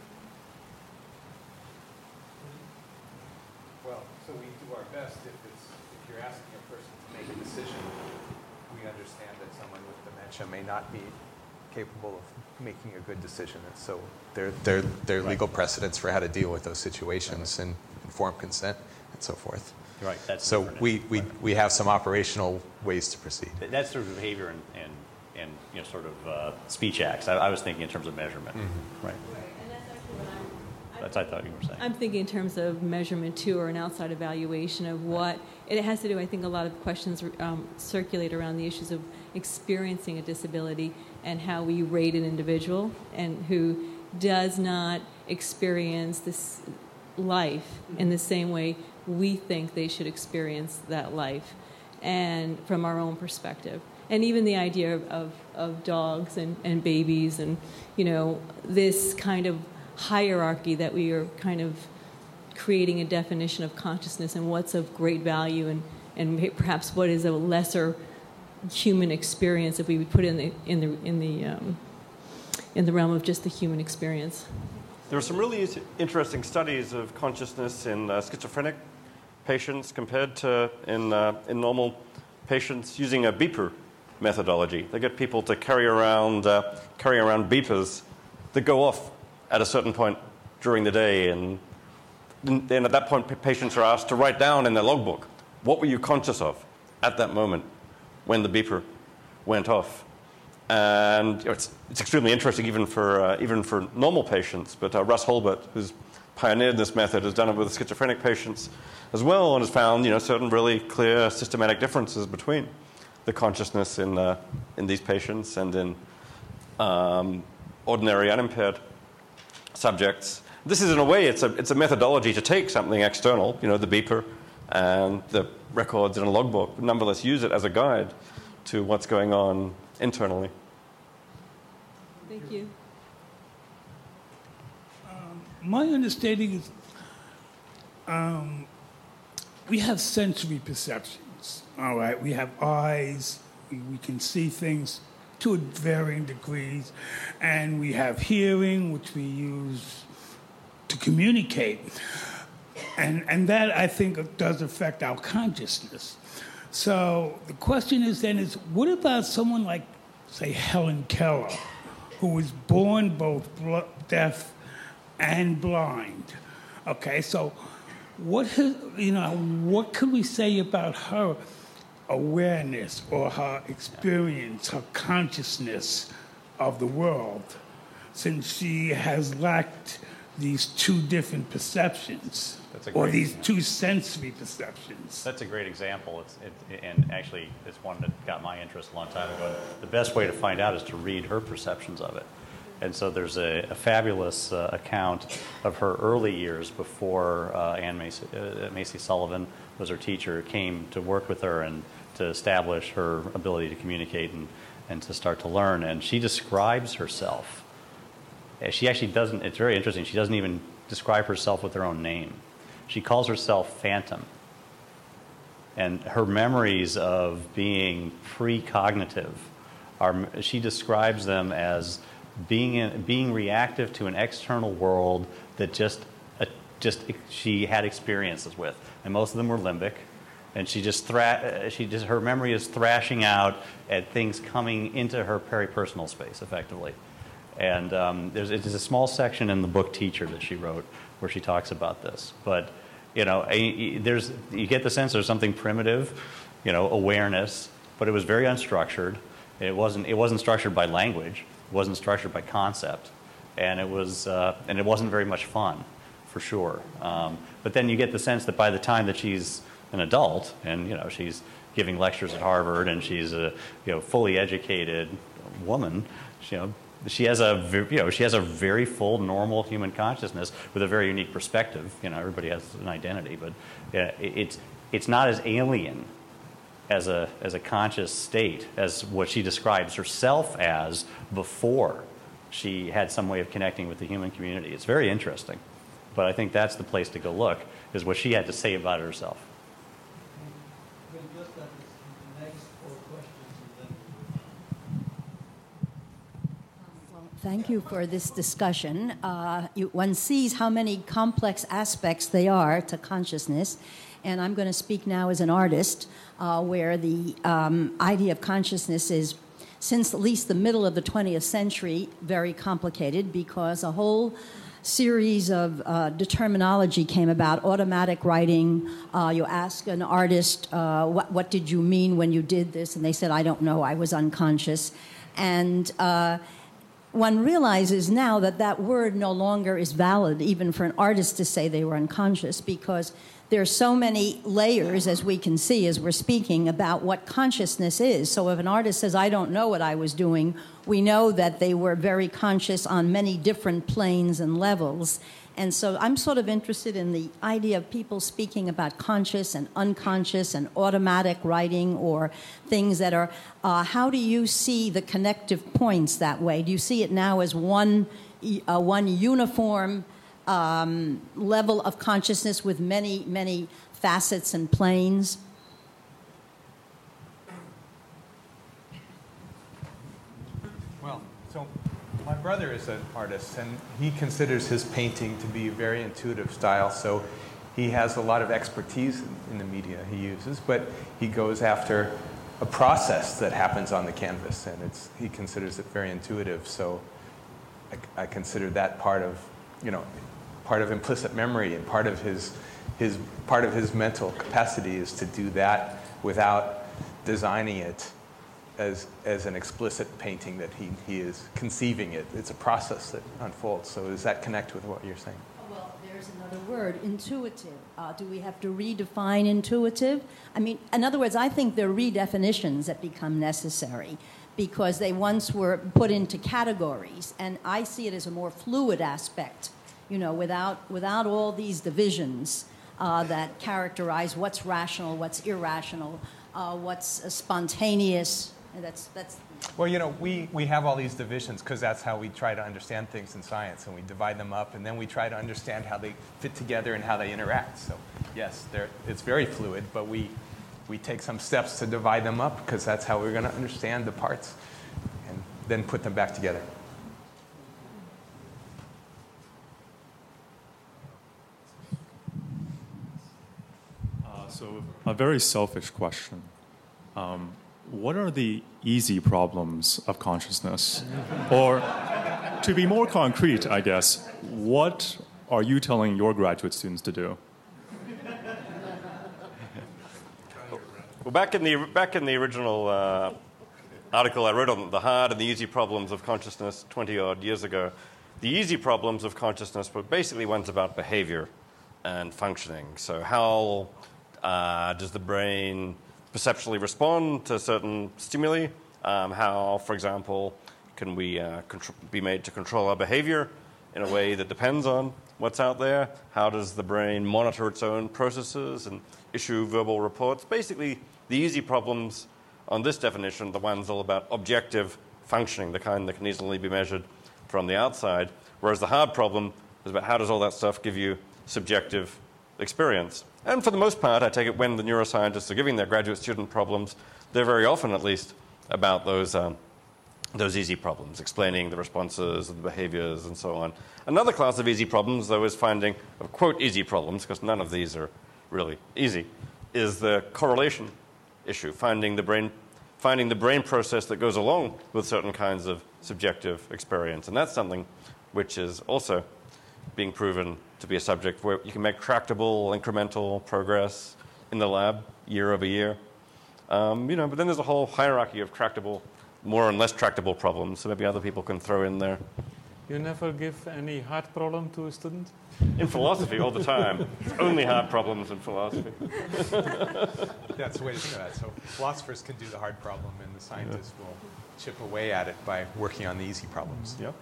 Well, so we do our best if, it's, if you're asking a person to make a decision, we understand that someone with dementia may not be capable of making a good decision. And so there, there, there are legal precedents for how to deal with those situations and informed consent and so forth. Right. That's so we, we, we have some operational ways to proceed. That's sort of behavior and, and, and you know, sort of uh, speech acts. I, I, was thinking in terms of measurement. Mm-hmm. Right. That's I thought you were saying. I'm thinking in terms of measurement too, or an outside evaluation of what it has to do. I think a lot of questions um, circulate around the issues of experiencing a disability and how we rate an individual and who does not experience this life in the same way we think they should experience that life and from our own perspective. And even the idea of, of, of, dogs and, and babies and you know this kind of hierarchy that we are kind of creating a definition of consciousness and what's of great value and, and perhaps what is a lesser human experience if we would put in the in the in the um, in the realm of just the human experience. There are some really interesting studies of consciousness in uh, schizophrenic patients compared to in uh, in normal patients using a beeper methodology. They get people to carry around uh, carry around beepers that go off at a certain point during the day, and then at that point, patients are asked to write down in their logbook what were you conscious of at that moment when the beeper went off. And you know, it's, it's extremely interesting even for, uh, even for normal patients. But uh, Russ Hurlburt, who's pioneered this method, has done it with schizophrenic patients as well and has found you know, certain really clear systematic differences between the consciousness in, uh, in these patients and in um, ordinary unimpaired subjects. This is, in a way, it's a, it's a methodology to take something external, you know, the beeper and the records in a logbook, but nonetheless use it as a guide to what's going on internally. Thank you. Um, my understanding is um, we have sensory perceptions, all right? We have eyes, we can see things to varying degrees, and we have hearing, which we use to communicate. And, and that, I think, does affect our consciousness. So the question is then is what about someone like, say, Helen Keller, who was born both deaf and blind? Okay, so what has, you know what could we say about her awareness or her experience, her consciousness of the world, since she has lacked these two different perceptions or these example. two sensory perceptions. That's a great example. It's, it, and actually, it's one that got my interest a long time ago. The best way to find out is to read her perceptions of it. And so there's a, a fabulous uh, account of her early years before uh, Anne Macy, uh, Macy Sullivan was her teacher, came to work with her and to establish her ability to communicate and, and to start to learn. And she describes herself. She actually doesn't, it's very interesting, she doesn't even describe herself with her own name. She calls herself Phantom. And her memories of being precognitive are she describes them as being in, being reactive to an external world that just uh, just she had experiences with. And most of them were limbic. And she just thra- uh, she just her memory is thrashing out at things coming into her peripersonal space effectively. And um, there's, there's a small section in the book Teacher that she wrote where she talks about this. But, you know, there's, you get the sense there's something primitive, you know, awareness, but it was very unstructured. It wasn't, it wasn't structured by language. It wasn't structured by concept. And it, was, uh, and it wasn't very much fun, for sure. Um, but then you get the sense that by the time that she's an adult and, you know, she's giving lectures at Harvard and she's a, you know, fully educated woman, you know, she has a you know she has a very full normal human consciousness with a very unique perspective. You know, everybody has an identity, but it's it's not as alien as a as a conscious state as what she describes herself as before she had some way of connecting with the human community. It's very interesting, but I think that's the place to go look is what she had to say about herself. Thank you for this discussion. Uh, you, one sees how many complex aspects they are to consciousness. And I'm going to speak now as an artist, uh, where the um, idea of consciousness is, since at least the middle of the 20th century, very complicated because a whole series of uh, determinology came about automatic writing uh, you ask an artist uh, what, what did you mean when you did this and they said i don't know i was unconscious and uh, one realizes now that that word no longer is valid even for an artist to say they were unconscious because there are so many layers as we can see as we're speaking about what consciousness is. So if an artist says i don't know what i was doing we know that they were very conscious on many different planes and levels and so i'm sort of interested in the idea of people speaking about conscious and unconscious and automatic writing or things that are uh, how do you see the connective points that way? Do you see it now as one uh, one uniform um, level of consciousness with many many facets and planes Well, so my brother is an artist, and he considers his painting to be a very intuitive style. So he has a lot of expertise in, the media he uses, but he goes after a process that happens on the canvas, and it's, he considers it very intuitive. So I, I consider that part of, you know, part of implicit memory and part of his, his, part of his mental capacity is to do that without designing it as, as an explicit painting that he, he is conceiving it. It's a process that unfolds. So does that connect with what you're saying? Well, there's another word, intuitive. Uh, do we have to redefine intuitive? I mean, in other words, I think there are redefinitions that become necessary because they once were put into categories, and I see it as a more fluid aspect, you know, without, without all these divisions uh, that characterize what's rational, what's irrational, uh, what's spontaneous. And That's, that's Well, you know, we, we have all these divisions because that's how we try to understand things in science, and we divide them up, and then we try to understand how they fit together and how they interact. So, yes, they're, it's very fluid, but we, we take some steps to divide them up because that's how we're going to understand the parts and then put them back together. Uh, so, a very selfish question. Um, what are the easy problems of consciousness? or, to be more concrete, I guess, what are you telling your graduate students to do? Well, back in the, back in the original uh, article I wrote on the hard and the easy problems of consciousness 20 odd years ago, the easy problems of consciousness were basically ones about behavior and functioning. So, how uh, does the brain perceptually respond to certain stimuli? Um, how, for example, can we uh, be made to control our behavior in a way that depends on what's out there? How does the brain monitor its own processes and issue verbal reports? Basically, the easy problems on this definition, the ones all about objective functioning, the kind that can easily be measured from the outside, whereas the hard problem is about how does all that stuff give you subjective experience. And for the most part, I take it when the neuroscientists are giving their graduate student problems, they're very often at least about those, um, those easy problems, explaining the responses, and the behaviors, and so on. Another class of easy problems, though, is finding, quote, easy problems, because none of these are really easy, is the correlation issue, finding the brain, finding the brain process that goes along with certain kinds of subjective experience. And that's something which is also being proven to be a subject where you can make tractable, incremental progress in the lab year over year. Um, you know, but then there's a whole hierarchy of tractable, more and less tractable problems. So maybe other people can throw in there. You never give any hard problem to a student? In philosophy, all the time. It's only hard problems in philosophy. That's the way to think of that. So philosophers can do the hard problem, and the scientists will chip away at it by working on the easy problems. Yep.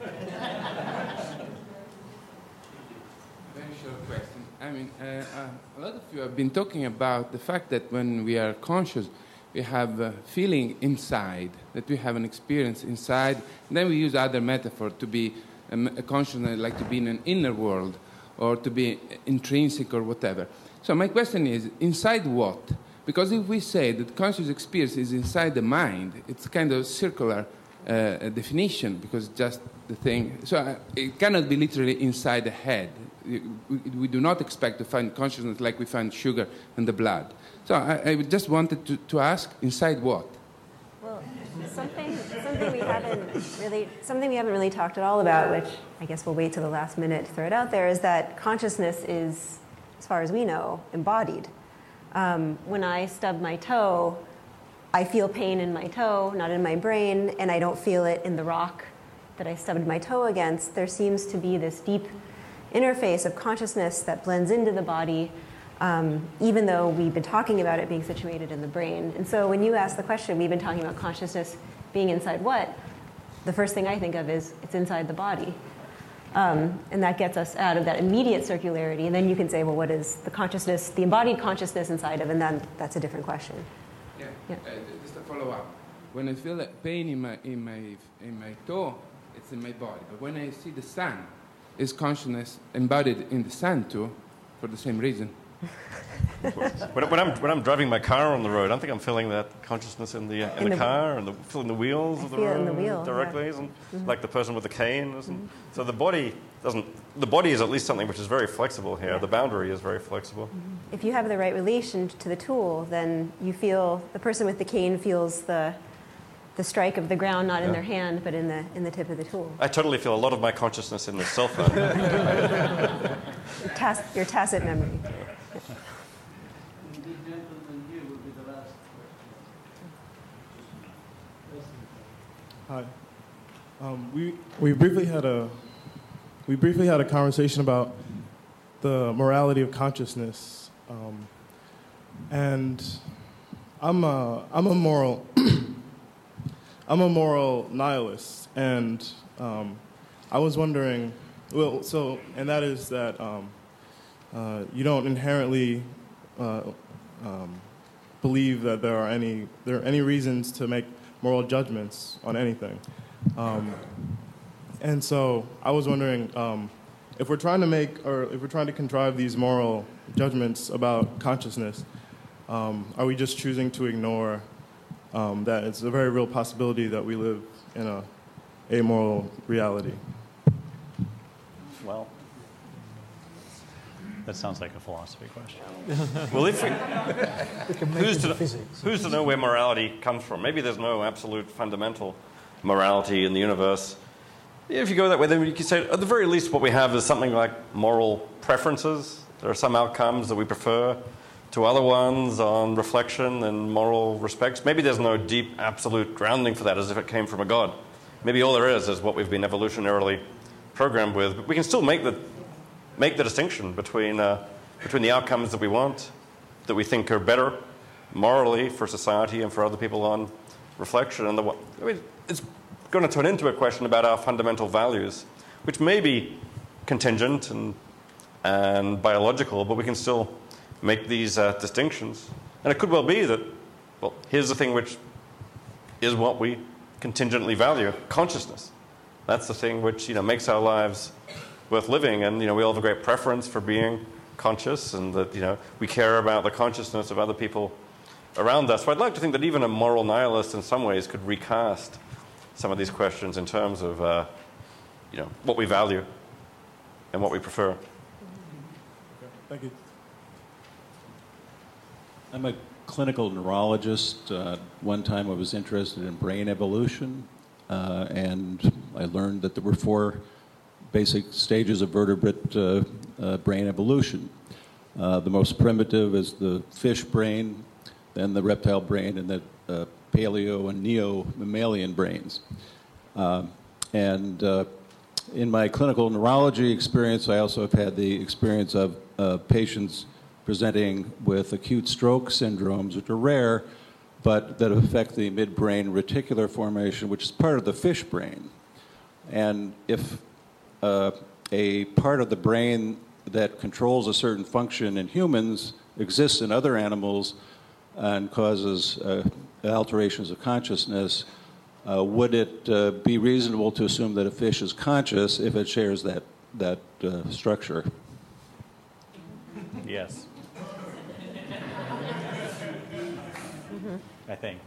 Very short question. I mean, uh, uh, a lot of you have been talking about the fact that when we are conscious, we have a feeling inside, that we have an experience inside. And then we use other metaphor to be um, a consciousness, like to be in an inner world or to be intrinsic or whatever. So my question is, inside what? Because if we say that conscious experience is inside the mind, it's kind of circular uh, definition because just the thing. So uh, it cannot be literally inside the head. We, do not expect to find consciousness like we find sugar in the blood. So I, I just wanted to, to ask, inside what? Well, something, something we haven't really, something we haven't really talked at all about, which I guess we'll wait till the last minute to throw it out there, is that consciousness is, as far as we know, embodied. Um, when I stub my toe, I feel pain in my toe, not in my brain, and I don't feel it in the rock that I stubbed my toe against. There seems to be this deep interface of consciousness that blends into the body, um, even though we've been talking about it being situated in the brain. And so when you ask the question, we've been talking about consciousness being inside what? The first thing I think of is it's inside the body. Um, and that gets us out of that immediate circularity. And then you can say, well, what is the consciousness, the embodied consciousness inside of? And then that's a different question. Yeah. yeah. Uh, just a follow up. When I feel that pain in my, in, my, in my toe, it's in my body. But when I see the sun, is consciousness embodied in the sand too, for the same reason? when, when, I'm, when I'm driving my car on the road, I don't think I'm feeling that consciousness in the, uh, in, in the, the, car and the, feeling the wheels of the road the wheel, directly, yeah. isn't mm-hmm. like the person with the cane, isn't? Mm-hmm. So the body doesn't. The body is at least something which is very flexible here. Yeah. The boundary is very flexible. Mm-hmm. If you have the right relation to the tool, then you feel the person with the cane feels the the strike of the ground not yeah. in their hand but in the in the tip of the tool. I totally feel a lot of my consciousness in the cell phone. your, tac- your tacit memory. Hi. Um, we we briefly had a we briefly had a conversation about the morality of consciousness, um, and I'm a I'm a moral I'm a moral nihilist, and um, I was wondering, well, so, and that is that um, uh, you don't inherently uh, um, believe that there are any there are any reasons to make moral judgments on anything, um, and so I was wondering um, if we're trying to make or if we're trying to contrive these moral judgments about consciousness, um, are we just choosing to ignore um, that it's a very real possibility that we live in a amoral reality. Well, that sounds like a philosophy question. well, if we, who's, to, who's to know where morality comes from? Maybe there's no absolute fundamental morality in the universe. If you go that way, then you can say, at the very least, what we have is something like moral preferences. There are some outcomes that we prefer to other ones on reflection and moral respects. Maybe there's no deep, absolute grounding for that as if it came from a God. Maybe all there is is what we've been evolutionarily programmed with. But we can still make the, make the distinction between, uh, between the outcomes that we want, that we think are better morally for society and for other people on reflection. And the, I mean, it's going to turn into a question about our fundamental values, which may be contingent and, and biological, but we can still make these uh, distinctions. And it could well be that, well, here's the thing which is what we contingently value consciousness. That's the thing which you know, makes our lives worth living. And you know, we all have a great preference for being conscious and that you know, we care about the consciousness of other people around us. So I'd like to think that even a moral nihilist in some ways could recast some of these questions in terms of uh, you know, what we value and what we prefer. Thank you. I'm a clinical neurologist. Uh, one time I was interested in brain evolution, uh, and I learned that there were four basic stages of vertebrate uh, uh brain evolution. Uh, the most primitive is the fish brain, then the reptile brain, and the uh, paleo and neo mammalian brains. and in my clinical neurology experience, I also have had the experience of patients presenting with acute stroke syndromes, which are rare, but that affect the midbrain reticular formation, which is part of the fish brain. And if uh, a part of the brain that controls a certain function in humans exists in other animals and causes uh, alterations of consciousness, uh, would it uh, be reasonable to assume that a fish is conscious if it shares that, that uh, structure? Yes. I think.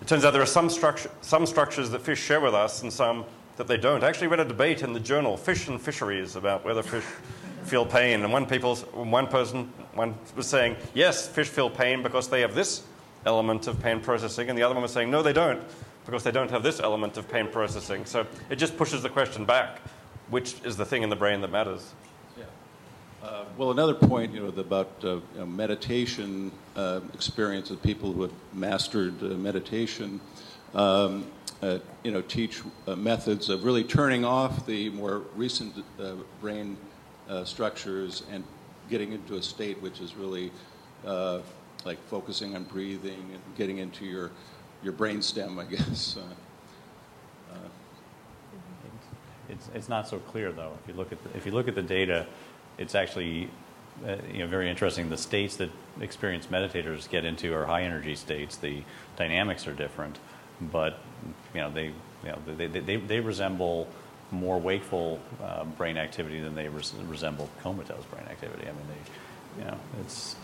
It turns out there are some, structure, some structures that fish share with us and some that they don't. I actually read a debate in the journal Fish and Fisheries about whether fish feel pain. And one, people's, one person one was saying, yes, fish feel pain because they have this element of pain processing. And the other one was saying, no, they don't because they don't have this element of pain processing. So it just pushes the question back which is the thing in the brain that matters. Uh, well, another point, you know, about uh, you know, meditation uh, experience of people who have mastered uh, meditation, um, uh, you know, teach methods of really turning off the more recent brain structures and getting into a state which is really like focusing on breathing and getting into your your brain stem, I guess. it's, it's not so clear though. If you look at the, if you look at the data it's actually uh, you know, very interesting. The states that experienced meditators get into are high energy states. The dynamics are different, but you know, they, you know, they, they, they resemble more wakeful uh, brain activity than they res- resemble comatose brain activity. I mean, they, you know, it's,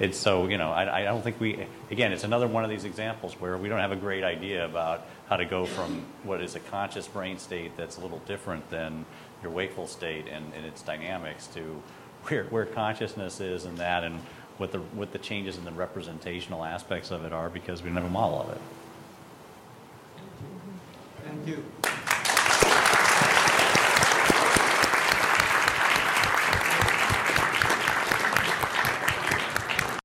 it's so, you know, I, I don't think we, again, it's another one of these examples where we don't have a great idea about how to go from what is a conscious brain state that's a little different than your wakeful state and, and its dynamics to where, where consciousness is and that and what the, what the changes in the representational aspects of it are because we don't have a model of it. Thank you.